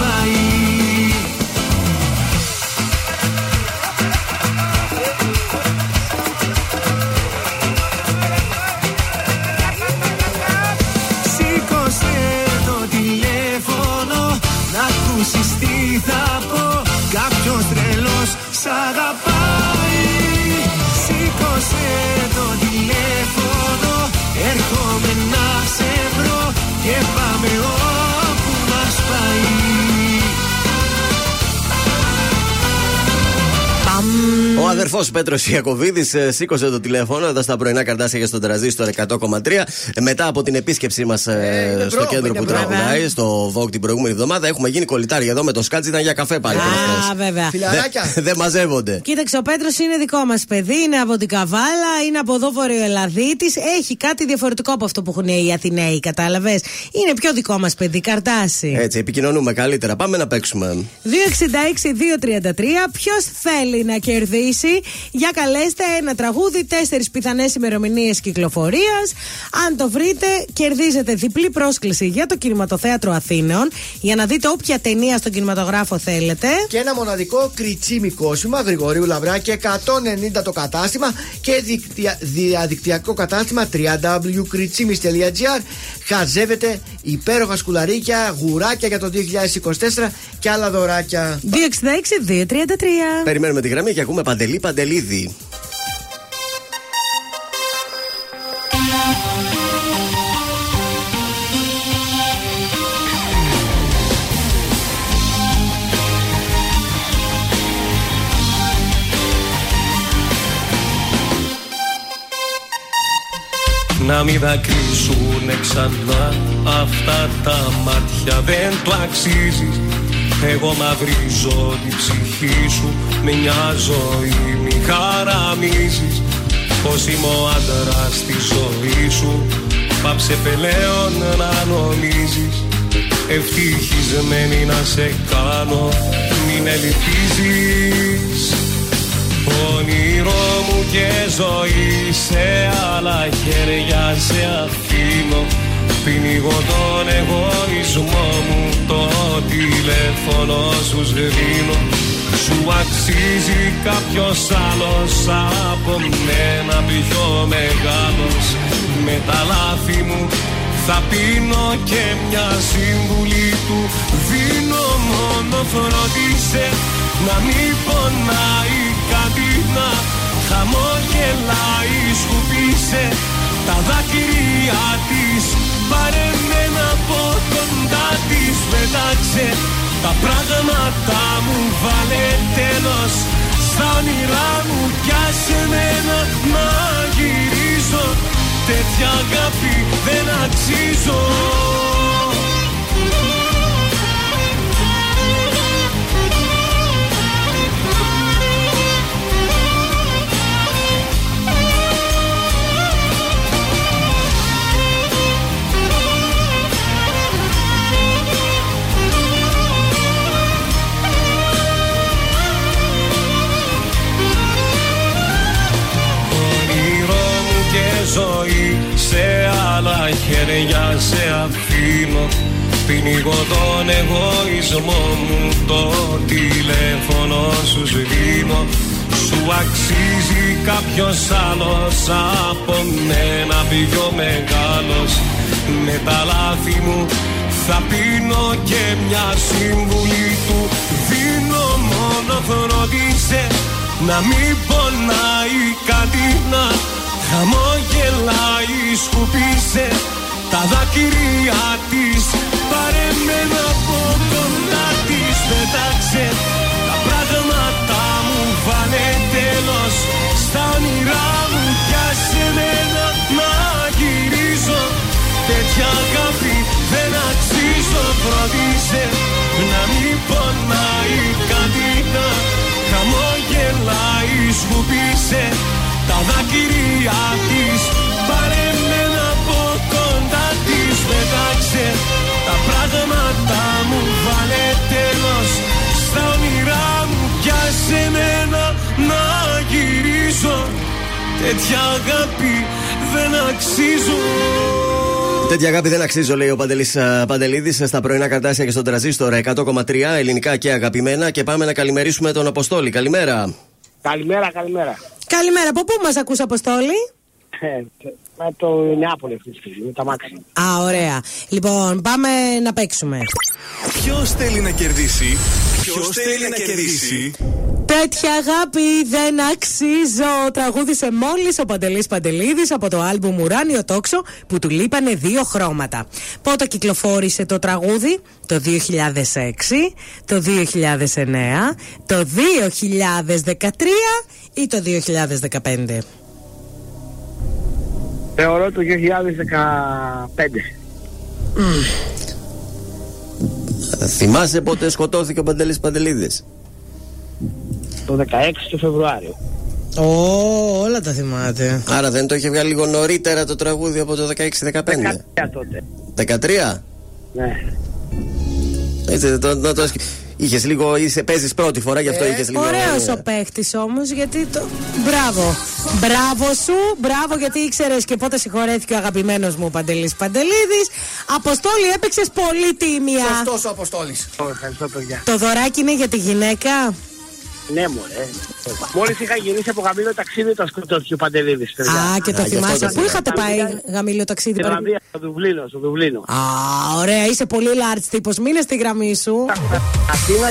Speaker 10: μας αδερφός Πέτρος Ιακωβίδης σήκωσε το τηλέφωνο
Speaker 1: εδώ στα πρωινά καρντάσια για στον Transistor 100,3. Ε, Μετά από την επίσκεψη μας στο
Speaker 2: bro,
Speaker 1: κέντρο
Speaker 2: είναι
Speaker 1: που
Speaker 2: bro.
Speaker 1: τραγουδάει, στο Vogue την προηγούμενη εβδομάδα, έχουμε γίνει κολλητάρια εδώ με το σκάτζ. Ήταν για καφέ πάλι
Speaker 2: Α,
Speaker 1: προχθές.
Speaker 2: βέβαια.
Speaker 1: Δεν [LAUGHS] δεν μαζεύονται.
Speaker 2: Κοίταξε, ο Πέτρος είναι δικό μας παιδί, είναι από την Καβάλα, είναι από εδώ Βορειοελλαδίτης. Έχει κάτι διαφορετικό από αυτό που έχουν οι Αθηναίοι, κατάλαβες; Είναι πιο δικό μας παιδί, καρντάσι.
Speaker 1: Έτσι, επικοινωνούμε καλύτερα. Πάμε να παίξουμε.
Speaker 2: 266-233. Ποιος θέλει να κερδίσει, για καλέστε ένα τραγούδι, τέσσερις πιθανές ημερομηνίες κυκλοφορίας. Αν το βρείτε, κερδίζετε διπλή πρόσκληση για το κινηματοθέατρο Αθήνεων για να δείτε όποια ταινία στον κινηματογράφο θέλετε.
Speaker 3: Και ένα μοναδικό κριτσίμι κόσμημα Γρηγορίου Λαβράκη 190 το κατάστημα και δικτυα- διαδικτυακό κατάστημα www.κριτσίμις.gr Χαζεύετε υπέροχα σκουλαρίκια, γουράκια για το 2024 και άλλα δωράκια.
Speaker 2: 266-233.
Speaker 1: Περιμένουμε τη γραμμή και ακούμε παντελή παντελίδη.
Speaker 6: Να μην δακρύσουνε ξανά αυτά τα μάτια δεν το αξίζεις Εγώ μαυρίζω την ψυχή σου με μια ζωή μη χαραμίζεις. Πως είμαι ο άντρας στη ζωή σου Πάψε πλέον να νομίζεις. Ευτυχισμένη να σε κάνω Μην ελπίζεις. Όνειρό μου και ζωή Σε άλλα χέρια σε αφήνω Πνίγω τον εγωισμό μου. Το τηλέφωνο σου σβήνω. Σου αξίζει κάποιος άλλος Από μένα πιο μεγάλος. Με τα λάθη μου θα πίνω και μια συμβουλή του. Δίνω μόνο φροντίσε Να μην πονάει κάτι να χαμογελάει σκουπίσε Τα δάκρυα της πάρε μένα από κοντά της πετάξε Τα πράγματα μου βάλε τέλος. Στα όνειρά μου πιάσε μένα να γυρίζω. Τέτοια αγάπη δεν αξίζω ζωή Σε άλλα χέρια σε αφήνω. Πνίγω τον εγωισμό μου Το τηλέφωνο σου σβήνω. Σου αξίζει κάποιος άλλος Από μένα πιο μεγάλος. Με τα λάθη μου θα πίνω και μια συμβουλή του. Δίνω μόνο φροντίσε να μην πονάει κάτι να Χαμόγελάει σκουπίσε τα δάκρυα της. Πάρε μένα από κοντά της πετάξε Τα πράγματα μου βάλε τέλος. Στα όνειρά μου πιάσε μένα να γυρίζω. Τέτοια αγάπη δεν αξίζω Φροντίσε να μην πονάει κάτι να Χαμόγελάει σκουπίσε τα δάκρυα της Πάρε μένα από κοντά της Πετάξε τα πράγματα μου Βάλε τέλος Στα όνειρά μου Πιάσε μένα να γυρίζω Τέτοια αγάπη δεν αξίζω
Speaker 1: Τέτοια αγάπη δεν αξίζω, λέει ο Παντελής Παντελίδης στα πρωινά καρτάσια και στον τραζίστορ 100,3 ελληνικά και αγαπημένα. Και πάμε να καλημερίσουμε τον Αποστόλη. Καλημέρα.
Speaker 26: Καλημέρα, καλημέρα.
Speaker 2: Καλημέρα, από πού μας ακούς Αποστόλη;
Speaker 26: Ε, με το Νεάπολη αυτή τη στιγμή, με τα μάξι.
Speaker 2: Α, ωραία. Λοιπόν, πάμε να παίξουμε.
Speaker 5: Ποιος θέλει να κερδίσει, Ποιος θέλει να κερδίσει;
Speaker 2: Τέτοια αγάπη δεν αξίζω. Τραγούδισε μόλις ο Παντελής Παντελίδης από το άλμπουμ Ουράνιο Τόξο που του λείπανε δύο χρώματα. Πότε κυκλοφόρησε το τραγούδι, το 2006, το 2009, το 2013 ή το 2015.
Speaker 26: Θεωρώ το 2015.
Speaker 1: Θυμάσαι πότε σκοτώθηκε ο Παντελής Παντελίδης;
Speaker 26: Το 16 του Φεβρουάριο.
Speaker 2: Ω, όλα τα θυμάται.
Speaker 1: Άρα δεν το είχε βγάλει λίγο νωρίτερα το τραγούδι από το 16-15. 13
Speaker 26: τότε.
Speaker 1: 13?
Speaker 26: Ναι.
Speaker 1: Έτσι, το, το, το, Είχες λίγο, είσαι, παίζεις πρώτη φορά, γι' αυτό ε, είχες λίγο.
Speaker 2: Ωραίος ο παίχτης όμως, γιατί το. Μπράβο. Μπράβο σου, μπράβο γιατί ήξερες και πότε συγχωρέθηκε ο αγαπημένος μου Παντελής Παντελίδης. Αποστόλη, έπαιξες πολύ τίμια.
Speaker 3: Σωστός ο Αποστόλης.
Speaker 26: Ευχαριστώ, παιδιά.
Speaker 2: Το δωράκι είναι για τη γυναίκα.
Speaker 26: Ναι, μωρέ. Μόλις είχα γυρίσει από γαμήλιο ταξίδι, το σκοτώθηκε ο Παντελίδης.
Speaker 2: Α, και το θυμάσαι. Πού είχατε πάει γαμήλιο ταξίδι,
Speaker 26: Στην Ιρλανδία, στο Δουβλίνο, στο Δουβλίνο.
Speaker 2: Α, ωραία, είσαι πολύ large τύπος. Μείνε στη γραμμή σου.
Speaker 26: Αθήνα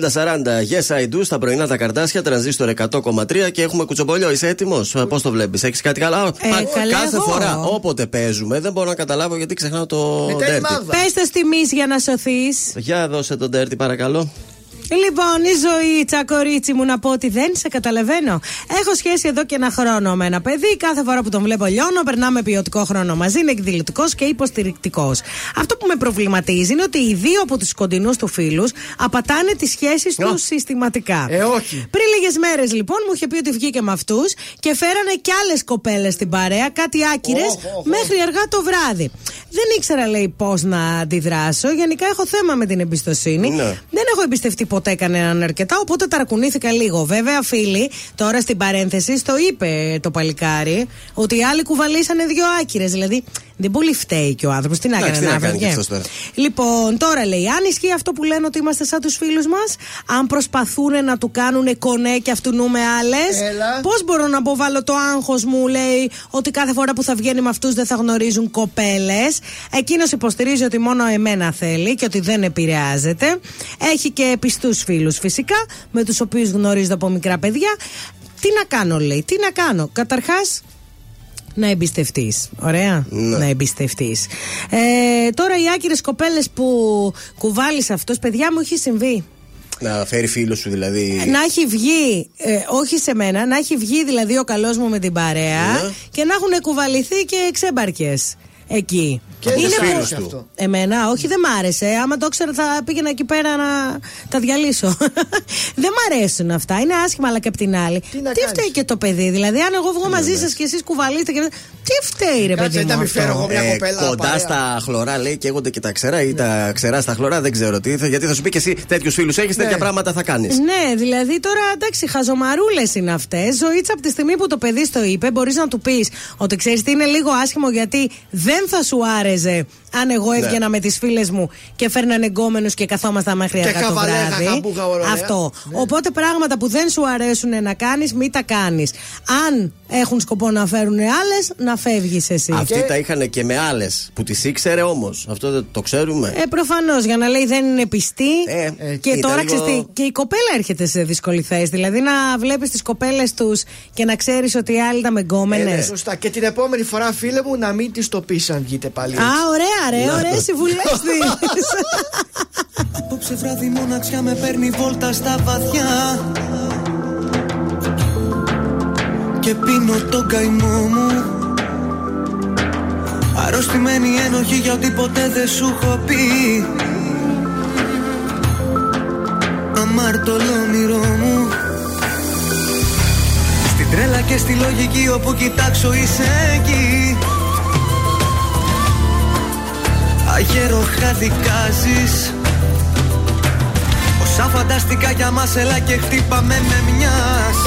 Speaker 10: yes I do,
Speaker 1: στα πρωινά τα καρτάσια, τρανζίστορ 100,3 και έχουμε κουτσομπολιό. Είσαι έτοιμος, πώς το βλέπεις, έχεις κάτι καλά; Μα,
Speaker 2: καλά,
Speaker 1: κάθε
Speaker 2: εγώ.
Speaker 1: φορά, όποτε παίζουμε, δεν μπορώ να καταλάβω γιατί ξεχνάω το
Speaker 2: Πες
Speaker 1: ντέρτι.
Speaker 2: το στη μη για να σωθείς.
Speaker 1: Για δώσε τον ντέρτι, παρακαλώ.
Speaker 2: Λοιπόν, η ζωή, τσακορίτσι μου, να πω ότι δεν σε καταλαβαίνω. Έχω σχέση εδώ και ένα χρόνο με ένα παιδί. Κάθε φορά που τον βλέπω λιώνω, περνάμε ποιοτικό χρόνο μαζί. Είναι εκδηλωτικό και υποστηρικτικός. Αυτό που με προβληματίζει είναι ότι οι δύο από τους κοντινούς του φίλους απατάνε τις σχέσεις τους συστηματικά.
Speaker 3: Ε, όχι.
Speaker 2: Πριν λίγες μέρες, λοιπόν, μου είχε πει ότι βγήκε με αυτούς και φέρανε κι άλλες κοπέλες στην παρέα, κάτι άκυρες, μέχρι αργά το βράδυ. Δεν ήξερα, λέει, πώς να αντιδράσω. Γενικά έχω θέμα με την εμπιστοσύνη.
Speaker 1: Ναι.
Speaker 2: Δεν έχω εμπιστευτεί ποτέ κανέναν αρκετά, οπότε ταρακουνήθηκα λίγο. Βέβαια, φίλοι, τώρα στην παρένθεση, το είπε το παλικάρι, ότι οι άλλοι κουβαλήσανε δύο άκυρες. Δηλαδή, δεν πολύ φταίει και ο άνθρωπος. Τι να
Speaker 1: Εντάξει,
Speaker 2: έκανε
Speaker 1: τι
Speaker 2: να
Speaker 1: να κάνει κι
Speaker 2: βγει.
Speaker 1: αυτός τώρα.
Speaker 2: Λοιπόν, τώρα λέει, αν ισχύει αυτό που λένε ότι είμαστε σαν τους φίλους μας, αν προσπαθούν να του κάνουν κονέ και αυτού νου με άλλες,
Speaker 3: Έλα.
Speaker 2: πώς μπορώ να αποβάλω το άγχος μου, λέει, ότι κάθε φορά που θα βγαίνει με αυτούς δεν θα γνωρίζουν κοπέλες. Εκείνος υποστηρίζει ότι μόνο εμένα θέλει και ότι δεν επηρεάζεται. Έχει και πιστού φίλους φυσικά, με τους οποίους γνωρίζεται από μικρά παιδιά. Τι να κάνω, λέει, τι να κάνω. Καταρχάς, να εμπιστευτείς. Ωραία. Να εμπιστευτείς. Ε, τώρα οι άκυρες κοπέλες που κουβάλεις αυτό, παιδιά μου, έχει συμβεί.
Speaker 1: Να φέρει φίλο σου δηλαδή.
Speaker 2: Να έχει βγει, ε, όχι σε μένα, να έχει βγει δηλαδή ο καλός μου με την παρέα
Speaker 1: Ναι.
Speaker 2: και να έχουν κουβαληθεί και ξέμπαρκες εκεί.
Speaker 3: Και δεν σ'
Speaker 2: που-
Speaker 3: άρεσε αυτό.
Speaker 2: Εμένα, όχι, δεν μ' άρεσε. Άμα το ήξερα, θα πήγαινα εκεί πέρα να τα διαλύσω. [LAUGHS] δεν μ' αρέσουν αυτά. Είναι άσχημα, αλλά και απ' την άλλη. Τι,
Speaker 3: να κάνεις;
Speaker 2: φταίει και το παιδί. Δηλαδή, αν εγώ βγω μαζί σας και εσείς κουβαλείτε και. Τι φταίει, ρε
Speaker 3: Κάτσε,
Speaker 2: παιδί μου.
Speaker 3: να μην
Speaker 2: αυτό;
Speaker 3: φέρω εγώ μια
Speaker 1: Ε,
Speaker 3: κοπέλα.
Speaker 1: κοντά
Speaker 3: παρέα.
Speaker 1: στα χλωρά λέει καίγονται και τα ξερά ή τα ξερά στα χλωρά, δεν ξέρω τι. θα- Γιατί θα σου πει και εσύ τέτοιους φίλους έχεις, τέτοια πράγματα θα κάνεις.
Speaker 2: Ναι, δηλαδή τώρα εντάξει, χαζομαρούλες είναι αυτές. Ζωήτσα από τη στιγμή που το παιδί στο είπε, μπορείς να του πεις ότι ξέρεις τι είναι λίγο άσχημο γιατί δεν θα σου άρεσε αν εγώ
Speaker 3: Ναι.
Speaker 2: έβγαινα με τις φίλες μου και φέρνανε εγκόμενου και καθόμασταν μέχρι
Speaker 3: Και
Speaker 2: αργά το
Speaker 3: χαβαλέ,
Speaker 2: βράδυ.
Speaker 3: χαχαμπούχα, ωραία.
Speaker 2: Αυτό. Οπότε πράγματα που δεν σου αρέσουν να κάνεις, μην τα κάνεις. Αν έχουν σκοπό να φέρουν άλλες, να φεύγεις εσύ.
Speaker 1: Αυτοί τα είχαν και με άλλες που τις ήξερε όμως. Αυτό δεν το ξέρουμε.
Speaker 2: Ε, προφανώς για να λέει δεν είναι πιστή.
Speaker 1: Ε,
Speaker 2: και
Speaker 1: ήταν
Speaker 2: τώρα
Speaker 1: λίγο-
Speaker 2: ξέρεις τι, και η κοπέλα έρχεται σε δύσκολη θέση. Δηλαδή να βλέπεις τις κοπέλες τους και να ξέρεις ότι οι άλλοι ήταν με
Speaker 3: Ε,
Speaker 2: γκόμενε.
Speaker 3: ναι, σωστά. Και την επόμενη φορά, φίλε μου, να μην τη το πεις αν βγείτε πάλι.
Speaker 2: Α, ωραία, ρε, ωραίε συμβουλέ τη.
Speaker 10: Απόψε βράδυ μοναξιά με παίρνει βόλτα στα βαθιά. Και πίνω τον καημό μου. Αρρωστημένη ένοχη για ό,τι ποτέ δεν σου έχω πει. Αμάρτωλο όνειρό μου. Στην τρέλα και στη λογική όπου κοιτάξω είσαι εκεί Αγέροχα δικάζεις Όσα φανταστικά για μας έλα και χτύπαμε με μιας.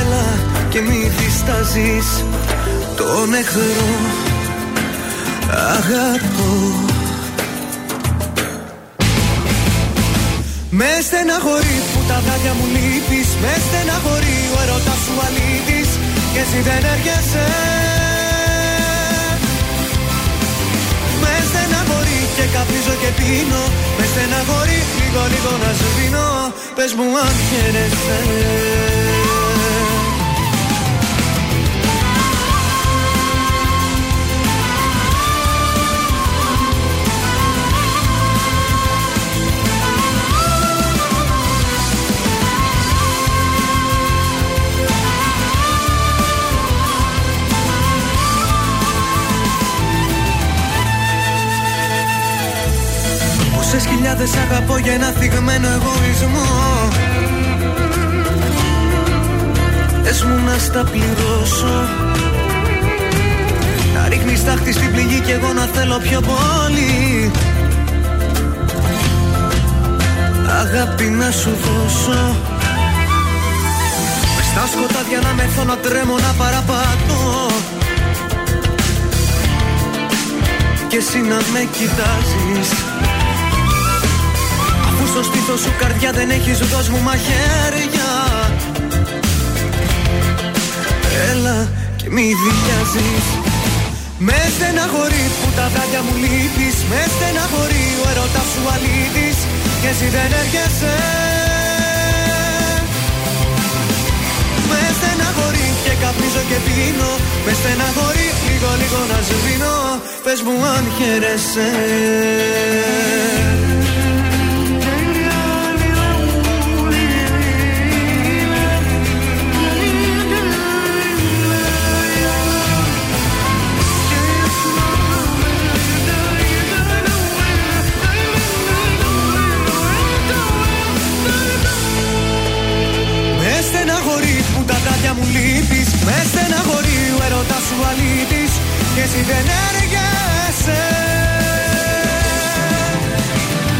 Speaker 10: Έλα και μη διστάζεις. Τον εχθρό αγαπώ. Με στεναχωρεί που τα δάκια μου λείπεις. Με στεναχωρεί ο έρωτας σου αλήτης. Και εσύ δεν έρχεσαι και καπνίζω και πίνω. Με στεναχωρεί λίγο λίγο να σβήνω Πες μου αν χαίρεσαι χιλιάδες αγαπώ για ένα θυγμένο εγωισμό. Πες μου να στα πληρώσω. Να ρίχνεις τάχτη στην πληγή και εγώ να θέλω πιο πολύ. Αγάπη να σου δώσω. Μες στα σκοτάδια να μεθώ να τρέμω να παραπατώ. Και εσύ να με κοιτάζεις. Αφού στο στήθος σου καρδιά δεν έχεις δώσ' μου μαχαίρια. Έλα και μη διοιάζεις Με στεναχωρεί που τα δάκια μου λείπεις. Με στεναχωρεί ο έρωτας σου αλήτης. Και εσύ δεν έρχεσαι. Με στεναχωρεί και καπνίζω και πίνω. Με στεναχωρεί λίγο λίγο να σβήνω Πες μου αν χαίρεσαι Με στεναχωρεί ο έρωτας σου αλήτης Και εσύ δεν έργεσαι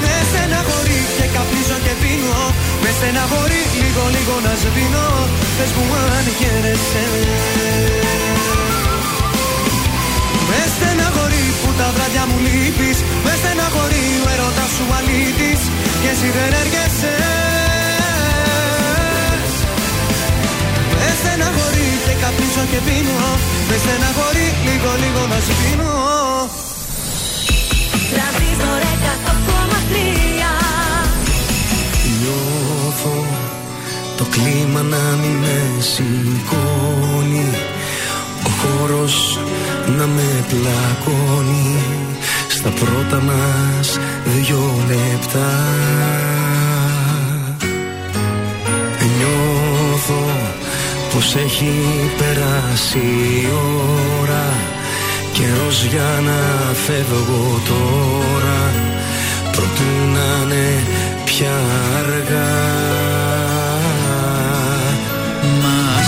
Speaker 10: Με στεναχωρεί και καπνίζω και πίνω. Με στεναχωρεί λίγο λίγο να σβήνω. Πες μου αν χαίρεσαι. Με στεναχωρεί που τα βράδια μου λείπεις. Με στεναχωρεί ο έρωτας σου αλήτης Και εσύ δεν έρχεσαι καπνίζω και πίνω. Με στεναχωρεί λίγο λίγο να σβήνω
Speaker 4: Τραβήστορ 100,3
Speaker 10: Νιώθω το κλίμα να μην με σηκώνει. Ο χώρος να με πλακώνει. Στα πρώτα μας δυο λεπτά πως έχει περάσει η ώρα Καιρός για να φεύγω τώρα. Προτού να είναι πια αργά.
Speaker 4: Μα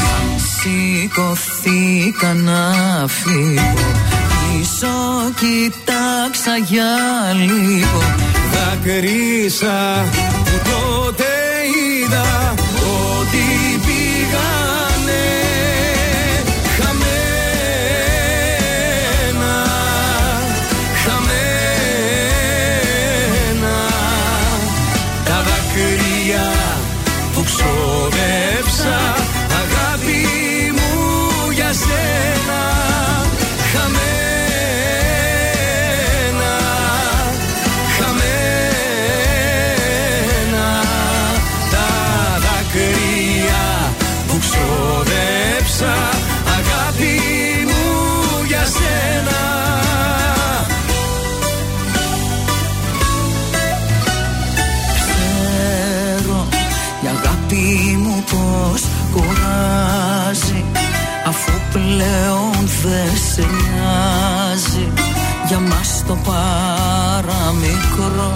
Speaker 4: σηκωθήκα να φύγω. Πίσω κοιτάξα για λίγο.
Speaker 10: Δακρύσα που τότε είδα Για
Speaker 4: μας το παραμικρό.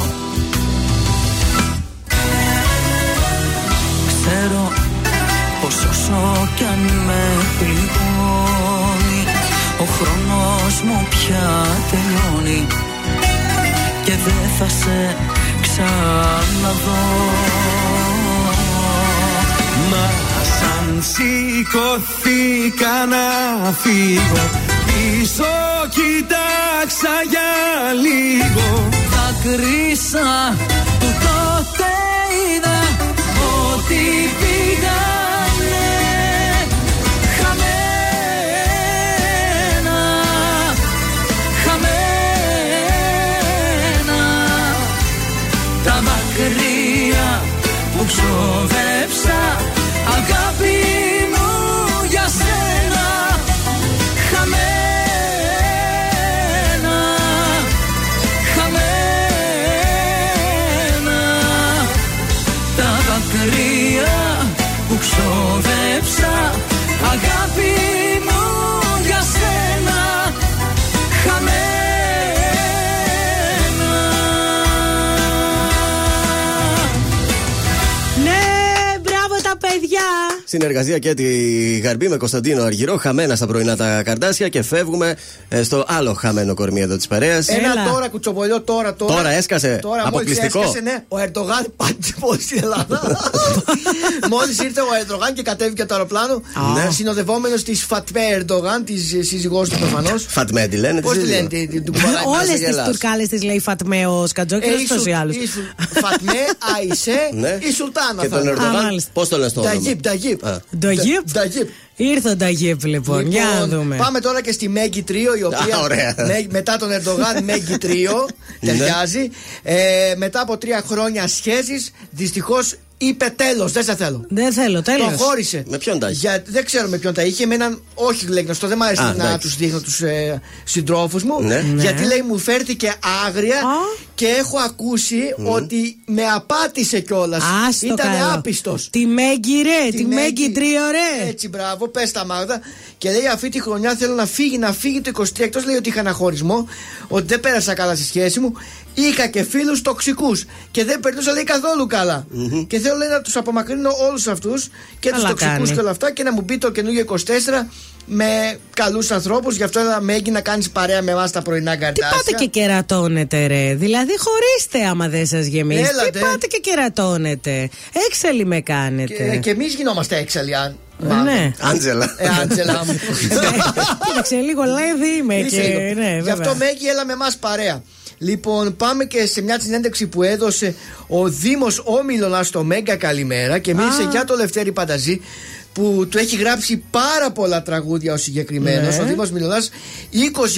Speaker 4: Ξέρω πως όσο κι αν με πληγώνει Ο χρόνος μου πια τελειώνει Και δεν θα σε ξαναδώ.
Speaker 10: Μα σαν σηκωθήκα να φύγω Πίσω κοιτάξα για λίγο.
Speaker 4: Δακρύσα που τότε είδα ότι πήγανε χαμένα, χαμένα. Τα μακριά που ξοδέψα αγάπη
Speaker 1: Συνεργασία και τη Γαρμπή με Κωνσταντίνο Αργυρό. Χαμένα στα πρωινά τα καρδάσια και φεύγουμε ε, στο άλλο χαμένο κορμί εδώ της παρέας.
Speaker 3: Ένα τώρα κουτσομπολιό, τώρα, τώρα.
Speaker 1: Τώρα έσκασε.
Speaker 3: Τώρα μόλις
Speaker 1: Αποκλειστικό.
Speaker 3: έσκασε, ναι, ο Ερντογάν πάντησε πολύ στην Ελλάδα. [LAUGHS] Μόλις ήρθε ο Ερντογάν και κατέβηκε το αεροπλάνο,
Speaker 1: Ναι.
Speaker 3: συνοδευόμενος της Φατμέ Ερντογάν, της σύζυγός του προφανώς.
Speaker 1: Φατμέ τη λένε.
Speaker 3: Πώς τη λένε, την την κουμπαράει μέσα,
Speaker 2: Όλε τις
Speaker 3: γελάς.
Speaker 2: τουρκάλες τη λέει Φατμέ ο Σκατζόκης,
Speaker 3: Ε,
Speaker 2: ούτω
Speaker 3: Ισου-
Speaker 2: ή άλλω.
Speaker 3: Ισου- Φατμέ, Αϊσέ,
Speaker 1: Ναι.
Speaker 3: η Σουλτάνα.
Speaker 1: Και
Speaker 3: θα
Speaker 1: τον
Speaker 3: είναι.
Speaker 1: Ερντογάν, πώς το λένε στο όνομα;
Speaker 3: Ταγίπ, Ταγίπ.
Speaker 1: Α.
Speaker 2: Νταγίπ;
Speaker 3: Ταγίπ.
Speaker 2: Ήρθε ο Νταγίπ λοιπόν. Για να
Speaker 3: Λοιπόν,
Speaker 2: δούμε.
Speaker 3: Πάμε τώρα και στη Μέγκη Τρίο, η οποία
Speaker 1: Α, ωραία.
Speaker 3: με- μετά τον Ερντογάν [LAUGHS] Μέγκη Τρίο
Speaker 1: Ναι.
Speaker 3: ταιριάζει. Ε, μετά από τρία χρόνια σχέση, δυστυχώς είπε τέλος. Δεν σε θέλω.
Speaker 2: Δεν θέλω, τέλος.
Speaker 3: Το χώρισε.
Speaker 1: Με ποιον τα είχε;
Speaker 3: Για, δεν ξέρω με ποιον τα είχε. Με έναν, όχι λέει γνωστό, δεν μ' άρεσε
Speaker 1: Α,
Speaker 3: να
Speaker 1: εντάξει.
Speaker 3: τους δείχνω τους ε, συντρόφους μου.
Speaker 1: Ναι.
Speaker 3: Γιατί
Speaker 2: Ναι.
Speaker 3: λέει μου φέρθηκε άγρια και έχω ακούσει ότι με απάτησε κιόλας.
Speaker 2: Άστο
Speaker 3: Ήταν
Speaker 2: καλό.
Speaker 3: άπιστος.
Speaker 2: Τη Μέγκη ρε, τη Μέγκη τρίο ρε.
Speaker 3: Έτσι, μπράβο, πες τα Μάγδα. Και λέει αυτή τη χρονιά θέλω να φύγει, να φύγει το 23. Εκτός λέει ότι είχα ένα χωρισμό, ότι δεν πέρασα καλά στη σχέση μου. Είχα και φίλους τοξικούς και δεν περνούσα λέει καθόλου καλά. Και θέλω λέει να τους απομακρύνω όλους αυτούς και τους
Speaker 2: Καλά
Speaker 3: τοξικούς
Speaker 2: κάνει.
Speaker 3: και όλα αυτά και να μου μπει το καινούργιο 24 με καλούς ανθρώπους. Γι' αυτό έλα Μέγκη να κάνεις παρέα με εμάς τα πρωινά
Speaker 2: Τι
Speaker 3: καρτάσια.
Speaker 2: πάτε και κερατώνετε ρε. Δηλαδή χωρίστε άμα δεν σας γεμίσει.
Speaker 3: Έλατε.
Speaker 2: Τι πάτε και κερατώνετε. Έξαλλοι με κάνετε.
Speaker 3: Και, και εμείς γινόμαστε έξαλλοι, αν.
Speaker 2: Ε, ναι.
Speaker 1: Άντζελα.
Speaker 3: Ε, Άντζελα [LAUGHS] μου.
Speaker 2: Κοίταξε λίγο λέδι είμαι
Speaker 3: Είσαι
Speaker 2: και.
Speaker 3: λίγο.
Speaker 2: Ναι,
Speaker 3: Γι'
Speaker 2: βέβαια.
Speaker 3: αυτό Μέγι έλα με εμάς παρέα. Λοιπόν, πάμε και σε μια συνέντευξη που έδωσε ο Δήμος Όμιλωνας στο Μέγκα Καλημέρα και μίλησε για το Λευτέρη Πανταζή που του έχει γράψει πάρα πολλά τραγούδια ο συγκεκριμένος.
Speaker 2: Ναι.
Speaker 3: Ο Δήμος Μιλωνά 20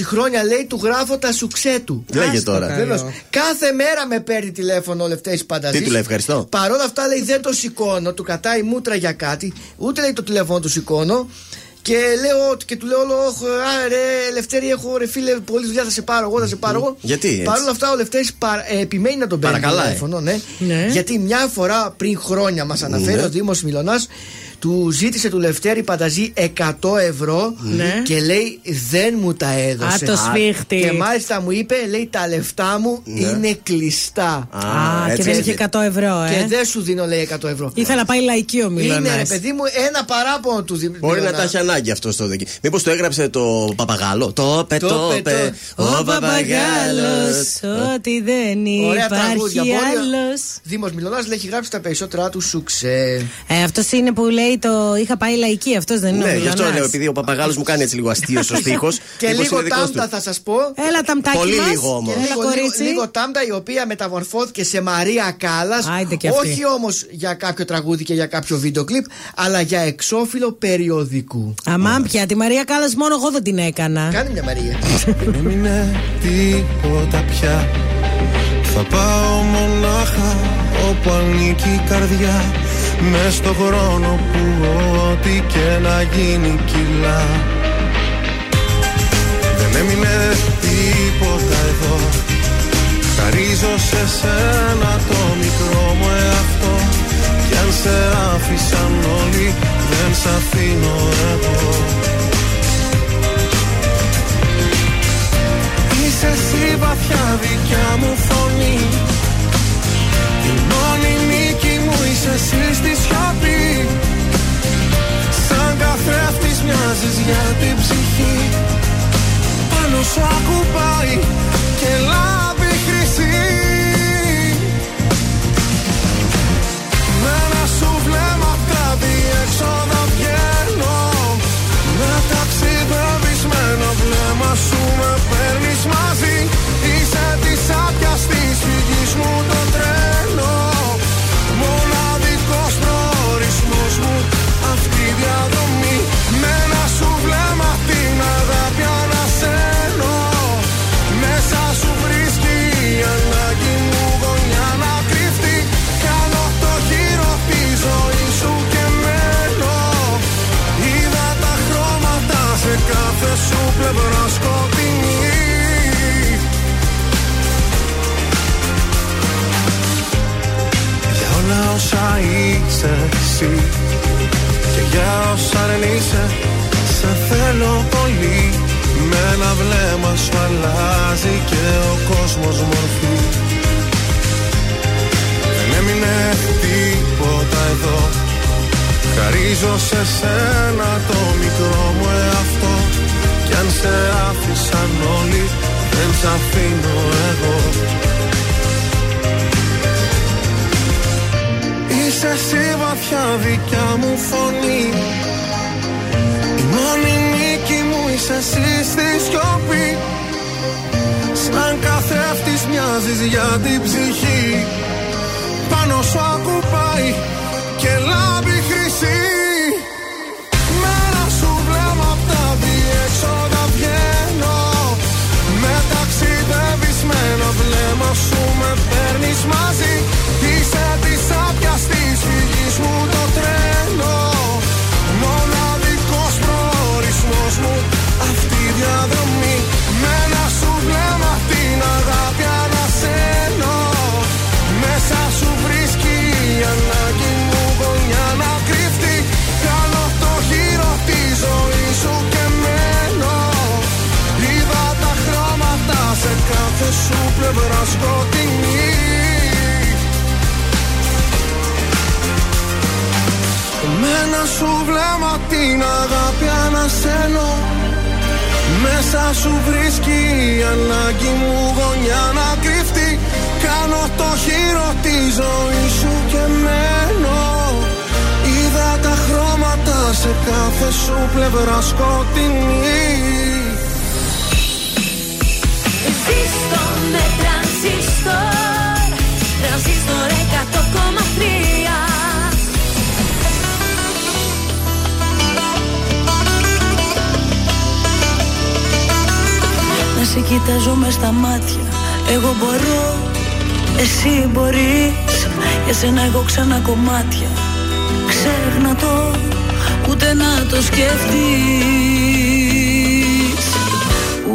Speaker 3: χρόνια λέει του γράφω τα σουξέ του.
Speaker 1: Λέγε
Speaker 2: Άστο
Speaker 1: τώρα.
Speaker 2: καλό.
Speaker 3: Βεβαίως. Κάθε μέρα με παίρνει τηλέφωνο ο Λευτέρης Πανταζής.
Speaker 1: Τι του λέει, ευχαριστώ.
Speaker 3: Παρ' όλα αυτά λέει δεν το σηκώνω, του κατάει μούτρα για κάτι, ούτε λέει το τηλέφωνο του σηκώνω. Και, λέω, και του λέω όλο, «Ωχ, α, ρε, Λευτέρη, έχω ρε φίλε, πολλή δουλειά, θα σε πάρω εγώ, θα σε πάρω εγώ.
Speaker 1: Γιατί, έτσι;
Speaker 3: Παρ' όλα αυτά, ο Λευτέρης επιμένει να τον παίρνει
Speaker 1: Παρακαλάει.
Speaker 3: τηλέφωνο, ναι.
Speaker 2: Ναι.
Speaker 3: Γιατί μια φορά πριν χρόνια μας αναφέρει
Speaker 1: Ναι.
Speaker 3: ο Δήμος Μιλωνάς, του ζήτησε του Λευτέρη Πανταζή 100 ευρώ
Speaker 2: Ναι.
Speaker 3: και λέει δεν μου τα έδωσε.
Speaker 2: Α, το σφίχτη.
Speaker 3: Και μάλιστα μου είπε, λέει τα λεφτά μου
Speaker 1: Ναι.
Speaker 3: είναι κλειστά.
Speaker 1: Α,
Speaker 2: Α, και
Speaker 1: έτσι
Speaker 2: δεν
Speaker 1: έτσι.
Speaker 2: είχε 100 ευρώ,
Speaker 3: Και
Speaker 2: ε.
Speaker 3: δεν σου δίνω, λέει 100 ευρώ.
Speaker 2: Ήθελα να πάει λαϊκή ο
Speaker 3: Είναι
Speaker 2: Μιλωνάς.
Speaker 3: ρε παιδί μου ένα παράπονο του Δήμου.
Speaker 1: Μπορεί να τα έχει ανάγκη αυτό στο δική. Μήπως το έγραψε το παπαγάλο; Το πε,
Speaker 3: Το
Speaker 1: το
Speaker 3: πε,
Speaker 1: πε.
Speaker 2: Ο παπαγάλος, ό,τι δεν
Speaker 3: Ωραία
Speaker 2: υπάρχει
Speaker 3: τραγούδια.
Speaker 2: άλλος.
Speaker 3: Δήμος Μιλωνάς λέει έχει γράψει τα περισσότερα του σουξέ.
Speaker 2: Ε, αυτός είναι που λέει το είχα πάει λαϊκή, αυτός δεν είναι ο
Speaker 1: Ναι, γι' αυτό
Speaker 2: Μιλωνάς.
Speaker 1: λέω, επειδή ο παπαγάλος μου κάνει έτσι λίγο αστείο ο [LAUGHS] στίχος.
Speaker 3: Και λίγο τάμτα θα σας πω.
Speaker 2: Έλα ταμτάκι
Speaker 1: Πολύ
Speaker 2: μας.
Speaker 1: λίγο όμως.
Speaker 3: Και
Speaker 2: Έλα
Speaker 3: λίγο, λίγο,
Speaker 2: κορίτσι.
Speaker 3: λίγο τάμτα η οποία μεταμορφώθηκε σε Μαρία Κάλλας.
Speaker 2: Άιντε και αυτή.
Speaker 3: Όχι όμως για κάποιο τραγούδι και για κάποιο βίντεο κλιπ, αλλά για εξώφυλλο περιοδικού.
Speaker 2: Αμάν πια, τη Μαρία Κάλλας μόνο εγώ δεν την έκανα.
Speaker 3: Κάνει μια Μαρία.
Speaker 18: Δεν έμεινε τίποτα πια Θα πάω μονάχα όπου ανήκει η καρδιά Μες στο χρόνο που ό,τι και να γίνει κιλά. Δεν έμεινε τίποτα εδώ. Χαρίζω σε σένα το μικρό μου εαυτό. Κι αν σε άφησαν όλοι δεν σ' αφήνω εγώ. Είσαι εσύ βαθιά δικιά μου φωνή. Η μόνη νίκη μου είσαι εσύ για την ψυχή. Πάνω σου ακουμπάει και λάβει χρυσή. Με ένα σου βλέμμα τα διέξοδα βγαίνω. Με ταξιδεύεις με ένα βλέμμα σου με πλευρά σκοτεινή. Για όλα όσα είσαι εσύ Και για όσα δεν είσαι Σε θέλω πολύ. Με ένα βλέμμα σου αλλάζει Και ο κόσμος μορφή. Δεν έμεινε τίποτα εδώ. Χαρίζω σε σένα το μικρό μου εαυτό Κι αν σε άφησαν όλοι δεν σ' αφήνω εγώ. Είσαι εσύ βαθιά δικιά μου φωνή. Η μόνη νίκη μου είσαι εσύ στη σιωπή. Σαν καθρέφτης μοιάζεις για την ψυχή. Πάνω σου ακουπάει σου πλευρά σκοτεινή Με ένα σου βλέμμα την αγάπη ανασένω. Μέσα σου βρίσκει η ανάγκη μου γωνιά να κρυφτεί. Κάνω το χείρο τη ζωή σου και μένω. Είδα τα χρώματα σε κάθε σου πλευρά σκοτεινή.
Speaker 27: Ζήστο με τρανζίστορ. Τρανζίστορ 100,3
Speaker 4: Να σε κοιτάζω μες στα μάτια. Εγώ μπορώ, εσύ μπορείς. Για σένα εγώ ξανά κομμάτια. Ξέχνα το, ούτε να το σκεφτείς.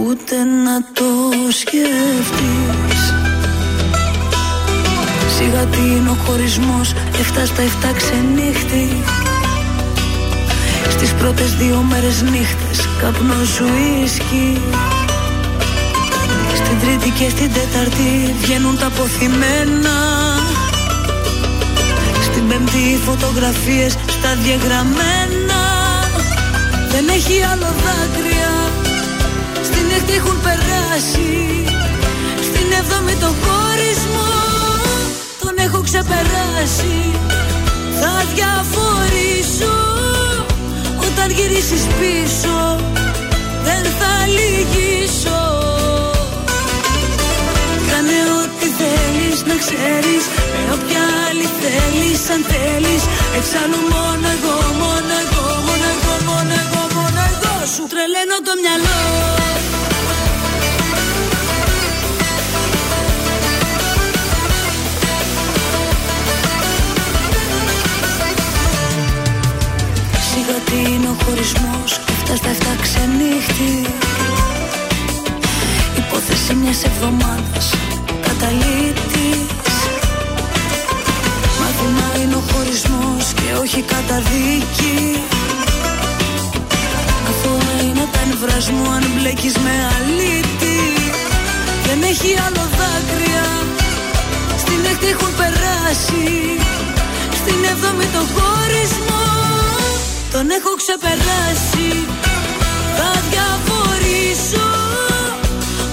Speaker 4: Ούτε να το σκεφτείς Σιγά τι είναι ο χωρισμός Εφτά στα εφτά ξενύχτη. Στις πρώτες δύο μέρες νύχτες Καπνός σου ίσκι. Στην τρίτη και στην τέταρτη Βγαίνουν τα αποθυμένα. Στην πέμπτη οι φωτογραφίες Στα διαγραμμένα. Δεν έχει άλλο δάκρυα. Στην έκτη έχουν περάσει Στην έβδομη το χωρισμό Τον έχω ξεπεράσει. Θα διαφορήσω Όταν γυρίσεις πίσω Δεν θα λυγίσω. Κάνε ό,τι θέλεις να ξέρεις Με όποια άλλη θέλεις αν θέλεις. Εξάλλου μόνο εγώ, μόνο εγώ, μόνο εγώ, μόνο εγώ, μόνο εγώ Σου τρελαίνω το μυαλό τι είναι ο χωρισμός Εφτά στα εφτά ξενύχτη. Υπόθεση μιας εβδομάδας Καταλήτης. Μάθημα είναι ο χωρισμός Και όχι καταδίκη. Αθώα είναι τα νευράς μου Αν μπλέκεις με αλήτη. Δεν έχει άλλο δάκρυα Στην έκτη έχουν περάσει. Στην έβδομη το χωρισμό Τον έχω ξεπεράσει. Θα διαφορήσω.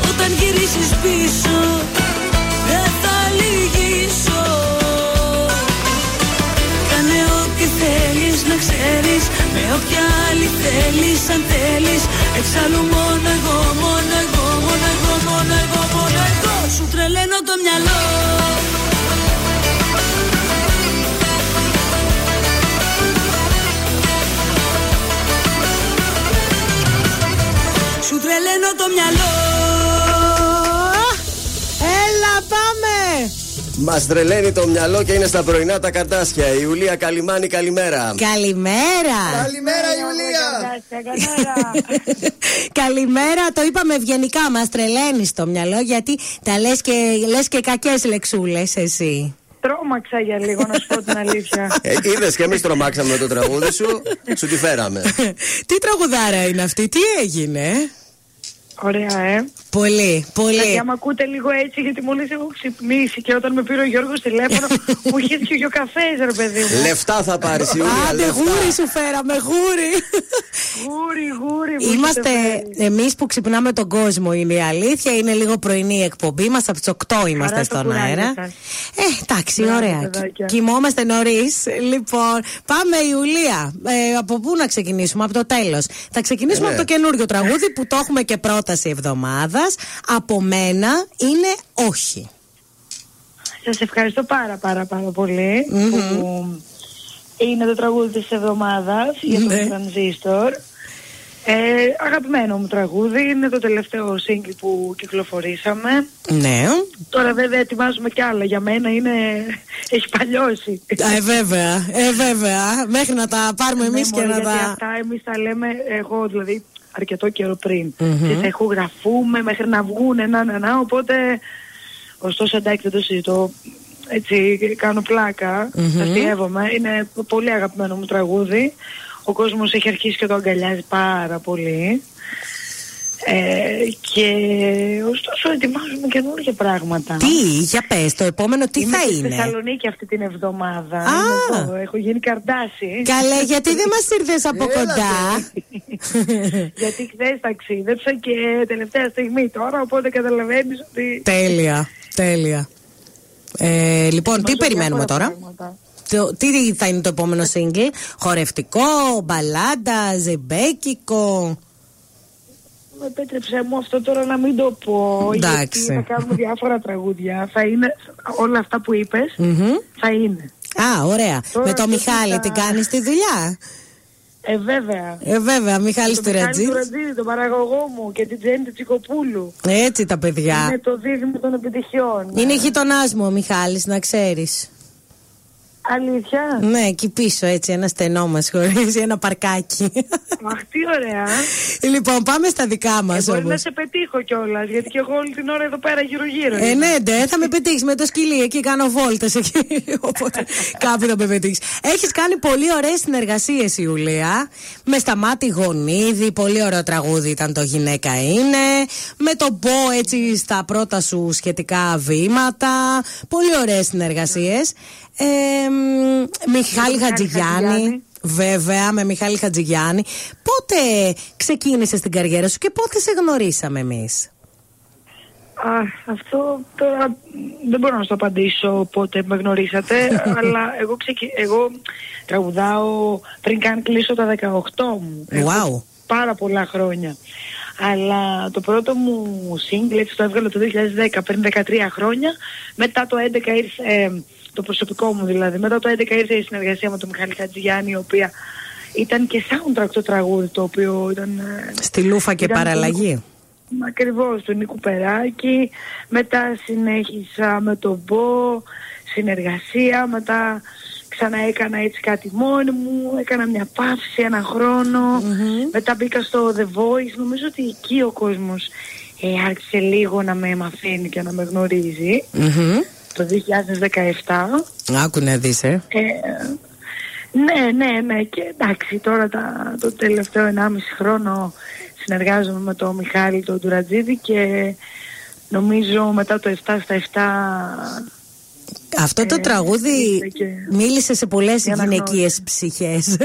Speaker 4: Όταν γυρίσεις πίσω Δεν θα λυγίσω. Κάνε ό,τι θέλεις να ξέρεις. Με όποια άλλη θέλεις αν θέλεις. Εξάλλου μόνο εγώ, μόνο εγώ, μόνο εγώ, μόνο εγώ, μόνο εγώ. Σου τρελαίνω το μυαλό τρελαίνω το μυαλό
Speaker 2: Έλα πάμε
Speaker 1: Μας τρελαίνει το μυαλό και είναι στα πρωινά τα καρτάσια. Η Ιουλία Καλιμάνη, καλημέρα.
Speaker 2: Καλημέρα
Speaker 3: Καλημέρα Ιουλία
Speaker 2: Καλημέρα, το είπαμε ευγενικά, μας τρελαίνει το μυαλό γιατί τα λες και, λες και κακές λεξούλες εσύ.
Speaker 28: Τρώμαξα για λίγο, να σου πω την αλήθεια.
Speaker 1: Ε, Είδες και εμείς τρομάξαμε με το τραγούδι σου. Σου τη φέραμε. [LAUGHS]
Speaker 2: τι τραγουδάρα είναι αυτή, τι έγινε;
Speaker 28: Ωραία, ε.
Speaker 2: Πολύ, πολύ.
Speaker 28: Γιατί άμα ακούτε λίγο έτσι, γιατί μόλις έχω ξυπνήσει και όταν με πήρε ο Γιώργος τηλέφωνο, [LAUGHS] μου χύθηκε και ο καφές, ρε παιδί μου.
Speaker 1: Λεφτά θα πάρεις η Ιούλια.
Speaker 2: Άντε,
Speaker 1: λεφτά.
Speaker 2: γούρι σου φέραμε, γούρι.
Speaker 28: Γούρι, γούρι. [LAUGHS] μου
Speaker 2: Είμαστε
Speaker 28: έχετε φέρει.
Speaker 2: εμείς που ξυπνάμε τον κόσμο, είναι η αλήθεια. Είναι λίγο πρωινή η εκπομπή μας. Από τις 8 είμαστε
Speaker 28: Χαρά το
Speaker 2: στον
Speaker 28: κουράγιο
Speaker 2: αέρα.
Speaker 28: σας.
Speaker 2: Ε, εντάξει,
Speaker 28: Μπράβο,
Speaker 2: ωραία.
Speaker 28: παιδάκια.
Speaker 2: Κοιμόμαστε νωρίς. Λοιπόν, πάμε Ιουλία. Ε, από πού να ξεκινήσουμε, από το τέλος. Θα ξεκινήσουμε
Speaker 28: Ε, ναι.
Speaker 2: από το καινούριο τραγούδι που το έχουμε και πρόταση εβδομάδας. Από μένα είναι όχι.
Speaker 28: Σας ευχαριστώ πάρα πάρα πάρα πολύ που είναι το τραγούδι της εβδομάδας για τον
Speaker 2: Ναι.
Speaker 28: Transistor. Ε, αγαπημένο μου τραγούδι, είναι το τελευταίο single που κυκλοφορήσαμε.
Speaker 2: Ναι.
Speaker 28: Τώρα βέβαια ετοιμάζουμε κι άλλα, για μένα είναι... έχει παλιώσει.
Speaker 2: Ε, βέβαια, ε, βέβαια. Μέχρι να τα πάρουμε εμείς
Speaker 28: Ναι,
Speaker 2: και
Speaker 28: μωρέ,
Speaker 2: να
Speaker 28: γιατί
Speaker 2: τα.
Speaker 28: αυτά εμείς τα λέμε, εγώ δηλαδή αρκετό καιρό πριν.
Speaker 2: Μμμ.
Speaker 28: Και τα ηχογραφούμε μέχρι να βγουν, να, να, να, οπότε... Ωστόσο εντάξει δεν το συζητώ, έτσι κάνω πλάκα,
Speaker 2: Μμμ.
Speaker 28: αστείευομαι, είναι πολύ αγαπημένο μου τραγούδι. Ο κόσμος έχει αρχίσει και το αγκαλιάζει πάρα πολύ. Ε, και ωστόσο ετοιμάζουμε καινούργια πράγματα.
Speaker 2: Τι, για πες, το επόμενο τι
Speaker 28: Είμαι
Speaker 2: θα
Speaker 28: στη
Speaker 2: είναι;
Speaker 28: Θεσσαλονίκη αυτή την εβδομάδα.
Speaker 2: Α!
Speaker 28: Είμαι εδώ, έχω γίνει καρτάση.
Speaker 2: Καλέ, γιατί δεν μας ήρθες από
Speaker 28: Έλατε.
Speaker 2: κοντά; [LAUGHS]
Speaker 28: Γιατί χθες ταξίδεψα και τελευταία στιγμή τώρα, οπότε καταλαβαίνεις ότι.
Speaker 2: τέλεια, τέλεια. Ε, λοιπόν, τι
Speaker 28: Ετοιμάζω
Speaker 2: περιμένουμε
Speaker 28: διάφορα
Speaker 2: τώρα;
Speaker 28: πράγματα.
Speaker 2: Το, τι θα είναι το επόμενο single, χορευτικό, μπαλάντα, ζεμπέκικο;
Speaker 28: Με επέτρεψέ μου αυτό τώρα να μην το πω.
Speaker 2: Εντάξει.
Speaker 28: Γιατί θα κάνουμε διάφορα τραγούδια. Θα είναι όλα αυτά που είπες.
Speaker 2: Μμμ.
Speaker 28: Θα είναι.
Speaker 2: Α, ωραία.
Speaker 28: Τώρα
Speaker 2: Με το
Speaker 28: αυτό
Speaker 2: Μιχάλη
Speaker 28: θα-
Speaker 2: την κάνεις τη δουλειά;
Speaker 28: Ε, βέβαια.
Speaker 2: Ε, βέβαια, Μιχάλης
Speaker 28: Το Μιχάλη
Speaker 2: Τουρατζίδης.
Speaker 28: Τουρατζίδη, τον παραγωγό μου και την Τζέννη του Τσικοπούλου.
Speaker 2: Έτσι τα παιδιά.
Speaker 28: Είναι το δίδυμο των επιτυχιών.
Speaker 2: Είναι γειτονάς μου ο Μιχάλης, να ξέρεις.
Speaker 28: Αλήθεια;
Speaker 2: Ναι, εκεί πίσω έτσι, ένα στενό μας χωρίς ένα παρκάκι.
Speaker 28: Αχ, τι ωραία.
Speaker 2: λοιπόν, πάμε στα δικά μας
Speaker 28: Ε, μπορεί
Speaker 2: όμως.
Speaker 28: να σε πετύχω κιόλας, γιατί και εγώ όλη την ώρα εδώ πέρα γύρω-γύρω.
Speaker 2: Ε,
Speaker 28: είμαι.
Speaker 2: ναι, ντε, θα με πετύχεις με το σκυλί. Εκεί κάνω βόλτες. Οπότε κάπου θα με πετύχεις. Έχεις κάνει πολύ ωραίες συνεργασίες, Ιουλία. Με Σταμάτη Γονίδη. Πολύ ωραίο τραγούδι ήταν το Γυναίκα είναι. Με τον Μπό, έτσι, στα πρώτα σου σχετικά βήματα. Πολύ ωραίες συνεργασίες. Ε, μ, Μιχάλη Χατζηγιάννη.
Speaker 28: Χατζηγιάννη.
Speaker 2: Βέβαια, με Μιχάλη Χατζηγιάννη. Πότε ξεκίνησε την καριέρα σου και πότε σε γνωρίσαμε εμείς;
Speaker 28: Α, αυτό τώρα δεν μπορώ να σου το απαντήσω πότε με γνωρίσατε, [LAUGHS] αλλά εγώ, ξεκι... εγώ τραγουδάω πριν καν κλείσω τα 18 μου. Έχω
Speaker 2: Wow.
Speaker 28: Πάρα πολλά χρόνια. Αλλά το πρώτο μου single έτσι το έβγαλα το 2010, πριν 13 χρόνια. Μετά το 11 ήρθε, ε, το προσωπικό μου δηλαδή, μετά το 11 ήρθε η συνεργασία με τον Μιχάλη Χατζηγιάννη, η οποία ήταν και soundtrack το τραγούδι, το οποίο ήταν... ε,
Speaker 2: Στη Λούφα και
Speaker 28: ήταν το
Speaker 2: παραλλαγή.
Speaker 28: Ακριβώς, του Νίκου Περάκη. Μετά συνέχισα με τον Μπο, συνεργασία. Μετά ξανά έκανα έτσι κάτι μόνη μου. Έκανα μια παύση ένα χρόνο. Μετά μπήκα στο The Voice. Νομίζω ότι εκεί ο κόσμος ε, άρχισε λίγο να με μαθαίνει και να με γνωρίζει.
Speaker 2: Μμμ.
Speaker 28: Το 2017.
Speaker 2: Άκου να δεις, ε.
Speaker 28: Ε, ναι, ναι, ναι. Και εντάξει, τώρα τα, το τελευταίο 1,5 χρόνο συνεργάζομαι με τον Μιχάλη τον Τουρατζίδη και νομίζω μετά το 7 στα 7
Speaker 2: Αυτό το
Speaker 28: Ε,
Speaker 2: τραγούδι
Speaker 28: ήρθε και-
Speaker 2: μίλησε σε πολλές
Speaker 28: η αναγνώριση.
Speaker 2: γυναικείες ψυχές.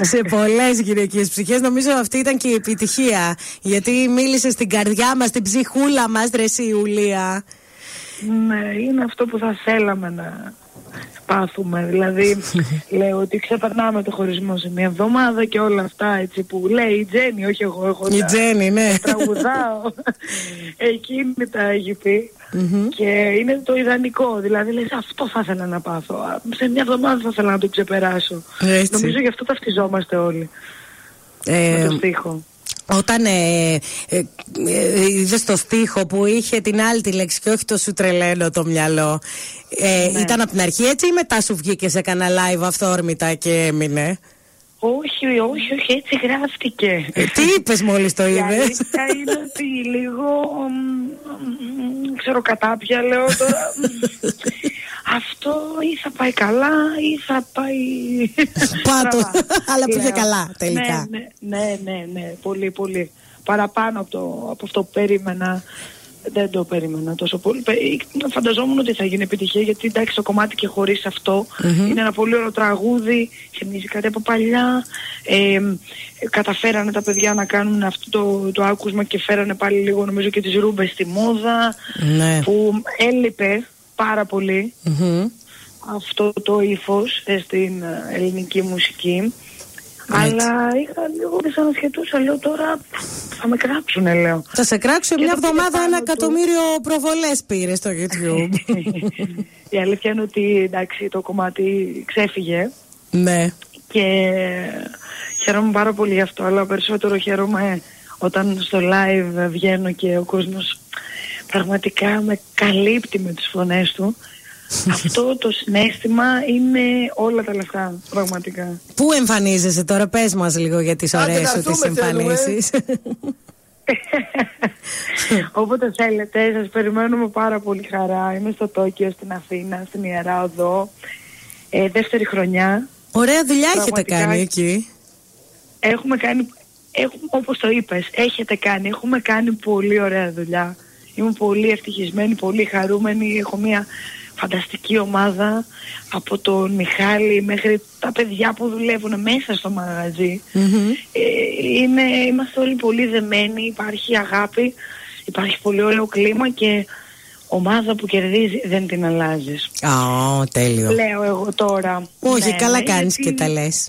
Speaker 2: σε πολλές γυναικείες ψυχές. Νομίζω αυτή ήταν και η επιτυχία. Γιατί μίλησε στην καρδιά μας, στην ψυχούλα μας, ρε εσύ, Ιουλία.
Speaker 28: Ναι, είναι αυτό που θα θέλαμε να πάθουμε. Δηλαδή, [LAUGHS] λέω ότι ξεπερνάμε το χωρισμό σε μια εβδομάδα και όλα αυτά έτσι που λέει η Τζέννη, όχι εγώ. εγώ
Speaker 2: Η
Speaker 28: τα-
Speaker 2: Τζέννη, ναι.
Speaker 28: Τραγουδάω. [LAUGHS] Εκείνη τα έχει πει. Και είναι το ιδανικό. Δηλαδή, λες αυτό θα ήθελα να πάθω. Α, Σε μια εβδομάδα θα ήθελα να το ξεπεράσω.
Speaker 2: Έτσι.
Speaker 28: Νομίζω γι' αυτό ταυτιζόμαστε όλοι.
Speaker 2: Ε,
Speaker 28: με το στίχο.
Speaker 2: Όταν ε, ε, ε, είδες το στίχο που είχε την άλλη τη λέξη και όχι το σου τρελαίνω το μυαλό, ε,
Speaker 28: Ναι.
Speaker 2: ήταν από την αρχή έτσι ή μετά σου βγήκε σε κανένα live αυθόρμητα και έμεινε;
Speaker 28: Όχι, όχι, όχι, έτσι γράφτηκε.
Speaker 2: Ε, τι είπες μόλις το
Speaker 28: Η
Speaker 2: είδες;
Speaker 28: αλήθεια είναι ότι λίγο, μ, μ, ξέρω κατάπια, λέω τώρα, μ, [LAUGHS] αυτό ή θα πάει καλά ή θα πάει...
Speaker 2: Πάτο.
Speaker 28: στραβά. [LAUGHS]
Speaker 2: Αλλά πήγε
Speaker 28: Λέω.
Speaker 2: καλά τελικά.
Speaker 28: Ναι, ναι, ναι, ναι, ναι, πολύ, πολύ. παραπάνω από, το, από αυτό που περίμενα. Δεν το περίμενα τόσο πολύ. Πε- Φανταζόμουν ότι θα γίνει επιτυχία γιατί εντάξει το κομμάτι και χωρίς αυτό
Speaker 2: Μμμ.
Speaker 28: είναι ένα πολύ ωραίο τραγούδι, θυμίζει κάτι από παλιά. Ε, καταφέρανε τα παιδιά να κάνουν αυτό το, το άκουσμα και φέρανε πάλι λίγο νομίζω και τις ρούμπες στη μόδα
Speaker 2: Ναι.
Speaker 28: που έλειπε πάρα πολύ
Speaker 2: Μμμ.
Speaker 28: αυτό το ύφος ε, στην ε, ελληνική μουσική. Αλλά είχα λίγο δυσανασχετούσα, λέω τώρα θα με κράξουνε λέω.
Speaker 2: Θα σε κράξω
Speaker 28: Και
Speaker 2: μια
Speaker 28: το πήγε
Speaker 2: εβδομάδα
Speaker 28: πάνω
Speaker 2: ένα
Speaker 28: του.
Speaker 2: εκατομμύριο προβολές πήρε στο YouTube. [LAUGHS]
Speaker 28: Η αλήθεια είναι ότι εντάξει το κομμάτι ξέφυγε
Speaker 2: ναι.
Speaker 28: και χαίρομαι πάρα πολύ γι' αυτό, αλλά περισσότερο χαίρομαι όταν στο live βγαίνω και ο κόσμος πραγματικά με καλύπτει με τις φωνές του. [LAUGHS] αυτό το συνέστημα είναι όλα τα λεφτά, πραγματικά.
Speaker 2: Πού εμφανίζεσαι τώρα, πες μας λίγο για τις
Speaker 28: Άντε,
Speaker 2: ωραίες
Speaker 28: να
Speaker 2: σου τις
Speaker 28: δούμε, θέλουμε.
Speaker 2: εμφανίσεις. [LAUGHS]
Speaker 28: Όποτε θέλετε, σας περιμένω με πάρα πολύ χαρά. Είμαι στο Τόκιο, στην Αθήνα, στην Ιερά Οδό. Ε, δεύτερη χρονιά.
Speaker 2: Ωραία δουλειά έχετε
Speaker 28: Πραγματικά
Speaker 2: κάνει εκεί.
Speaker 28: Έχουμε κάνει, έχουμε, όπως το είπες, έχετε κάνει, έχουμε κάνει πολύ ωραία δουλειά. Είμαι πολύ ευτυχισμένη, πολύ χαρούμενη. Έχω μια φανταστική ομάδα από τον Μιχάλη μέχρι τα παιδιά που δουλεύουν μέσα στο μαγαζί. Ε, είναι, είμαστε όλοι πολύ δεμένοι, υπάρχει αγάπη, υπάρχει πολύ ωραίο κλίμα και ομάδα που κερδίζει δεν την αλλάζεις.
Speaker 2: Α, τέλειο.
Speaker 28: Λέω εγώ τώρα.
Speaker 2: Όχι,
Speaker 28: Ναι,
Speaker 2: καλά
Speaker 28: ναι,
Speaker 2: κάνεις
Speaker 28: γιατί-
Speaker 2: και τα λες.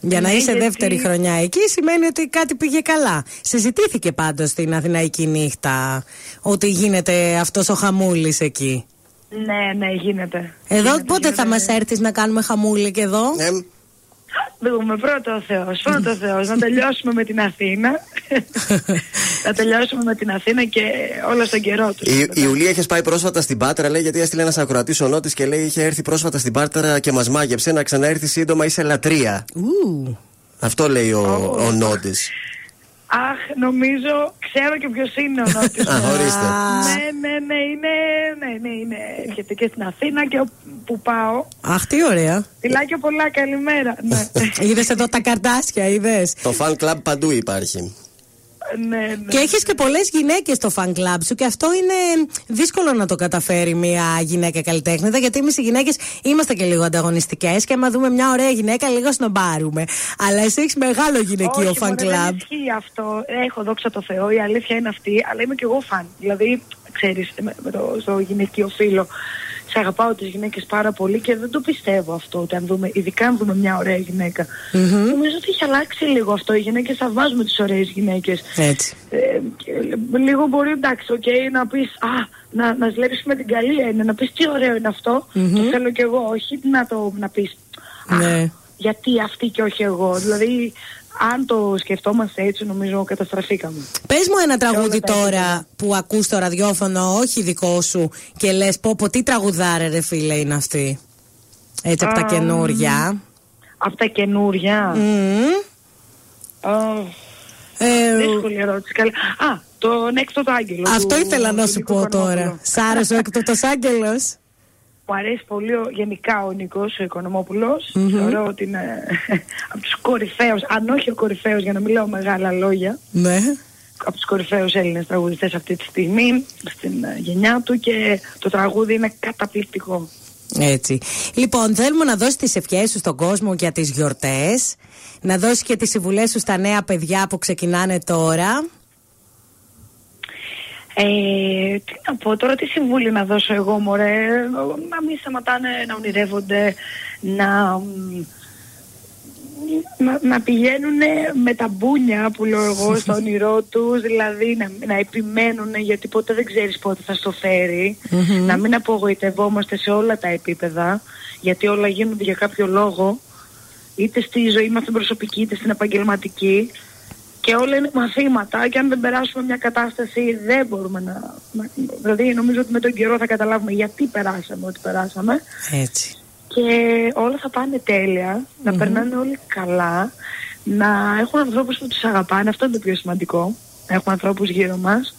Speaker 2: Για να
Speaker 28: Ναι,
Speaker 2: είσαι
Speaker 28: γιατί-
Speaker 2: δεύτερη χρονιά εκεί σημαίνει ότι κάτι πήγε καλά. Συζητήθηκε πάντως στην Αθηναϊκή νύχτα ότι γίνεται αυτός ο χαμούλης εκεί.
Speaker 28: Ναι, ναι, γίνεται.
Speaker 2: Εδώ
Speaker 28: Γίνεται,
Speaker 2: πότε
Speaker 28: γίνεται.
Speaker 2: θα μας έρθεις να κάνουμε χαμούλη και εδώ;
Speaker 28: Δούμε πρώτο ο Θεός, πρώτο ο Θεός. να τελειώσουμε με την Αθήνα. [LAUGHS] να τελειώσουμε με την Αθήνα και όλα στον καιρό τους.
Speaker 1: Η, η Ιουλία είχες πάει πρόσφατα στην Πάτρα, λέει, γιατί έστειλε ένας ακροατής ο Νότης και λέει: Είχε έρθει πρόσφατα στην Πάτρα και μας μάγεψε να ξαναέρθει σύντομα, είσαι λατρεία. Αυτό λέει ο, ο Νότης.
Speaker 28: Αχ, νομίζω, ξέρω και ποιος είναι ο Νότης.
Speaker 1: Α, ορίστε.
Speaker 28: ναι, ναι, ναι, είναι, ναι, ναι, είναι. Έρχεται και στην Αθήνα και όπου που πάω.
Speaker 2: Αχ, τι ωραία.
Speaker 28: Φιλάκια πολλά, καλημέρα. ναι. [LAUGHS]
Speaker 2: Είδες εδώ τα καρτάσια, είδες.
Speaker 1: Το fan club παντού υπάρχει.
Speaker 28: Ναι, ναι.
Speaker 2: Και έχεις και πολλές γυναίκες στο fan club σου και αυτό είναι δύσκολο να το καταφέρει μια γυναίκα καλλιτέχνηδα γιατί εμείς οι γυναίκες είμαστε και λίγο ανταγωνιστικές και άμα δούμε μια ωραία γυναίκα λίγο σνομπάρουμε. Αλλά εσύ έχεις μεγάλο γυναικείο
Speaker 28: Όχι,
Speaker 2: fan
Speaker 28: μωρέ, Δεν
Speaker 2: club.
Speaker 28: ισχύει αυτό. Έχω δόξα τω Θεώ, η αλήθεια είναι αυτή, αλλά είμαι και εγώ φαν. Δηλαδή, ξέρεις, με, με το, στο γυναικείο φίλο, σε αγαπάω τις γυναίκες πάρα πολύ και δεν το πιστεύω αυτό. Ότι αν δούμε, ειδικά αν δούμε μια ωραία γυναίκα. Νομίζω ότι έχει αλλάξει λίγο αυτό. Οι γυναίκες θαυμάζουμε τις ωραίες γυναίκες.
Speaker 2: Έτσι.
Speaker 28: Ε, και λίγο μπορεί εντάξει, οκ, να πεις Α, να, να ζηλέψεις με την καλή έννοια, να πεις τι ωραίο είναι αυτό.
Speaker 2: Μμμ.
Speaker 28: Το θέλω κι εγώ, όχι να το να πεις
Speaker 2: Ναι.
Speaker 28: γιατί αυτή και όχι εγώ. Δηλαδή, αν το σκεφτόμαστε έτσι, νομίζω καταστραφήκαμε.
Speaker 2: Πες μου ένα τραγούδι
Speaker 28: όλα τα
Speaker 2: τώρα που ακούς στο ραδιόφωνο, όχι δικό σου, και λες: Πω, πω, τι τραγουδάρα, ρε φίλε, είναι αυτή. Έτσι από τα
Speaker 28: Α,
Speaker 2: καινούρια.
Speaker 28: Από τα καινούρια.
Speaker 2: Μμμ.
Speaker 28: Α,
Speaker 2: Ε,
Speaker 28: δύσκολη ερώτηση. Καλή. Α, τον έκτοτο άγγελο.
Speaker 2: Αυτό
Speaker 28: του-
Speaker 2: ήθελα να
Speaker 28: του
Speaker 2: σου
Speaker 28: Νίκου
Speaker 2: πω
Speaker 28: Κορνόπουλου.
Speaker 2: τώρα. Σ' άρεσε ο έκτοτος [LAUGHS] άγγελος;
Speaker 28: Μου αρέσει πολύ ο, γενικά ο Νίκος ο Οικονομόπουλος.
Speaker 2: Μμμ.
Speaker 28: Θεωρώ ότι είναι [LAUGHS] από τους κορυφαίους, αν όχι ο κορυφαίος για να μην λέω μεγάλα λόγια,
Speaker 2: Ναι.
Speaker 28: από τους κορυφαίους Έλληνες τραγουδιστές αυτή τη στιγμή, στην ε, γενιά του και το τραγούδι είναι καταπληκτικό.
Speaker 2: Έτσι. Λοιπόν, θέλουμε να δώσει τις ευχές σου στον κόσμο για τις γιορτές. Να δώσει και τις συμβουλές σου στα νέα παιδιά που ξεκινάνε τώρα.
Speaker 28: Ε, τι να πω τώρα, τι συμβούλη να δώσω εγώ μωρέ, να μην σταματάνε να ονειρεύονται, να, μ, να, να πηγαίνουν με τα μπούνια που λέω εγώ [LAUGHS] στο όνειρό τους, δηλαδή να, να επιμένουν γιατί ποτέ δεν ξέρεις πότε θα στο φέρει,
Speaker 2: Μμμ.
Speaker 28: να μην απογοητευόμαστε σε όλα τα επίπεδα, γιατί όλα γίνονται για κάποιο λόγο, είτε στη ζωή μας την προσωπική είτε στην επαγγελματική και όλα είναι μαθήματα και αν δεν περάσουμε μια κατάσταση δεν μπορούμε να... να- Δηλαδή νομίζω ότι με τον καιρό θα καταλάβουμε γιατί περάσαμε ό,τι περάσαμε
Speaker 2: Έτσι.
Speaker 28: και όλα θα πάνε τέλεια, να περνάνε όλοι καλά, να έχουν ανθρώπους που τους αγαπάνε, αυτό είναι το πιο σημαντικό, να έχουμε ανθρώπους γύρω μας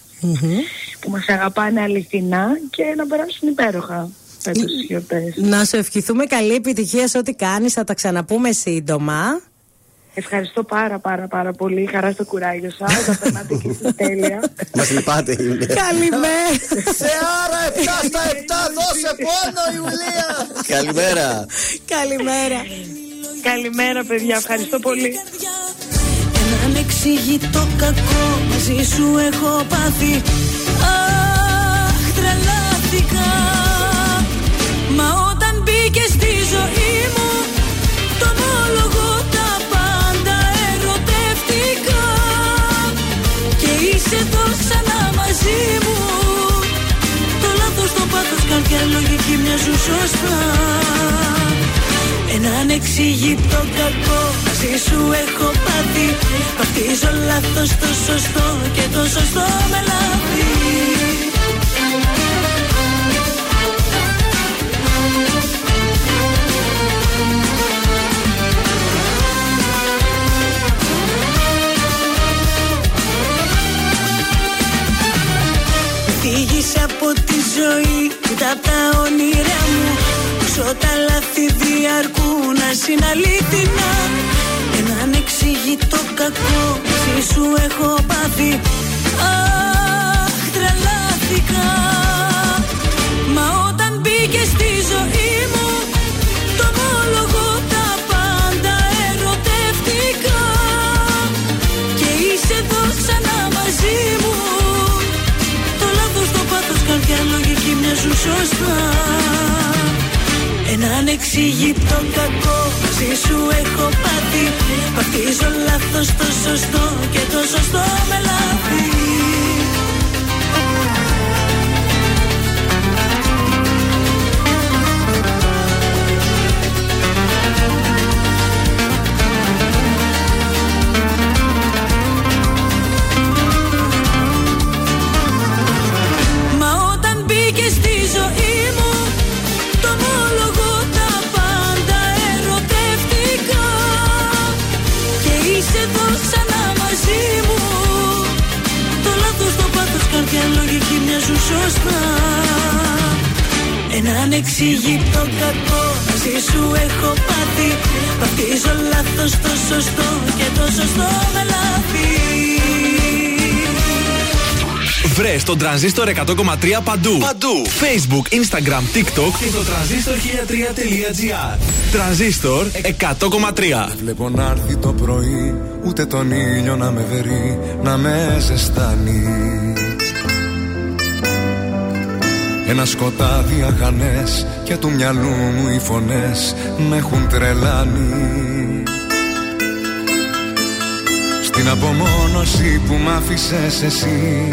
Speaker 28: που μας αγαπάνε αληθινά και να περάσουν υπέροχα φέτος τις γιορτές.
Speaker 2: Να σου ευχηθούμε καλή επιτυχία σε ό,τι κάνεις. Θα τα ξαναπούμε σύντομα.
Speaker 28: Ευχαριστώ πάρα πάρα πάρα πολύ. Χαρά στο κουράγιο σας. Τα περνάτε και εσείς τέλεια. [LAUGHS]
Speaker 1: Μας λυπάτε, Ιουλία.
Speaker 2: Καλημέρα.
Speaker 3: Σε άρα 7 στα 7 δώσε πόνο Ιουλία.
Speaker 1: Καλημέρα.
Speaker 2: Καλημέρα.
Speaker 28: Καλημέρα, παιδιά. Ευχαριστώ πολύ.
Speaker 4: Ένα ανεξήγητο κακό μαζί σου έχω πάθει Αχ, τρελάθηκα Μα όταν μπήκες στη ζωή μου μαζί μου. Το λάθος, το πάθος, καρδιά, λογική μοιάζουν σωστά. Ένα ανεξήγητο κακό μαζί σου έχω πάθει. Βαφτίζω λάθος το σωστό και το σωστό με λάθη Φύγεις από τη ζωή Κοίτα απ' τα όνειρά μου. Όσο τα λάθη διαρκούν Ας είναι αλήθινα Ένα ανεξήγητο κακό Μαζί σου έχω πάθει. Αχ τρελάθηκα σωστά. Ένα ανεξήγητο κακό μαζί σου έχω πάθει. Βαφτίζω λάθος το σωστό και το σωστό με λάθη μοιάζουν σωστά Ένα ανεξήγητο κακό μαζί σου έχω πάθει Βαφτίζω λάθος το σωστό και το σωστό με λάθη
Speaker 5: Βρες τον τρανζίστορ 100,3 παντού. Παντού. Facebook, Instagram, TikTok και το τρανζίστορ 1003.gr. Τρανζίστορ 100,3.
Speaker 6: Βλέπω να έρθει το πρωί, ούτε τον ήλιο να με βερεί, να με ζεστάνει. Ένα σκοτάδι αχανές και του μυαλού μου οι φωνές με έχουν τρελάνει. Στην απομόνωση που μ' άφησες εσύ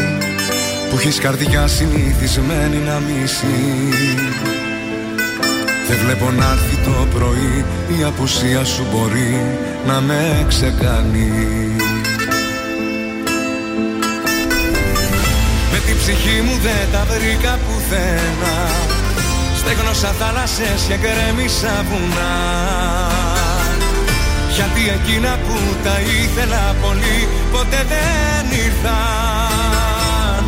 Speaker 6: που έχεις καρδιά συνηθισμένη να μισεί Δεν βλέπω να έρθει το πρωί η απουσία σου μπορεί να με ξεκάνει Με την ψυχή μου δεν τα βρήκα πουθενά Στέγνωσα θάλασσες και γκρέμισα βουνά. Γιατί εκείνα που τα ήθελα πολύ ποτέ δεν ήρθαν.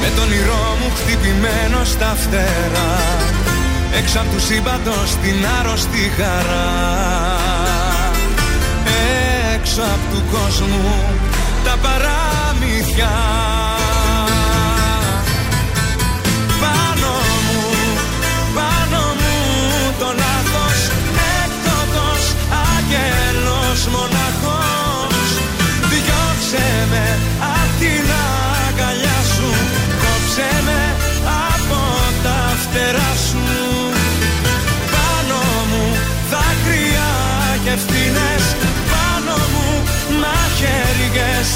Speaker 6: Με τον όνειρό μου χτυπημένο στα φτερά Έξω απ' του σύμπαντος την άρρωστη χαρά. Έξω απ' του κόσμου τα παραμύθια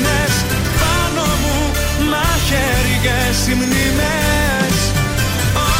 Speaker 9: και ευθύνες Πάνω μου μαχαίριες οι μνήμες.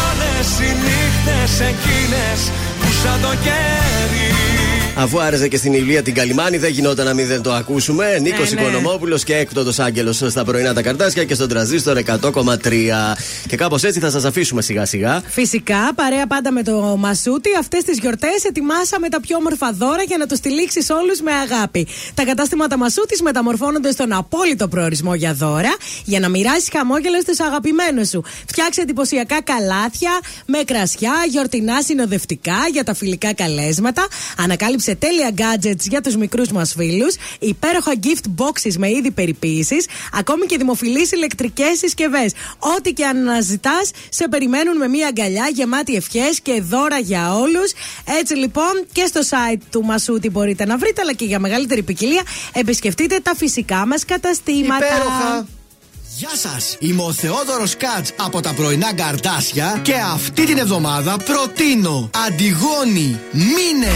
Speaker 9: Όλες οι νύχτες εκείνες που σαν το κέρι
Speaker 1: Αφού άρεσε και στην Ηλία την Καλυμάνη, δεν γινόταν να μην δεν το ακούσουμε. Νίκος
Speaker 2: ναι.
Speaker 1: Οικονομόπουλος και έκτοτος Άγγελος στα πρωινά τα καρτάσια και στον τραζίστορ 100,3. Και κάπως έτσι θα σας αφήσουμε σιγά σιγά.
Speaker 2: Φυσικά, παρέα πάντα με το Μασούτι, αυτές τις γιορτές ετοιμάσαμε τα πιο όμορφα δώρα για να το στηλίξει όλους με αγάπη. Τα κατάστηματα Μασούτης μεταμορφώνονται στον απόλυτο προορισμό για δώρα, για να μοιράσεις χαμόγελο στου αγαπημένους σου. Φτιάξε εντυπωσιακά καλάθια με κρασιά, γιορτινά συνοδευτικά για τα φιλικά καλέσματα. Ανακάλυψε τέλεια gadgets για τους μικρούς μας φίλους. Υπέροχα gift boxes με είδη περιποίησης. Ακόμη και δημοφιλείς ηλεκτρικές συσκευές. Ό,τι και αν αναζητάς, σε περιμένουν με μια αγκαλιά γεμάτη ευχές και δώρα για όλους. Έτσι λοιπόν και στο site του Μασούτη μπορείτε να βρείτε, αλλά και για μεγαλύτερη ποικιλία επισκεφτείτε τα φυσικά μας καταστήματα.
Speaker 3: Υπέροχα. Γεια σας! Είμαι ο Θεόδωρος Κάτς από τα πρωινά καρτάσια και αυτή την εβδομάδα προτείνω Αντιγόνη Μήνε!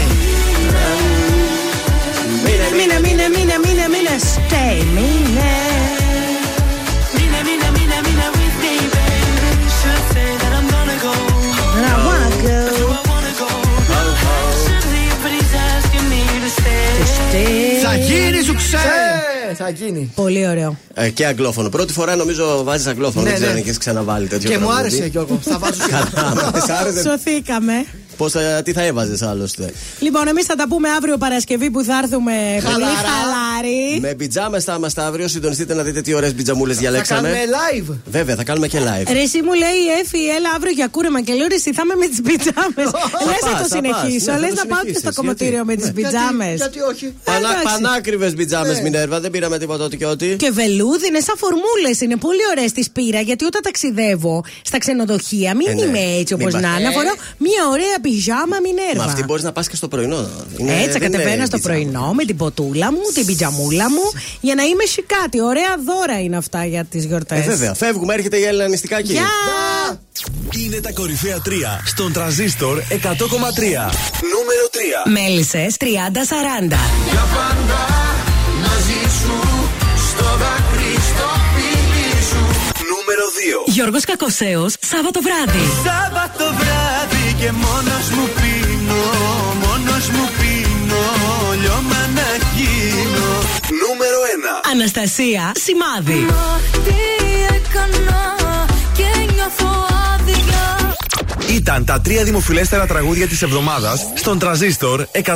Speaker 2: Μήνε, μήνε, μήνε, μήνε, μήνε, stay, μήνε.
Speaker 4: Mine, mine, mine, mine with me, baby. Should say that I'm gonna go.
Speaker 2: I wanna go.
Speaker 4: That's where I wanna go. Should leave, but he's asking me to stay.
Speaker 3: Θα γίνει σου ξέρει! Θα γίνει.
Speaker 2: Πολύ ωραίο.
Speaker 1: Ε, και αγγλόφωνο. Πρώτη φορά νομίζω βάζεις αγγλόφωνο.
Speaker 3: Ναι,
Speaker 1: δεν ξέρω
Speaker 3: ναι.
Speaker 1: αν έχεις ξαναβάλει τέτοιο
Speaker 3: Και μου
Speaker 1: τραγούδι.
Speaker 3: άρεσε Γιώργο. Θα βάζω [LAUGHS]
Speaker 1: Καλά, μας άρεσε.
Speaker 2: Σωθήκαμε.
Speaker 1: Πώς θα- τι θα έβαζες άλλωστε;
Speaker 2: Λοιπόν, εμείς θα τα πούμε αύριο Παρασκευή που θα έρθουμε πολύ χαλάροι.
Speaker 1: Με πιτζάμες θα είμαστε αύριο. Συντονιστείτε να δείτε τι ωραίες πιτζαμούλες
Speaker 3: Θα
Speaker 1: διαλέξαμε.
Speaker 3: κάνουμε live.
Speaker 1: Βέβαια, θα κάνουμε και live.
Speaker 2: Ρε, εσύ μου λέει η Εφη, έλα αύριο για κούρεμα και λέω ρε, εσύ θα είμαι με τις πιτζάμες. Λες να
Speaker 1: πας,
Speaker 2: το
Speaker 1: θα
Speaker 2: συνεχίσω.
Speaker 1: πας. Ναι,
Speaker 2: Λες
Speaker 1: θα
Speaker 2: να
Speaker 1: το
Speaker 2: πάω και στο
Speaker 1: συνεχίσεις.
Speaker 2: κομμωτήριο με τις
Speaker 1: Γιατί-
Speaker 2: πιτζάμες.
Speaker 3: Γιατί όχι;
Speaker 1: Πανά,
Speaker 2: εντάξει.
Speaker 1: πανάκριβες πιτζάμες,
Speaker 3: Ναι.
Speaker 1: Μινέρβα. Δεν πήραμε τίποτα ό,τι και ό,τι.
Speaker 2: Και βελούδι είναι σαν φορμούλες. Είναι πολύ ωραίες τις πήρα γιατί όταν ταξιδεύω στα ξενοδοχεία, μην
Speaker 1: Ε, ναι.
Speaker 2: είμαι έτσι όπως
Speaker 1: Μην πας.
Speaker 2: να είναι.
Speaker 1: Ε.
Speaker 2: Φορώ μια ωραία πιζάμα μινέρβα.
Speaker 1: Μα αυτή μπορείς να πας και στο πρωινό. Είναι-
Speaker 2: Έτσι,
Speaker 1: δεν είναι
Speaker 2: κατεβαίνω στο
Speaker 1: πιτζάμα.
Speaker 2: πρωινό με την ποτούλα μου, την πιτζαμούλα μου, για να είμαι σικάτη. Ωραία δώρα είναι αυτά για τις γιορτές.
Speaker 1: Ε, βέβαια. Φεύγουμε, έρχεται η Έλληνα νηστικάκι.
Speaker 2: Γεια!
Speaker 5: Είναι τα κορυφαία 3 στον τραζίστορ 100,3. Νούμερο 3.
Speaker 29: Μέλισσες 30-40.
Speaker 6: Για πάντα μαζί σου στο δάκρυ στο φίλι σου
Speaker 5: Νούμερο 2.
Speaker 29: Γιώργος Κακοσέος, Σάββατο βράδυ.
Speaker 6: Σάββατο βράδυ και μόνος μου πίνω Μόνος μου πίνω Λιώμα να γίνω
Speaker 5: Νούμερο 1.
Speaker 29: Αναστασία, σημάδι.
Speaker 4: Τι έκανα και νιώθω άδεια.
Speaker 5: Ήταν τα τρία δημοφιλέστερα τραγούδια της εβδομάδας στον τραζίστορ 100,3.